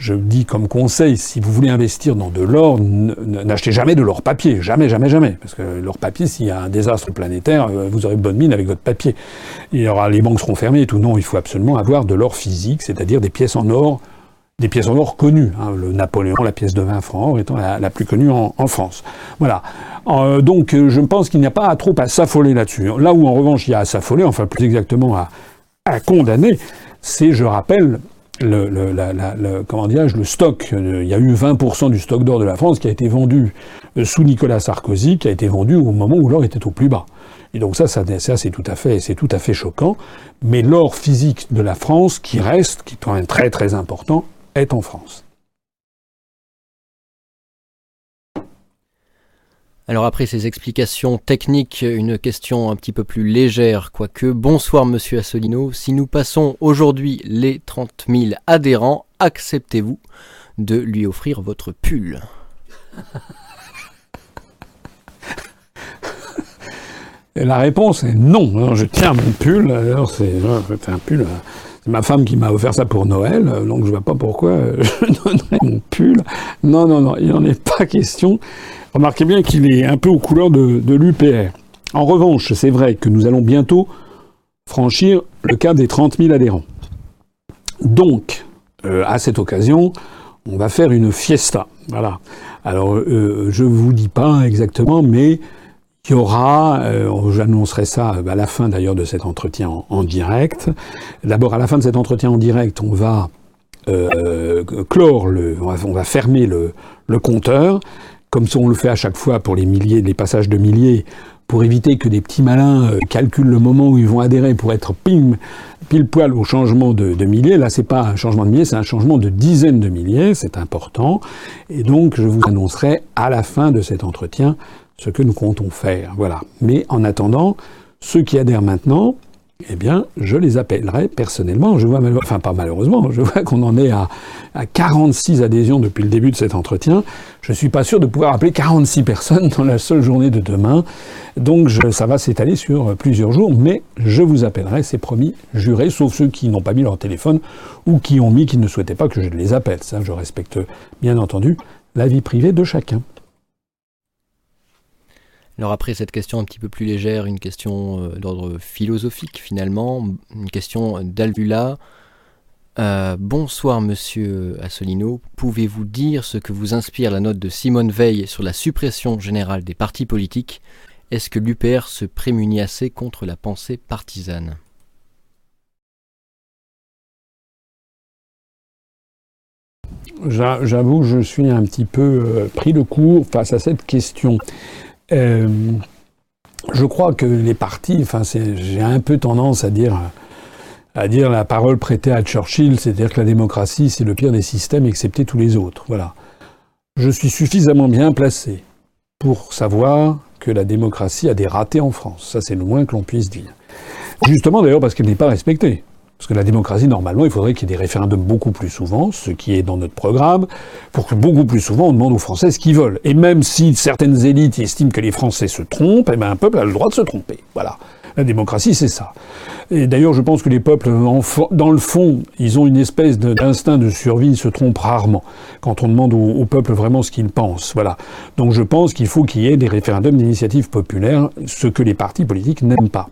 je dis comme conseil, si vous voulez investir dans de l'or, n'achetez jamais de l'or papier. Jamais, jamais, jamais. Parce que l'or papier, s'il y a un désastre planétaire, euh, vous aurez bonne mine avec votre papier. Il y les banques seront fermées et tout. Non, il faut absolument avoir de l'or physique, c'est-à-dire des pièces en or des pièces en or connues. Hein, le Napoléon, la pièce de 20 francs étant la, plus connue en, France. Voilà. Euh, donc je pense qu'il n'y a pas trop à s'affoler là-dessus. Là où en revanche il y a à s'affoler, enfin plus exactement à, à condamner, c'est, je rappelle, le, le, la, le, comment le stock. Il y a eu 20% du stock d'or de la France qui a été vendu euh, sous Nicolas Sarkozy, qui a été vendu au moment où l'or était au plus bas. Et donc ça, ça, ça c'est tout à fait, c'est tout à fait choquant. Mais l'or physique de la France, qui reste, qui est quand même très très important, est en France. Alors après ces explications techniques, une question un petit peu plus légère, quoique. Bonsoir Monsieur Assolino, si nous passons aujourd'hui les 30 000 adhérents, acceptez-vous de lui offrir votre pull? La réponse est non. je tiens mon pull. Alors c'est un pull. C'est ma femme qui m'a offert ça pour Noël, donc je vois pas pourquoi <laughs> je donnerais mon pull. Non, non, non, il n'en est pas question. Remarquez bien qu'il est un peu aux couleurs de, l'UPR. En revanche, c'est vrai que nous allons bientôt franchir le cap des 30 000 adhérents. Donc, euh, à cette occasion, on va faire une fiesta. Voilà. Alors, euh, je ne vous dis pas exactement, mais il y aura, euh, j'annoncerai ça à la fin d'ailleurs de cet entretien en, direct. D'abord, à la fin de cet entretien en direct, on va clore le, on va, fermer le, le compteur comme on le fait à chaque fois pour les milliers, les passages de milliers, pour éviter que des petits malins euh, calculent le moment où ils vont adhérer pour être pile, pile poil au changement de, de milliers. Là, c'est pas un changement de milliers, c'est un changement de dizaines de milliers, c'est important. Et donc, je vous annoncerai à la fin de cet entretien ce que nous comptons faire. Voilà. Mais en attendant, ceux qui adhèrent maintenant, eh bien, je les appellerai personnellement. Je vois, enfin pas malheureusement, je vois qu'on en est à, 46 adhésions depuis le début de cet entretien. Je ne suis pas sûr de pouvoir appeler 46 personnes dans la seule journée de demain. Donc ça va s'étaler sur plusieurs jours, mais je vous appellerai, c'est promis, juré, sauf ceux qui n'ont pas mis leur téléphone ou qui ont mis qu'ils ne souhaitaient pas que je les appelle. Ça, je respecte bien entendu la vie privée de chacun. Alors après cette question un petit peu plus légère, une question euh, d'ordre philosophique finalement, une question d'Alvula. Euh, bonsoir monsieur Assolino, pouvez-vous dire ce que vous inspire la note de Simone Veil sur la suppression générale des partis politiques? Est-ce que l'UPR se prémunit assez contre la pensée partisane? J'avoue je suis un petit peu euh, pris de court face à cette question. Euh, je crois que les partis, enfin, j'ai un peu tendance à dire, à dire la parole prêtée à Churchill, c'est-à-dire que la démocratie, c'est le pire des systèmes, excepté tous les autres. Voilà. Je suis suffisamment bien placé pour savoir que la démocratie a des ratés en France. Ça, c'est le moins que l'on puisse dire. Justement, d'ailleurs, parce qu'elle n'est pas respectée. Parce que la démocratie, normalement, il faudrait qu'il y ait des référendums beaucoup plus souvent, ce qui est dans notre programme, pour que beaucoup plus souvent on demande aux Français ce qu'ils veulent. Et même si certaines élites estiment que les Français se trompent, eh ben un peuple a le droit de se tromper. Voilà. La démocratie, c'est ça. Et d'ailleurs, je pense que les peuples, dans le fond, ils ont une espèce d'instinct de survie, ils se trompent rarement quand on demande au, peuple vraiment ce qu'il pense. Voilà. Donc je pense qu'il faut qu'il y ait des référendums d'initiative populaire, ce que les partis politiques n'aiment pas.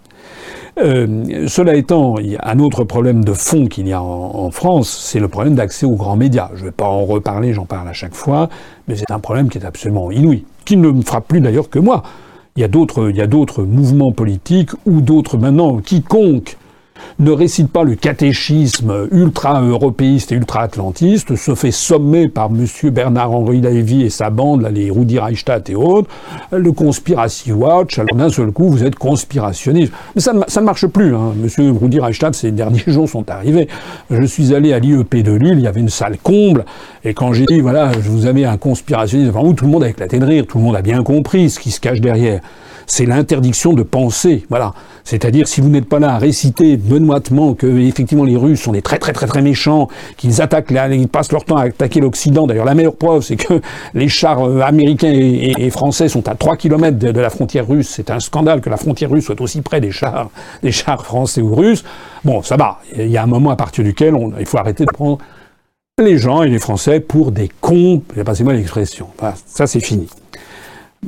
Euh, cela étant, il y a un autre problème de fond qu'il y a en, France, c'est le problème d'accès aux grands médias. Je ne vais pas en reparler, j'en parle à chaque fois, mais c'est un problème qui est absolument inouï, qui ne me frappe plus d'ailleurs que moi. Il y a d'autres, il y a d'autres mouvements politiques ou d'autres maintenant, quiconque ne récite pas le catéchisme ultra-européiste et ultra-atlantiste, se fait sommer par M. Bernard-Henri Lévy et sa bande, les Rudi Reichstadt et autres, le Conspiracy Watch, alors d'un seul coup, vous êtes conspirationniste. Mais ça, ça ne marche plus. Hein. M. Rudi Reichstadt, ces derniers <laughs> jours sont arrivés. Je suis allé à l'IEP de Lille, il y avait une salle comble, et quand j'ai dit, voilà, je vous avais un conspirationniste devant vous, tout le monde a éclaté de rire, tout le monde a bien compris ce qui se cache derrière c'est l'interdiction de penser. Voilà. C'est-à-dire, si vous n'êtes pas là à réciter benoîtement que, effectivement, les Russes sont des très, très, très, très méchants, qu'ils attaquent, ils passent leur temps à attaquer l'Occident. D'ailleurs, la meilleure preuve, c'est que <laughs> les chars euh, américains et, français sont à 3 km de, la frontière russe. C'est un scandale que la frontière russe soit aussi près des chars, <laughs> des chars français ou russes. Bon, ça va. Il y a un moment à partir duquel il faut arrêter de prendre les gens et les Français pour des cons. Passez-moi l'expression. ça, c'est fini.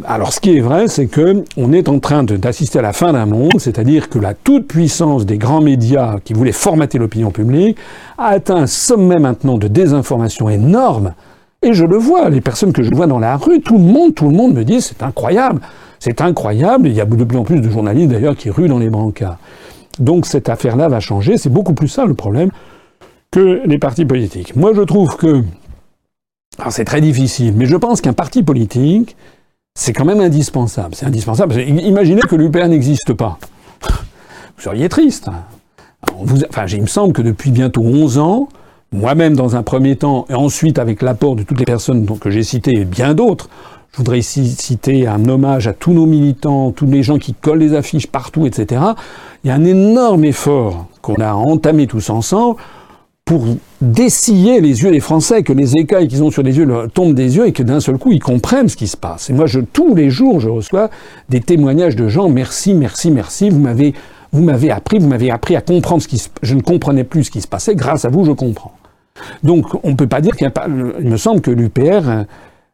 Alors, ce qui est vrai, c'est que on est en train d'assister à la fin d'un monde, c'est-à-dire que la toute-puissance des grands médias qui voulaient formater l'opinion publique a atteint un sommet maintenant de désinformation énorme. Et je le vois, les personnes que je vois dans la rue, tout le monde, tout le monde me dit c'est incroyable, c'est incroyable. Il y a de plus en plus de journalistes d'ailleurs qui ruent dans les brancards. Donc cette affaire-là va changer. C'est beaucoup plus ça le problème que les partis politiques. Moi, je trouve que alors c'est très difficile, mais je pense qu'un parti politique c'est quand même indispensable. C'est indispensable. Imaginez que l'UPR n'existe pas. <laughs> Vous seriez triste. enfin, il me semble que depuis bientôt 11 ans, moi-même dans un premier temps, et ensuite avec l'apport de toutes les personnes que j'ai citées et bien d'autres, je voudrais ici citer un hommage à tous nos militants, tous les gens qui collent les affiches partout, etc. Il y a un énorme effort qu'on a entamé tous ensemble pour dessiller les yeux des Français, que les écailles qu'ils ont sur les yeux leur tombent des yeux et que d'un seul coup ils comprennent ce qui se passe. Et moi, je, tous les jours, je reçois des témoignages de gens, merci, merci, merci, vous m'avez, vous m'avez appris, vous m'avez appris à comprendre ce qui se, je ne comprenais plus ce qui se passait, grâce à vous, je comprends. Donc, on ne peut pas dire qu'il y a pas, il me semble que l'UPR,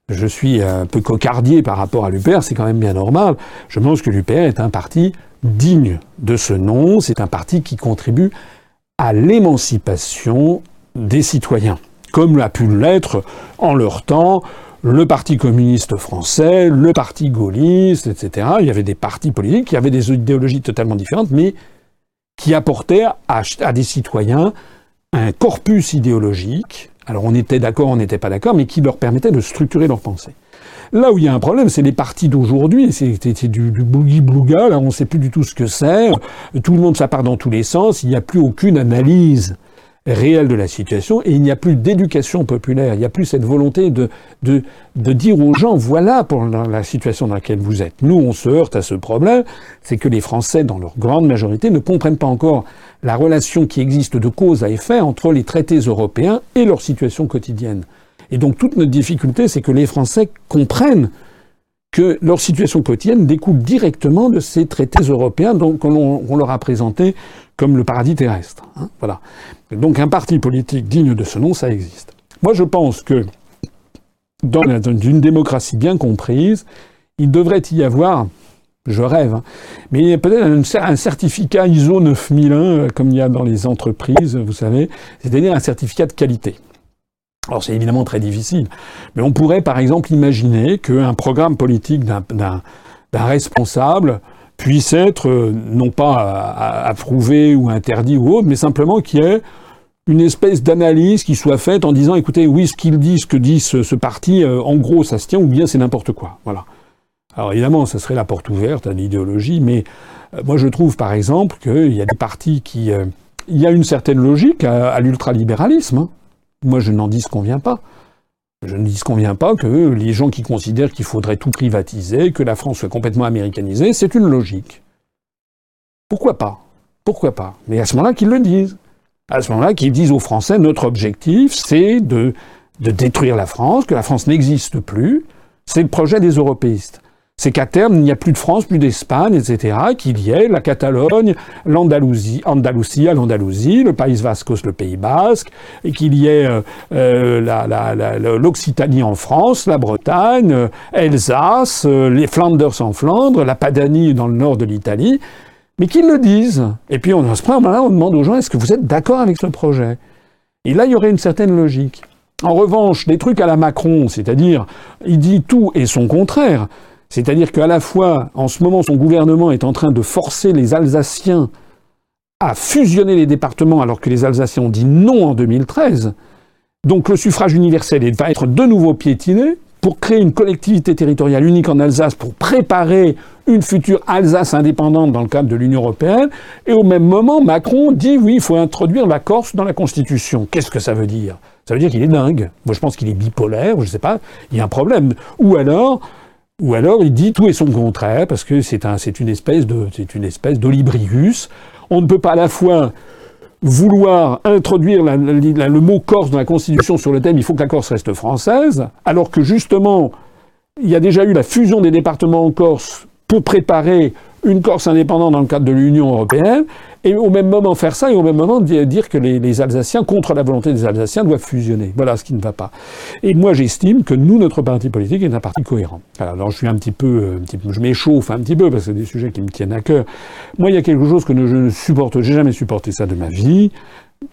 je suis un peu cocardier par rapport à l'UPR, c'est quand même bien normal. Je pense que l'UPR est un parti digne de ce nom, c'est un parti qui contribue à l'émancipation des citoyens, comme l'a pu l'être en leur temps le Parti communiste français, le Parti gaulliste, etc. Il y avait des partis politiques qui avaient des idéologies totalement différentes, mais qui apportaient à, des citoyens un corpus idéologique. Alors on était d'accord, on n'était pas d'accord, mais qui leur permettait de structurer leur pensée. Là où il y a un problème, c'est les partis d'aujourd'hui. C'est du, du boogie-blouga, là on ne sait plus du tout ce que c'est. Tout le monde, ça part dans tous les sens. Il n'y a plus aucune analyse réelle de la situation et il n'y a plus d'éducation populaire. Il n'y a plus cette volonté de, dire aux gens, voilà pour la situation dans laquelle vous êtes. Nous, on se heurte à ce problème, c'est que les Français, dans leur grande majorité, ne comprennent pas encore la relation qui existe de cause à effet entre les traités européens et leur situation quotidienne. Et donc toute notre difficulté, c'est que les Français comprennent que leur situation quotidienne découle directement de ces traités européens dont on, leur a présenté comme le paradis terrestre. Hein, voilà. Donc un parti politique digne de ce nom, ça existe. Moi, je pense que dans une démocratie bien comprise, il devrait y avoir, je rêve, hein, mais peut-être un, certificat ISO 9001, euh, comme il y a dans les entreprises, vous savez, c'est-à-dire un certificat de qualité. Alors c'est évidemment très difficile, mais on pourrait par exemple imaginer qu'un programme politique d'un responsable puisse être euh, non pas approuvé ou interdit ou autre, mais simplement qu'il y ait une espèce d'analyse qui soit faite en disant écoutez oui ce qu'il dit, ce que dit ce, parti, euh, en gros ça se tient ou bien c'est n'importe quoi. Voilà. Alors évidemment ça serait la porte ouverte à l'idéologie, mais euh, moi je trouve par exemple qu'il y a des partis qui il y a une certaine logique à, l'ultralibéralisme. Hein. Moi, je n'en dis ce qu'on vient pas. Je ne dis qu'on vient pas que les gens qui considèrent qu'il faudrait tout privatiser, que la France soit complètement américanisée, c'est une logique. Pourquoi pas? Pourquoi pas? Mais à ce moment-là, qu'ils le disent. À ce moment-là, qu'ils disent aux Français, notre objectif, c'est de, de détruire la France, que la France n'existe plus. C'est le projet des européistes c'est qu'à terme, il n'y a plus de France, plus d'Espagne, etc., qu'il y ait la Catalogne, l'Andalousie, Andalousie, l'Andalousie, le Pays Vascos, le Pays Basque, et qu'il y ait euh, euh, l'Occitanie en France, la Bretagne, euh, Alsace, les Flanders en Flandre, la Padanie dans le nord de l'Italie, mais qu'ils le disent. Et puis on, à ce moment-là, on demande aux gens, est-ce que vous êtes d'accord avec ce projet? Et là, il y aurait une certaine logique. En revanche, des trucs à la Macron, c'est-à-dire, il dit tout et son contraire, c'est-à-dire qu'à la fois, en ce moment, son gouvernement est en train de forcer les Alsaciens à fusionner les départements alors que les Alsaciens ont dit non en 2013. Donc le suffrage universel va être de nouveau piétiné pour créer une collectivité territoriale unique en Alsace, pour préparer une future Alsace indépendante dans le cadre de l'Union européenne. Et au même moment, Macron dit oui, il faut introduire la Corse dans la Constitution. Qu'est-ce que ça veut dire? Ça veut dire qu'il est dingue. Moi, je pense qu'il est bipolaire, je ne sais pas. Il y a un problème. Ou alors, ou alors il dit tout et son contraire, parce que c'est un, une espèce d'olibrius. On ne peut pas à la fois vouloir introduire le mot Corse dans la Constitution sur le thème il faut que la Corse reste française, alors que justement, il y a déjà eu la fusion des départements en Corse pour préparer une Corse indépendante dans le cadre de l'Union européenne, et au même moment faire ça et au même moment dire que les, Alsaciens, contre la volonté des Alsaciens, doivent fusionner. Voilà ce qui ne va pas. Et moi, j'estime que nous, notre parti politique est un parti cohérent. Alors, je suis un petit peu, un petit peu je m'échauffe un petit peu parce que c'est des sujets qui me tiennent à cœur. Moi, il y a quelque chose que je ne supporte, j'ai jamais supporté ça de ma vie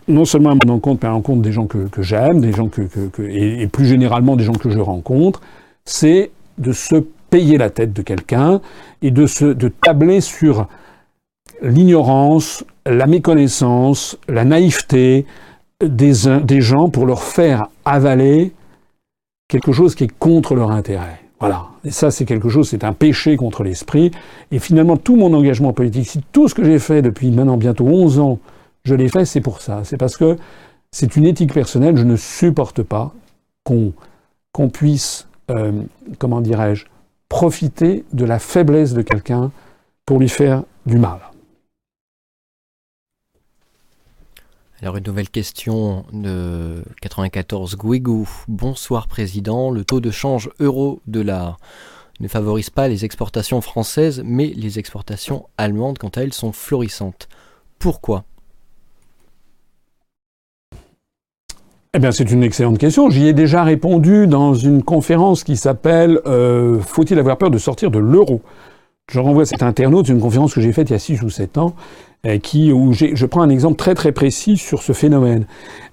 non seulement à mon encontre, mais à l'encontre des gens que, que j'aime, des gens que, que, et, et, plus généralement des gens que je rencontre, c'est de se payer la tête de quelqu'un et de se de tabler sur l'ignorance, la méconnaissance, la naïveté des, gens pour leur faire avaler quelque chose qui est contre leur intérêt. Voilà. Et ça, c'est quelque chose, c'est un péché contre l'esprit. Et finalement, tout mon engagement politique, si tout ce que j'ai fait depuis maintenant bientôt 11 ans, je l'ai fait, c'est pour ça. C'est parce que c'est une éthique personnelle. Je ne supporte pas qu'on qu'on puisse, euh, comment dirais-je, profiter de la faiblesse de quelqu'un pour lui faire du mal. Alors une nouvelle question de 94 Guigou. Bonsoir Président, le taux de change euro-dollar ne favorise pas les exportations françaises, mais les exportations allemandes, quant à elles, sont florissantes. Pourquoi? Eh bien, c'est une excellente question. J'y ai déjà répondu dans une conférence qui s'appelle euh, Faut-il avoir peur de sortir de l'euro? Je renvoie cet internaute, c'est une conférence que j'ai faite il y a 6 ou 7 ans, qui, où je prends un exemple très très précis sur ce phénomène.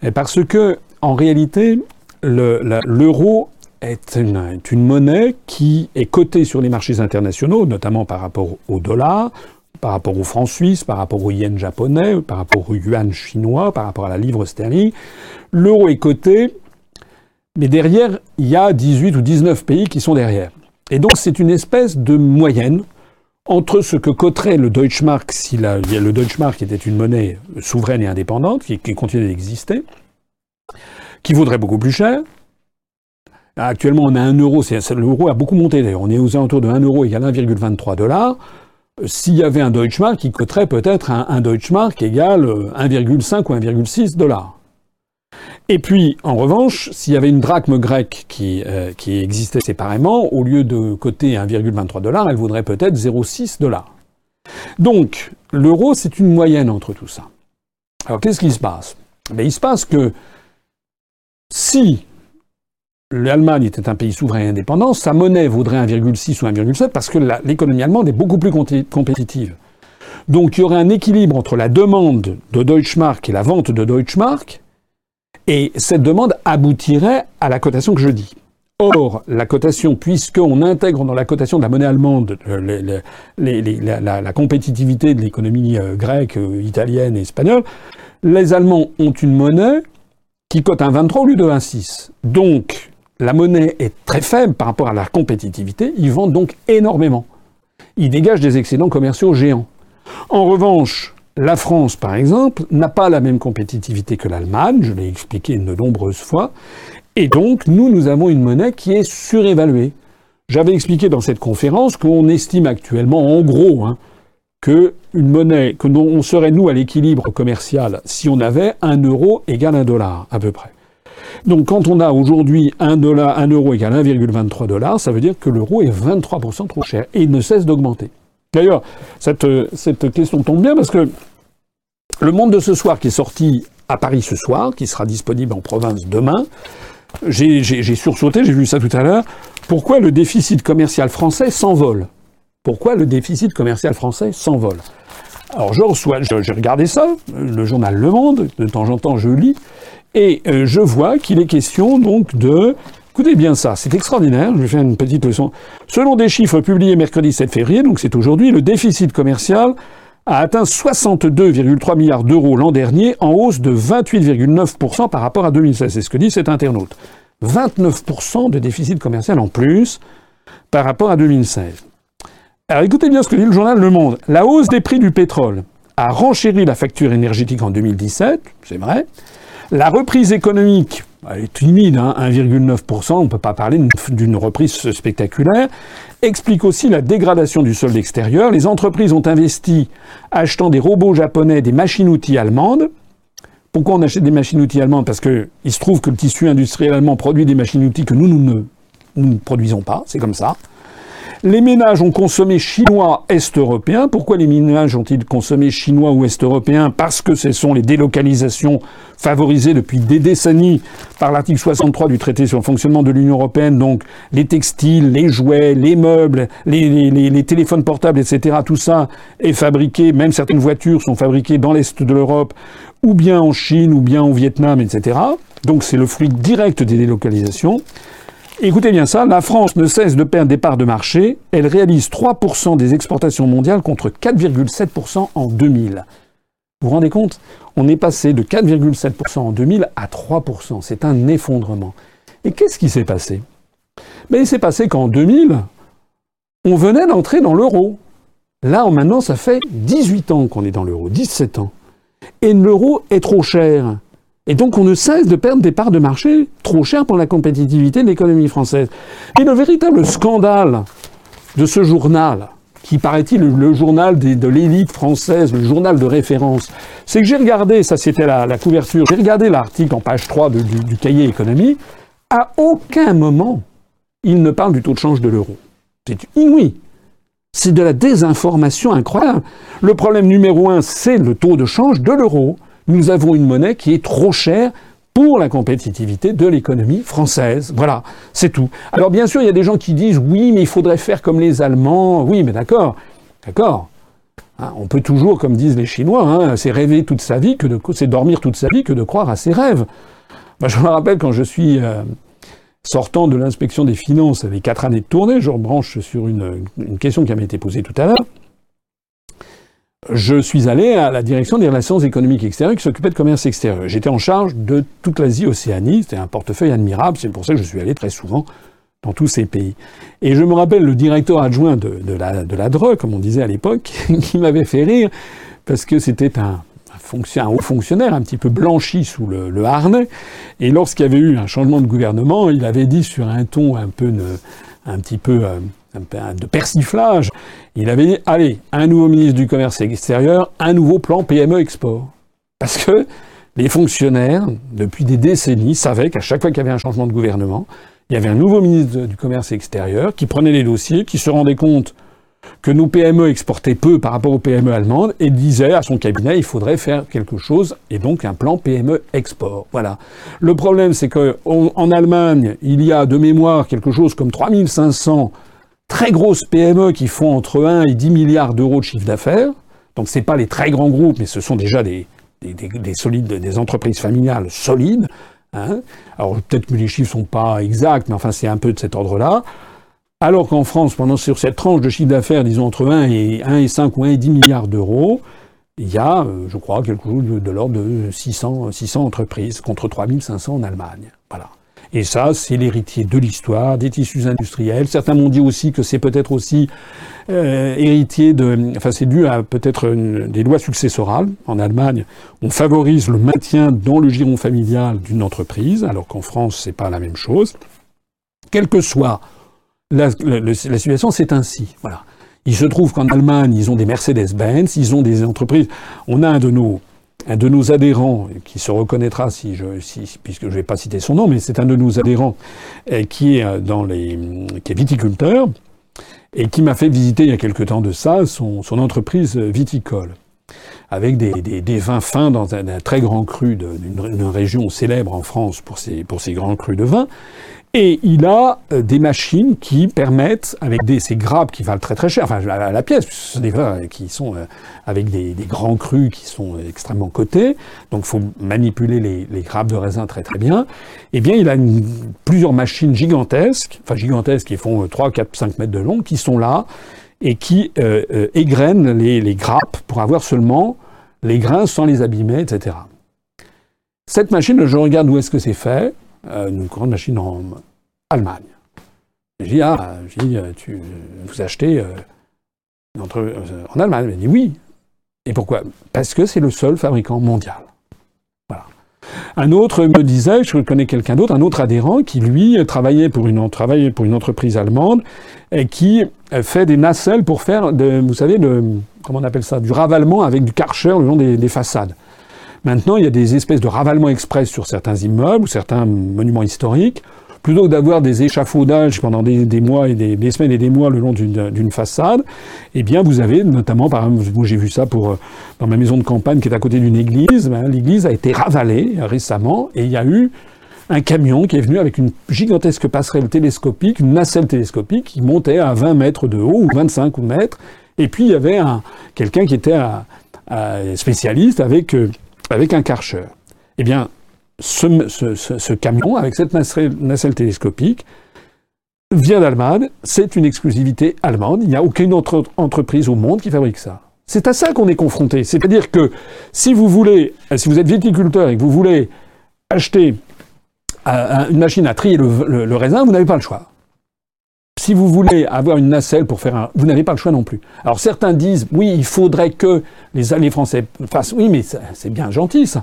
Euh, parce que, en réalité, l'euro est une monnaie qui est cotée sur les marchés internationaux, notamment par rapport au dollar, par rapport au franc suisse, par rapport au yen japonais, par rapport au yuan chinois, par rapport à la livre sterling. L'euro est coté, mais derrière, il y a 18 ou 19 pays qui sont derrière. Et donc c'est une espèce de moyenne entre ce que coterait le Deutschmark, si la, le Deutschmark était une monnaie souveraine et indépendante, qui, qui continue d'exister, qui vaudrait beaucoup plus cher. Actuellement, on a 1 euro, l'euro a beaucoup monté d'ailleurs, on est aux alentours de 1 euro égale 1,23 dollars s'il y avait un Deutschmark, qui coûterait peut-être un, un, Deutschmark égal 1,5 ou 1,6 dollars. Et puis, en revanche, s'il y avait une drachme grecque qui, euh, existait séparément, au lieu de coter 1,23 dollars, elle vaudrait peut-être 0,6 dollars. Donc, l'euro, c'est une moyenne entre tout ça. Alors, qu'est-ce qui se passe? Mais Il se passe que si l'Allemagne était un pays souverain et indépendant, sa monnaie vaudrait 1,6 ou 1,7 parce que l'économie allemande est beaucoup plus compétitive. Donc il y aurait un équilibre entre la demande de Deutschmark et la vente de Deutschmark, et cette demande aboutirait à la cotation que je dis. Or, la cotation, puisqu'on intègre dans la cotation de la monnaie allemande euh, la, compétitivité de l'économie euh, grecque, euh, italienne et espagnole, les Allemands ont une monnaie qui cote un 23 au lieu de 1,6. Donc, la monnaie est très faible par rapport à la compétitivité, ils vendent donc énormément. Ils dégagent des excédents commerciaux géants. En revanche, la France, par exemple, n'a pas la même compétitivité que l'Allemagne, je l'ai expliqué de nombreuses fois, et donc nous, nous avons une monnaie qui est surévaluée. J'avais expliqué dans cette conférence qu'on estime actuellement, en gros, hein, que une monnaie, que on serait nous à l'équilibre commercial si on avait un euro égal un dollar, à peu près. Donc quand on a aujourd'hui 1 dollar, 1 euro égale 1,23 dollars, ça veut dire que l'euro est 23% trop cher et il ne cesse d'augmenter. D'ailleurs, cette, question tombe bien parce que le monde de ce soir qui est sorti à Paris ce soir, qui sera disponible en province demain, j'ai sursauté, j'ai vu ça tout à l'heure. Pourquoi le déficit commercial français s'envole? Pourquoi le déficit commercial français s'envole? Alors je reçois, j'ai regardé ça, le journal Le Monde, de temps en temps je lis, et euh, je vois qu'il est question donc de... Écoutez bien ça, c'est extraordinaire, je vais faire une petite leçon. Selon des chiffres publiés mercredi 7 février, donc c'est aujourd'hui, le déficit commercial a atteint 62,3 milliards d'euros l'an dernier, en hausse de 28,9% par rapport à 2016. C'est ce que dit cet internaute. 29% de déficit commercial en plus par rapport à 2016. Alors écoutez bien ce que dit le journal Le Monde. La hausse des prix du pétrole a renchéri la facture énergétique en 2017, c'est vrai, la reprise économique, elle est timide, hein, 1,9%, on ne peut pas parler d'une reprise spectaculaire, explique aussi la dégradation du solde extérieur. Les entreprises ont investi achetant des robots japonais, des machines-outils allemandes. Pourquoi on achète des machines-outils allemandes? Parce qu'il se trouve que le tissu industriel allemand produit des machines-outils que nous, nous ne produisons pas, c'est comme ça. Les ménages ont consommé chinois est-européen. Pourquoi les ménages ont-ils consommé chinois ou est-européen Parce que ce sont les délocalisations favorisées depuis des décennies par l'article 63 du traité sur le fonctionnement de l'Union européenne. Donc les textiles, les jouets, les meubles, les, les, les, téléphones portables, etc. Tout ça est fabriqué. Même certaines voitures sont fabriquées dans l'est de l'Europe, ou bien en Chine, ou bien au Vietnam, etc. Donc c'est le fruit direct des délocalisations. Écoutez bien ça, la France ne cesse de perdre des parts de marché. Elle réalise 3% des exportations mondiales contre 4,7% en 2000. Vous vous rendez compte? On est passé de 4,7% en 2000 à 3%. C'est un effondrement. Et qu'est-ce qui s'est passé? Ben, Il s'est passé qu'en 2000, on venait d'entrer dans l'euro. Là, maintenant, ça fait 18 ans qu'on est dans l'euro, 17 ans. Et l'euro est trop cher. Et donc on ne cesse de perdre des parts de marché trop chères pour la compétitivité de l'économie française. Et le véritable scandale de ce journal, qui paraît-il le journal de l'élite française, le journal de référence, c'est que j'ai regardé, ça c'était la, couverture, j'ai regardé l'article en page 3 du, du cahier économie, à aucun moment il ne parle du taux de change de l'euro. C'est inouï. C'est de la désinformation incroyable. Le problème numéro un, c'est le taux de change de l'euro nous avons une monnaie qui est trop chère pour la compétitivité de l'économie française. Voilà, c'est tout. Alors bien sûr, il y a des gens qui disent oui, mais il faudrait faire comme les Allemands. Oui, mais d'accord, d'accord. Hein, on peut toujours, comme disent les Chinois, hein, c'est rêver toute sa vie que de, c'est dormir toute sa vie que de croire à ses rêves. Je me rappelle quand je suis euh, sortant de l'inspection des finances avec quatre années de tournée, je rebranche sur une, une question qui m'a été posée tout à l'heure je suis allé à la direction des relations économiques extérieures qui s'occupait de commerce extérieur. J'étais en charge de toute l'Asie-Océanie. C'était un portefeuille admirable. C'est pour ça que je suis allé très souvent dans tous ces pays. Et je me rappelle le directeur adjoint de, la, de la DRE, comme on disait à l'époque, <laughs> qui m'avait fait rire parce que c'était un, haut fonctionnaire un petit peu blanchi sous le, harnais. Et lorsqu'il y avait eu un changement de gouvernement, il avait dit sur un ton un peu, un petit peu euh, de persiflage, il avait dit allez, un nouveau ministre du Commerce extérieur, un nouveau plan PME export. Parce que les fonctionnaires, depuis des décennies, savaient qu'à chaque fois qu'il y avait un changement de gouvernement, il y avait un nouveau ministre du Commerce extérieur qui prenait les dossiers, qui se rendait compte que nos PME exportaient peu par rapport aux PME allemandes et disait à son cabinet il faudrait faire quelque chose et donc un plan PME export. Voilà. Le problème c'est qu'en Allemagne, il y a de mémoire quelque chose comme 3500 très grosses PME qui font entre 1 et 10 milliards d'euros de chiffre d'affaires. Donc ce pas les très grands groupes, mais ce sont déjà des, des, solides, des entreprises familiales solides. Hein. Alors peut-être que les chiffres sont pas exacts, mais enfin c'est un peu de cet ordre-là. Alors qu'en France, pendant sur cette tranche de chiffre d'affaires, disons entre 1 et 1 et 5 ou 1 et 10 milliards d'euros, il y a, euh, je crois, quelque chose de, de l'ordre de 600, 600 entreprises contre 3500 en Allemagne. Voilà. Et ça, c'est l'héritier de l'histoire, des tissus industriels. Certains m'ont dit aussi que c'est peut-être aussi euh, héritier de... Enfin, c'est dû à peut-être des lois successorales. En Allemagne, on favorise le maintien dans le giron familial d'une entreprise, alors qu'en France, c'est pas la même chose. Quelle que soit la, situation, c'est ainsi. Voilà. Il se trouve qu'en Allemagne, ils ont des Mercedes-Benz, ils ont des entreprises. On a un de nos un de nos adhérents, qui se reconnaîtra puisque je ne vais pas citer son nom, mais c'est un de nos adhérents euh, qui est euh, dans les, qui est viticulteur et qui m'a fait visiter il y a quelque temps de ça son, entreprise viticole avec des, vins fins dans un, très grand cru d'une région célèbre en France pour ses, pour ses grands crus de vin. Et il a euh, des machines qui permettent, avec des, ces grappes qui valent très très cher, enfin à la pièce, ce sont des vins qui sont euh, avec des, des, grands crus qui sont extrêmement cotés, donc faut manipuler les, les, grappes de raisin très très bien. Eh bien, il a une, plusieurs machines gigantesques, enfin gigantesques qui font 3, 4, 5 mètres de long, qui sont là et qui euh, euh, égrènent les, les grappes pour avoir seulement les grains sans les abîmer, etc. Cette machine, je regarde où est-ce que c'est fait. Euh, une grande machine en Allemagne. Je dis, ah, dis, euh, tu, vous achetez euh, entre, en Allemagne Elle dit, oui. Et pourquoi? Parce que c'est le seul fabricant mondial. Voilà. Un autre me disait, je connais quelqu'un d'autre, un autre adhérent qui, lui, travaillait pour une, entreprise allemande et qui fait des nacelles pour faire, de, vous savez, comment on appelle ça, du ravalement avec du karcher le long des façades. Maintenant, il y a des espèces de ravalements express sur certains immeubles ou certains monuments historiques plutôt que d'avoir des échafaudages pendant des, mois et des, semaines et des mois le long d'une façade, eh bien, vous avez notamment, par exemple, j'ai vu ça pour, dans ma maison de campagne qui est à côté d'une église, ben, l'église a été ravalée récemment et il y a eu un camion qui est venu avec une gigantesque passerelle télescopique, une nacelle télescopique qui montait à 20 mètres de haut ou 25 mètres. Et puis il y avait un, quelqu'un qui était un, un spécialiste avec, euh, avec un karcher. Eh bien, ce, camion, avec cette nacelle, nacelle télescopique, vient d'Allemagne. C'est une exclusivité allemande. Il n'y a aucune autre entreprise au monde qui fabrique ça. C'est à ça qu'on est confronté. C'est-à-dire que si vous voulez, si vous êtes viticulteur et que vous voulez acheter une machine à trier le, raisin, vous n'avez pas le choix. Si vous voulez avoir une nacelle pour faire un... Vous n'avez pas le choix non plus. Alors certains disent, oui, il faudrait que les alliés français fassent... Oui, mais c'est bien gentil ça.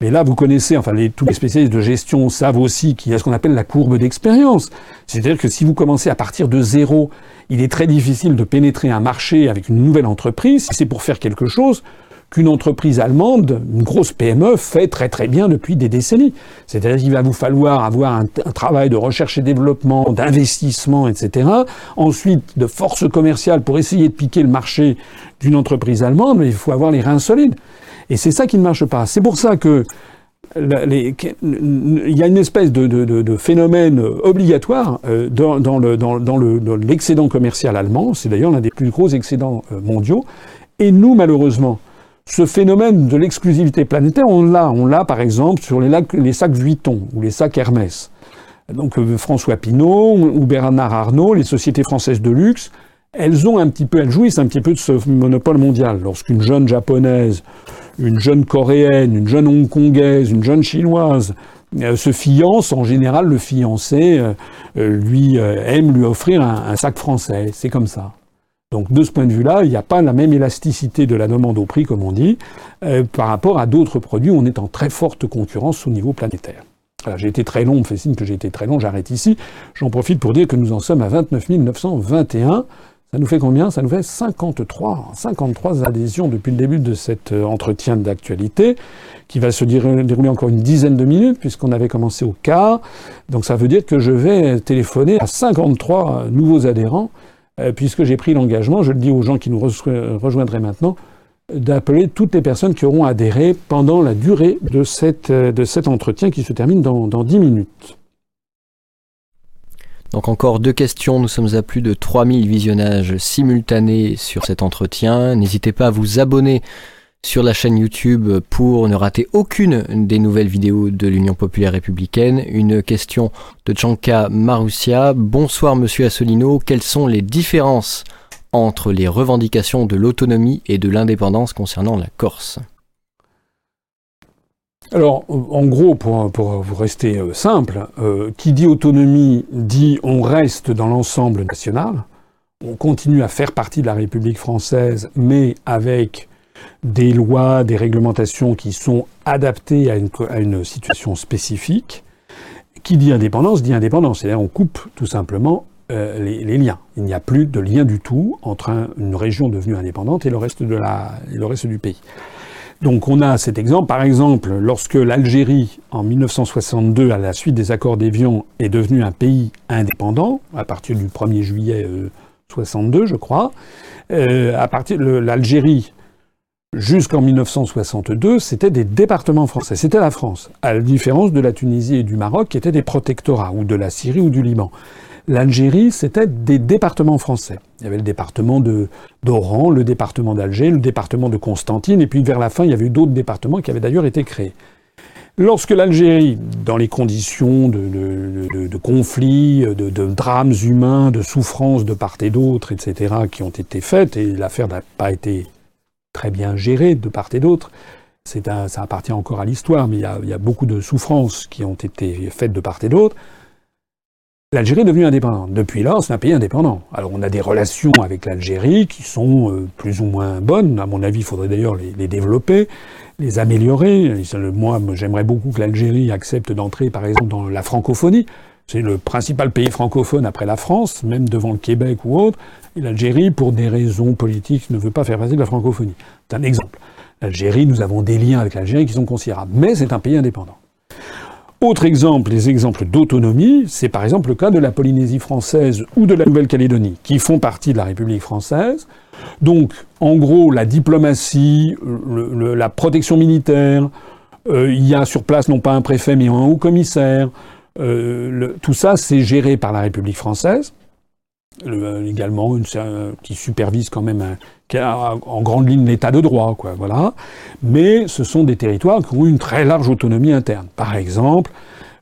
Mais là, vous connaissez, enfin, les, tous les spécialistes de gestion savent aussi qu'il y a ce qu'on appelle la courbe d'expérience. C'est-à-dire que si vous commencez à partir de zéro, il est très difficile de pénétrer un marché avec une nouvelle entreprise. Si c'est pour faire quelque chose qu'une entreprise allemande, une grosse PME, fait très très bien depuis des décennies. C'est-à-dire qu'il va vous falloir avoir un, travail de recherche et développement, d'investissement, etc. Ensuite, de force commerciale pour essayer de piquer le marché d'une entreprise allemande, mais il faut avoir les reins solides. Et c'est ça qui ne marche pas. C'est pour ça que il y a une espèce de, phénomène obligatoire euh, dans, l'excédent commercial allemand. C'est d'ailleurs l'un des plus gros excédents euh, mondiaux. Et nous, malheureusement, ce phénomène de l'exclusivité planétaire, on l'a. On l'a, par exemple, sur les, sacs Vuitton ou les sacs Hermès. Donc euh, François Pinault ou Bernard Arnault, les sociétés françaises de luxe, elles ont un petit peu, elles jouissent un petit peu de ce monopole mondial. Lorsqu'une jeune japonaise, une jeune coréenne, une jeune hongkongaise, une jeune chinoise euh, se fiance, en général, le fiancé euh, lui aime lui offrir un sac français. C'est comme ça. Donc de ce point de vue-là, il n'y a pas la même élasticité de la demande au prix, comme on dit, euh, par rapport à d'autres produits où on est en très forte concurrence au niveau planétaire. j'ai été très long, on me fait signe que j'ai été très long, j'arrête ici. J'en profite pour dire que nous en sommes à 29 921. Ça nous fait combien? Ça nous fait 53, 53 adhésions depuis le début de cet euh, entretien d'actualité, qui va se dérouler encore une dizaine de minutes, puisqu'on avait commencé au quart. Donc ça veut dire que je vais téléphoner à 53 nouveaux adhérents euh, puisque j'ai pris l'engagement, je le dis aux gens qui nous rejoindraient maintenant, d'appeler toutes les personnes qui auront adhéré pendant la durée de, euh, cet entretien qui se termine dans, dans 10 minutes. Donc encore deux questions, nous sommes à plus de 3000 visionnages simultanés sur cet entretien. N'hésitez pas à vous abonner sur la chaîne YouTube pour ne rater aucune des nouvelles vidéos de l'Union populaire républicaine. Une question de Tchanka Marussia. Bonsoir monsieur Assolino, quelles sont les différences entre les revendications de l'autonomie et de l'indépendance concernant la Corse? Alors, en gros, pour, pour vous rester euh, simple, euh, qui dit autonomie dit on reste dans l'ensemble national, on continue à faire partie de la République française, mais avec des lois, des réglementations qui sont adaptées à une, situation spécifique. Qui dit indépendance dit indépendance. C'est-à-dire on coupe tout simplement euh, les, liens. Il n'y a plus de lien du tout entre une région devenue indépendante et le reste, de la, le reste du pays. Donc on a cet exemple. Par exemple, lorsque l'Algérie, en 1962, à la suite des accords d'Évian, est devenue un pays indépendant, à partir du 1er juillet 62, je crois, euh, à partir l'Algérie Jusqu'en 1962, c'était des départements français. C'était la France, à la différence de la Tunisie et du Maroc, qui étaient des protectorats, ou de la Syrie ou du Liban. L'Algérie, c'était des départements français. Il y avait le département d'Oran, le département d'Alger, le département de Constantine, et puis vers la fin, il y avait eu d'autres départements qui avaient d'ailleurs été créés. Lorsque l'Algérie, dans les conditions de, de, conflits, de, drames humains, de souffrances de part et d'autre, etc., qui ont été faites, et l'affaire n'a pas été très bien géré de part et d'autre. Un, ça appartient encore à l'histoire, mais il y, a, beaucoup de souffrances qui ont été faites de part et d'autre. L'Algérie est devenue indépendante. Depuis là, c'est un pays indépendant. Alors on a des relations avec l'Algérie qui sont euh, plus ou moins bonnes. À mon avis, il faudrait d'ailleurs les, développer, les améliorer. Moi, j'aimerais beaucoup que l'Algérie accepte d'entrer, par exemple, dans la francophonie. C'est le principal pays francophone après la France, même devant le Québec ou autre. Et l'Algérie, pour des raisons politiques, ne veut pas faire passer de la francophonie. C'est un exemple. L'Algérie, nous avons des liens avec l'Algérie qui sont considérables. Mais c'est un pays indépendant. Autre exemple, les exemples d'autonomie, c'est par exemple le cas de la Polynésie française ou de la Nouvelle-Calédonie, qui font partie de la République française. Donc, en gros, la diplomatie, la protection militaire, euh, il y a sur place non pas un préfet mais un haut commissaire. Euh, tout ça, c'est géré par la République française. Euh, également une, qui supervise quand même en grande ligne l'état de droit, quoi, voilà. Mais ce sont des territoires qui ont une très large autonomie interne. Par exemple,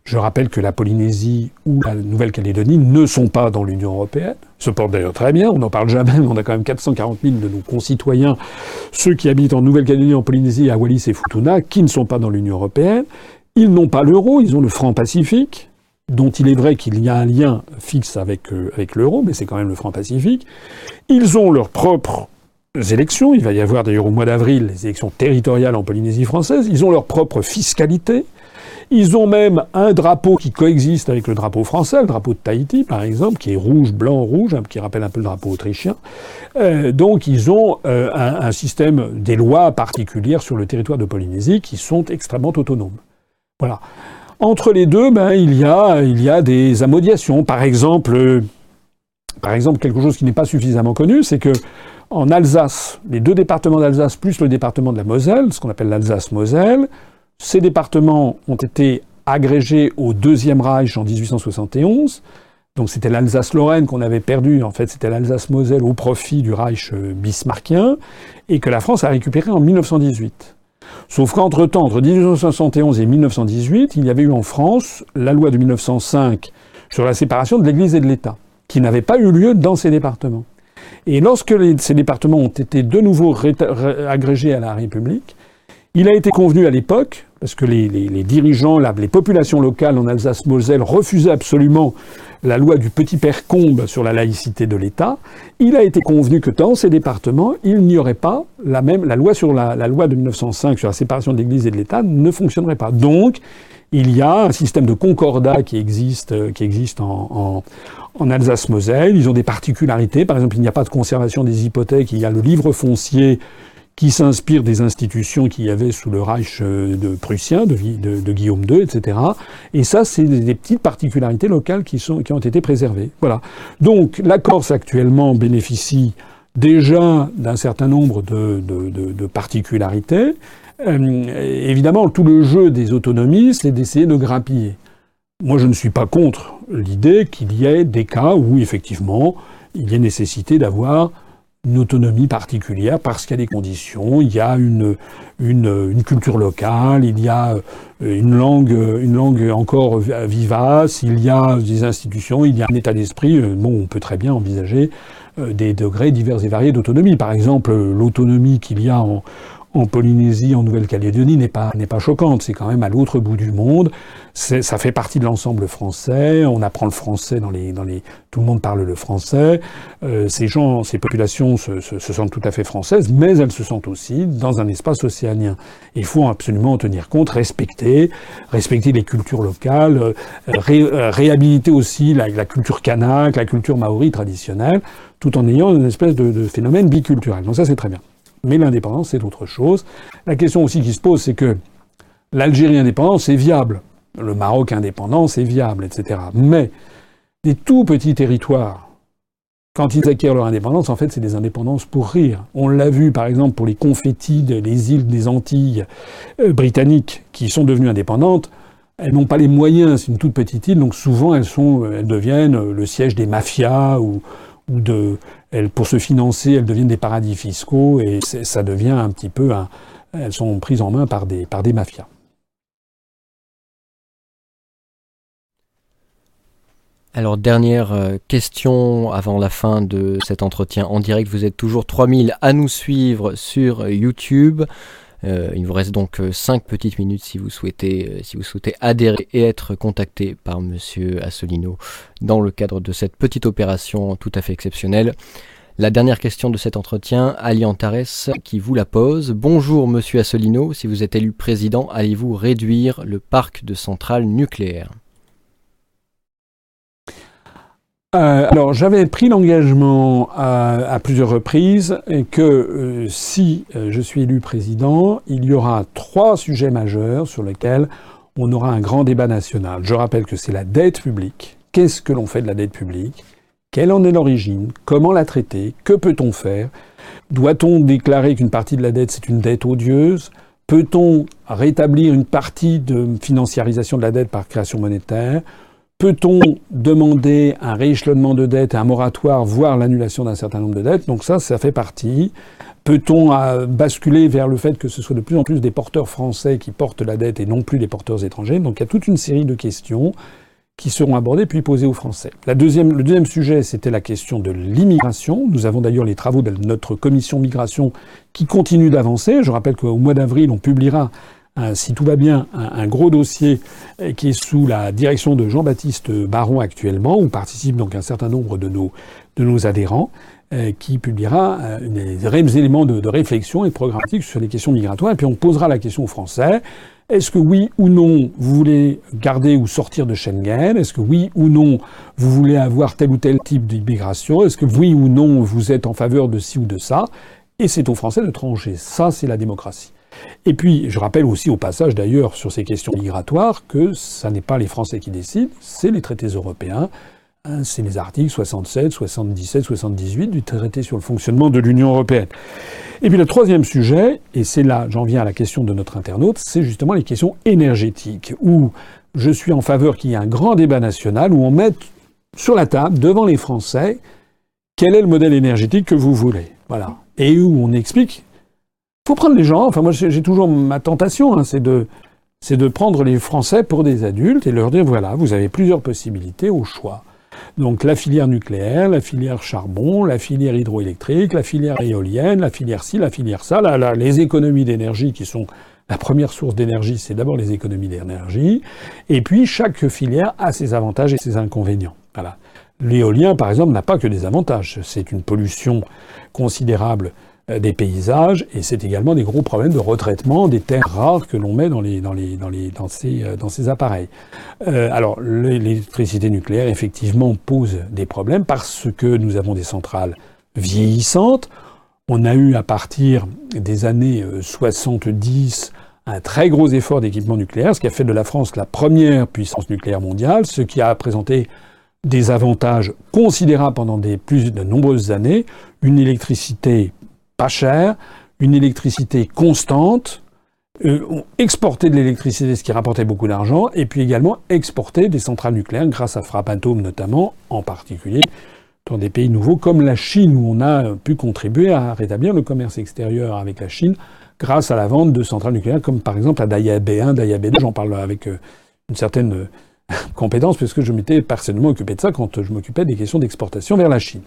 je rappelle que la Polynésie ou la Nouvelle-Calédonie ne sont pas dans l'Union européenne, se portent d'ailleurs très bien, on n'en parle jamais, mais on a quand même 440 000 de nos concitoyens, ceux qui habitent en Nouvelle-Calédonie, en Polynésie, à Wallis et Futuna, qui ne sont pas dans l'Union européenne. Ils n'ont pas l'euro, ils ont le franc Pacifique, dont il est vrai qu'il y a un lien fixe avec, euh, avec l'euro, mais c'est quand même le franc Pacifique. Ils ont leurs propres élections, il va y avoir d'ailleurs au mois d'avril les élections territoriales en Polynésie française, ils ont leur propre fiscalité, ils ont même un drapeau qui coexiste avec le drapeau français, le drapeau de Tahiti par exemple, qui est rouge, blanc, rouge, hein, qui rappelle un peu le drapeau autrichien. Euh, donc ils ont euh, un, un, système, des lois particulières sur le territoire de Polynésie qui sont extrêmement autonomes. Voilà. Entre les deux, ben, il, y a, des amodiations. Par exemple, euh, par exemple, quelque chose qui n'est pas suffisamment connu, c'est que en Alsace, les deux départements d'Alsace plus le département de la Moselle, ce qu'on appelle l'Alsace-Moselle, ces départements ont été agrégés au Deuxième Reich en 1871. Donc c'était l'Alsace-Lorraine qu'on avait perdu, en fait c'était l'Alsace-Moselle au profit du Reich euh, bismarckien, et que la France a récupéré en 1918. Sauf qu'entre-temps, entre 1871 et 1918, il y avait eu en France la loi de 1905 sur la séparation de l'Église et de l'État, qui n'avait pas eu lieu dans ces départements. Et lorsque ces départements ont été de nouveau agrégés à la République, il a été convenu à l'époque, parce que les, dirigeants, les populations locales en Alsace-Moselle refusaient absolument la loi du petit père Combe sur la laïcité de l'État, il a été convenu que dans ces départements, il n'y aurait pas la même, la loi sur la, loi de 1905 sur la séparation de l'Église et de l'État ne fonctionnerait pas. Donc, il y a un système de concordat qui existe, euh, qui existe en, en Alsace-Moselle. Ils ont des particularités. Par exemple, il n'y a pas de conservation des hypothèques. Il y a le livre foncier qui s'inspire des institutions qu'il y avait sous le Reich euh, de prussien, de, Guillaume II, etc. Et ça, c'est des, petites particularités locales qui, sont, qui ont été préservées. Voilà. Donc, la Corse actuellement bénéficie déjà d'un certain nombre de, de particularités. Euh, évidemment, tout le jeu des autonomies, c'est d'essayer de grappiller. Moi, je ne suis pas contre l'idée qu'il y ait des cas où, effectivement, il y ait nécessité d'avoir une autonomie particulière parce qu'il y a des conditions, il y a une, une, une, culture locale, il y a euh, une langue, une langue encore vivace, il y a des institutions, il y a un état d'esprit. Euh, bon, on peut très bien envisager euh, des degrés divers et variés d'autonomie. Par exemple, l'autonomie qu'il y a en, en Polynésie, en Nouvelle-Calédonie n'est pas n'est pas choquante. C'est quand même à l'autre bout du monde. Ça fait partie de l'ensemble français. On apprend le français dans les dans les. Tout le monde parle le français. Euh, ces gens, ces populations se, se, se, sentent tout à fait françaises, mais elles se sentent aussi dans un espace océanien. Il faut absolument en tenir compte, respecter, respecter les cultures locales, euh, ré, euh, réhabiliter aussi la, la culture kanak, la culture maori traditionnelle, tout en ayant une espèce de, de phénomène biculturel. Donc ça, c'est très bien. Mais l'indépendance, c'est autre chose. La question aussi qui se pose, c'est que l'Algérie indépendante, c'est viable. Le Maroc indépendant, c'est viable, etc. Mais des tout petits territoires, quand ils acquièrent leur indépendance, en fait, c'est des indépendances pour rire. On l'a vu, par exemple, pour les confettis des îles des Antilles euh, britanniques qui sont devenues indépendantes. Elles n'ont pas les moyens, c'est une toute petite île, donc souvent elles, sont, elles deviennent le siège des mafias ou de, pour se financer, elles deviennent des paradis fiscaux et ça devient un petit peu, un, elles sont prises en main par des, par des mafias. Alors dernière euh, question avant la fin de cet entretien en direct. Vous êtes toujours 3000 à nous suivre sur YouTube. Euh, il vous reste donc 5 euh, petites minutes si vous souhaitez, euh, si vous souhaitez adhérer et être contacté par Monsieur Assolino dans le cadre de cette petite opération tout à fait exceptionnelle. La dernière question de cet entretien, Ali Antares qui vous la pose. Bonjour Monsieur Assolino, si vous êtes élu président, allez-vous réduire le parc de centrales nucléaires? Euh, alors j'avais pris l'engagement à, plusieurs reprises que euh, si euh, je suis élu président, il y aura trois sujets majeurs sur lesquels on aura un grand débat national. Je rappelle que c'est la dette publique. Qu'est-ce que l'on fait de la dette publique? Quelle en est l'origine? Comment la traiter? Que peut-on faire? Doit-on déclarer qu'une partie de la dette, c'est une dette odieuse? Peut-on rétablir une partie de financiarisation de la dette par création monétaire? Peut-on demander un rééchelonnement de dette et un moratoire, voire l'annulation d'un certain nombre de dettes? Donc ça, ça fait partie. Peut-on euh, basculer vers le fait que ce soit de plus en plus des porteurs français qui portent la dette et non plus des porteurs étrangers? Donc il y a toute une série de questions qui seront abordées puis posées aux Français. Le deuxième sujet, c'était la question de l'immigration. Nous avons d'ailleurs les travaux de notre commission migration qui continuent d'avancer. Je rappelle qu'au mois d'avril, on publiera si tout va bien, un, gros dossier euh, qui est sous la direction de Jean-Baptiste Baron actuellement, où participent donc un certain nombre de nos, de adhérents, euh, qui publiera euh, des éléments de, de, réflexion et programmatique sur les questions migratoires. Et puis on posera la question aux Français. Est-ce que oui ou non vous voulez garder ou sortir de Schengen? Est-ce que oui ou non vous voulez avoir tel ou tel type d'immigration? Est-ce que oui ou non vous êtes en faveur de ci ou de ça? Et c'est aux Français de trancher. Ça, c'est la démocratie. Et puis, je rappelle aussi au passage d'ailleurs sur ces questions migratoires que ça n'est pas les Français qui décident, c'est les traités européens. Hein, c'est les articles 67, 77, 78 du traité sur le fonctionnement de l'Union européenne. Et puis le troisième sujet, et c'est là, j'en viens à la question de notre internaute, c'est justement les questions énergétiques, où je suis en faveur qu'il y ait un grand débat national, où on mette sur la table, devant les Français, quel est le modèle énergétique que vous voulez. Voilà. Et où on explique faut prendre les gens. Enfin, moi, j'ai toujours ma tentation, hein, c'est de, prendre les Français pour des adultes et leur dire voilà, vous avez plusieurs possibilités au choix. Donc la filière nucléaire, la filière charbon, la filière hydroélectrique, la filière éolienne, la filière ci, la filière ça, les économies d'énergie qui sont la première source d'énergie, c'est d'abord les économies d'énergie. Et puis chaque filière a ses avantages et ses inconvénients. L'éolien, par exemple, n'a pas que des avantages. C'est une pollution considérable des paysages, et c'est également des gros problèmes de retraitement des terres rares que l'on met dans, les, dans, les, dans, les, dans, ces, euh, dans ces appareils. Euh, alors, l'électricité nucléaire, effectivement, pose des problèmes parce que nous avons des centrales vieillissantes. On a eu, à partir des années 70, un très gros effort d'équipement nucléaire, ce qui a fait de la France la première puissance nucléaire mondiale, ce qui a présenté des avantages considérables pendant plus de nombreuses années, une électricité pas cher, une électricité constante, euh, exporter de l'électricité, ce qui rapportait beaucoup d'argent, et puis également exporter des centrales nucléaires grâce à Frappatome notamment, en particulier dans des pays nouveaux comme la Chine, où on a pu contribuer à rétablir le commerce extérieur avec la Chine grâce à la vente de centrales nucléaires, comme par exemple la Dayab 1, Dayab 2. J'en parle avec euh, une certaine euh, <laughs> compétence, puisque je m'étais personnellement occupé de ça quand je m'occupais des questions d'exportation vers la Chine.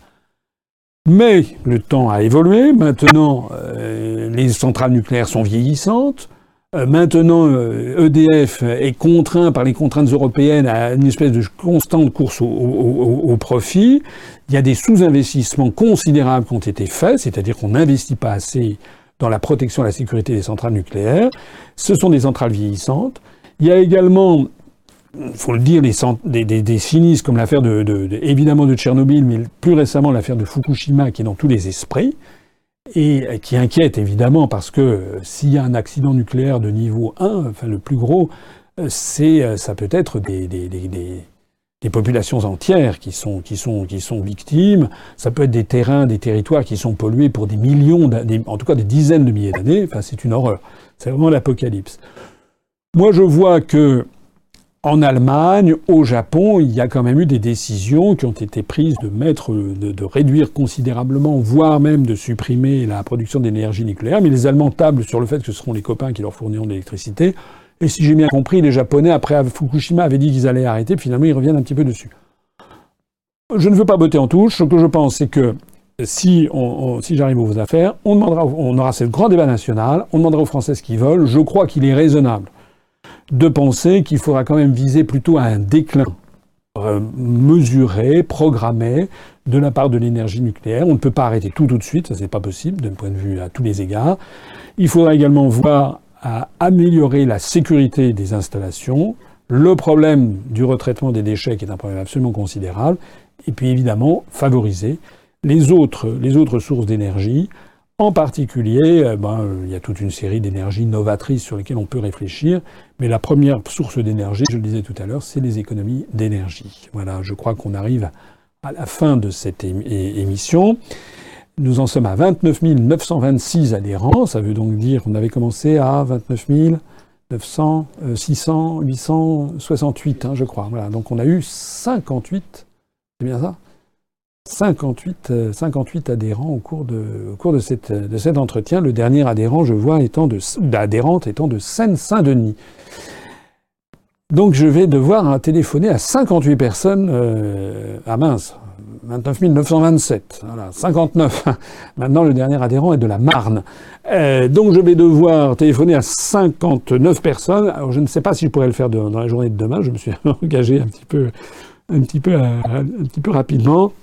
Mais le temps a évolué. Maintenant, euh, les centrales nucléaires sont vieillissantes. Euh, maintenant, EDF euh, e est contraint par les contraintes européennes à une espèce de constante course au, profit. Il y a des sous-investissements considérables qui ont été faits, c'est-à-dire qu'on n'investit pas assez dans la protection et la sécurité des centrales nucléaires. Ce sont des centrales vieillissantes. Il y a également faut le dire, des, des, sinistres comme l'affaire de, de, évidemment de Tchernobyl, mais plus récemment l'affaire de Fukushima qui est dans tous les esprits et qui inquiète évidemment parce que euh, s'il y a un accident nucléaire de niveau 1, enfin le plus gros, euh, c'est euh, ça peut être des, populations entières qui, sont, qui sont victimes, ça peut être des terrains, des territoires qui sont pollués pour des millions, en tout cas des dizaines de milliers d'années, enfin c'est une horreur, c'est vraiment l'apocalypse. Moi je vois que en Allemagne, au Japon, il y a quand même eu des décisions qui ont été prises de mettre, de, réduire considérablement, voire même de supprimer la production d'énergie nucléaire. Mais les Allemands tablent sur le fait que ce seront les copains qui leur fourniront de l'électricité. Et si j'ai bien compris, les Japonais, après Fukushima, avaient dit qu'ils allaient arrêter. Finalement, ils reviennent un petit peu dessus. Je ne veux pas botter en touche. Ce que je pense, c'est que si, j'arrive aux affaires, on, demandera, on aura ce grand débat national. On demandera aux Français ce qu'ils veulent. Je crois qu'il est raisonnable de penser qu'il faudra quand même viser plutôt à un déclin euh, mesuré, programmé de la part de l'énergie nucléaire. On ne peut pas arrêter tout tout de suite, ça c'est pas possible d'un point de vue à tous les égards. Il faudra également voir à améliorer la sécurité des installations, le problème du retraitement des déchets qui est un problème absolument considérable, et puis évidemment favoriser les autres, les autres sources d'énergie En particulier, euh, ben, il y a toute une série d'énergies novatrices sur lesquelles on peut réfléchir, mais la première source d'énergie, je le disais tout à l'heure, c'est les économies d'énergie. Voilà, je crois qu'on arrive à la fin de cette émission. Nous en sommes à 29 926 adhérents, ça veut donc dire qu'on avait commencé à 29 900, 600, 868, je crois. Voilà, donc on a eu 58, c'est bien ça? 58, 58 euh, adhérents au cours, de, cet entretien. Le dernier adhérent, je vois, étant de, adhérente étant de Seine-Saint-Denis. Donc je vais devoir téléphoner à 58 personnes. Euh, à mince, 29 927. Voilà, 59. <laughs> Maintenant, le dernier adhérent est de la Marne. Euh, donc je vais devoir téléphoner à 59 personnes. Je ne sais pas si je pourrais le faire dans la journée de demain. Je me suis <laughs> engagé un petit peu, un petit peu, un petit peu rapidement.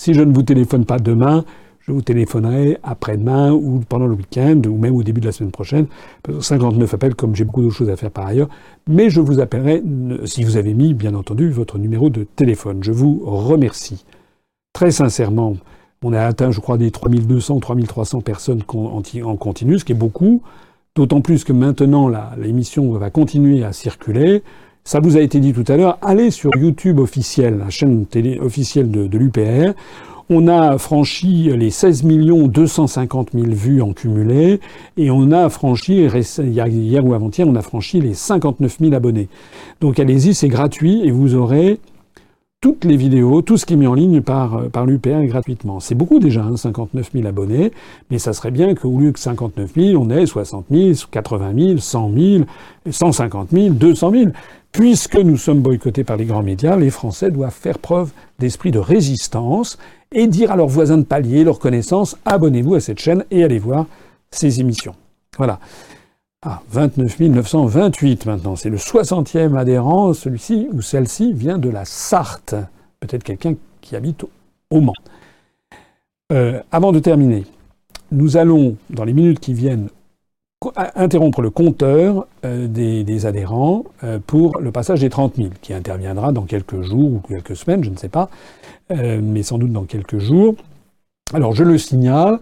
Si je ne vous téléphone pas demain, je vous téléphonerai après-demain ou pendant le week-end ou même au début de la semaine prochaine. 59 appels comme j'ai beaucoup d'autres choses à faire par ailleurs. Mais je vous appellerai si vous avez mis, bien entendu, votre numéro de téléphone. Je vous remercie. Très sincèrement, on a atteint, je crois, des 3200 ou 3300 personnes en continu, ce qui est beaucoup. D'autant plus que maintenant, l'émission va continuer à circuler. Ça vous a été dit tout à l'heure, allez sur YouTube officiel, la chaîne télé officielle de, l'UPR. On a franchi les 16 250 000 vues en cumulé et on a franchi, hier ou avant-hier, on a franchi les 59 000 abonnés. Donc allez-y, c'est gratuit et vous aurez toutes les vidéos, tout ce qui est mis en ligne par, par l'UPR gratuitement. C'est beaucoup déjà, 59 hein, 000 abonnés, mais ça serait bien qu'au lieu que 59 000, on ait 60 000, 80 000, 100 000, 150 000, 200 000. Puisque nous sommes boycottés par les grands médias, les Français doivent faire preuve d'esprit de résistance et dire à leurs voisins de palier, leurs connaissances, abonnez-vous à cette chaîne et allez voir ces émissions. Voilà. Ah, 29 928 maintenant. C'est le 60e adhérent. Celui-ci ou celle-ci vient de la Sarthe. Peut-être quelqu'un qui habite au Mans. Euh, avant de terminer, nous allons, dans les minutes qui viennent, interrompre le compteur euh, des, adhérents euh, pour le passage des 30 000, qui interviendra dans quelques jours ou quelques semaines, je ne sais pas, mais sans doute dans quelques jours. Alors je le signale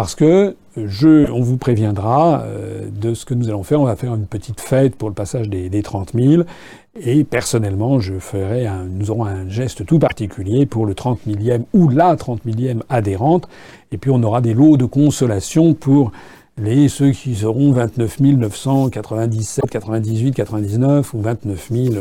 parce que je, on vous préviendra de ce que nous allons faire. On va faire une petite fête pour le passage des, des 30 000. Et personnellement, je ferai nous aurons un geste tout particulier pour le 30 millième ou la 30 millième adhérente. Et puis on aura des lots de consolation pour les ceux qui seront 29 997, 98, 99 ou 29 000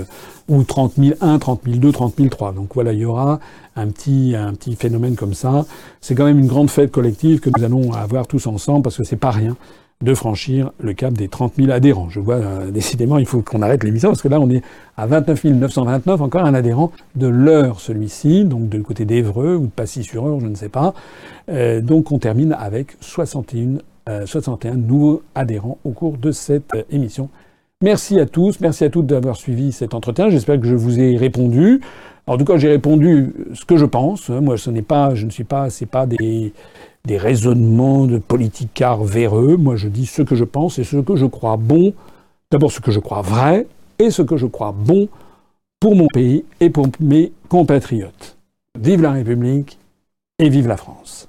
ou 30 001, 30 002, 30 003. Donc voilà, il y aura un petit, un petit phénomène comme ça. C'est quand même une grande fête collective que nous allons avoir tous ensemble parce que c'est pas rien de franchir le cap des 30 000 adhérents. Je vois euh, décidément, il faut qu'on arrête l'émission parce que là, on est à 29 929, encore un adhérent de l'heure, celui-ci, donc de côté d'Evreux ou de Passy-sur-Eure, je ne sais pas. Euh, donc on termine avec 61 61 euh, nouveaux adhérents au cours de cette euh, émission. Merci à tous, merci à toutes d'avoir suivi cet entretien. J'espère que je vous ai répondu. En tout cas, j'ai répondu ce que je pense. Moi, ce n'est pas, je ne suis pas, c'est pas des, des raisonnements de politicards véreux. Moi, je dis ce que je pense et ce que je crois bon. D'abord, ce que je crois vrai et ce que je crois bon pour mon pays et pour mes compatriotes. Vive la République et vive la France.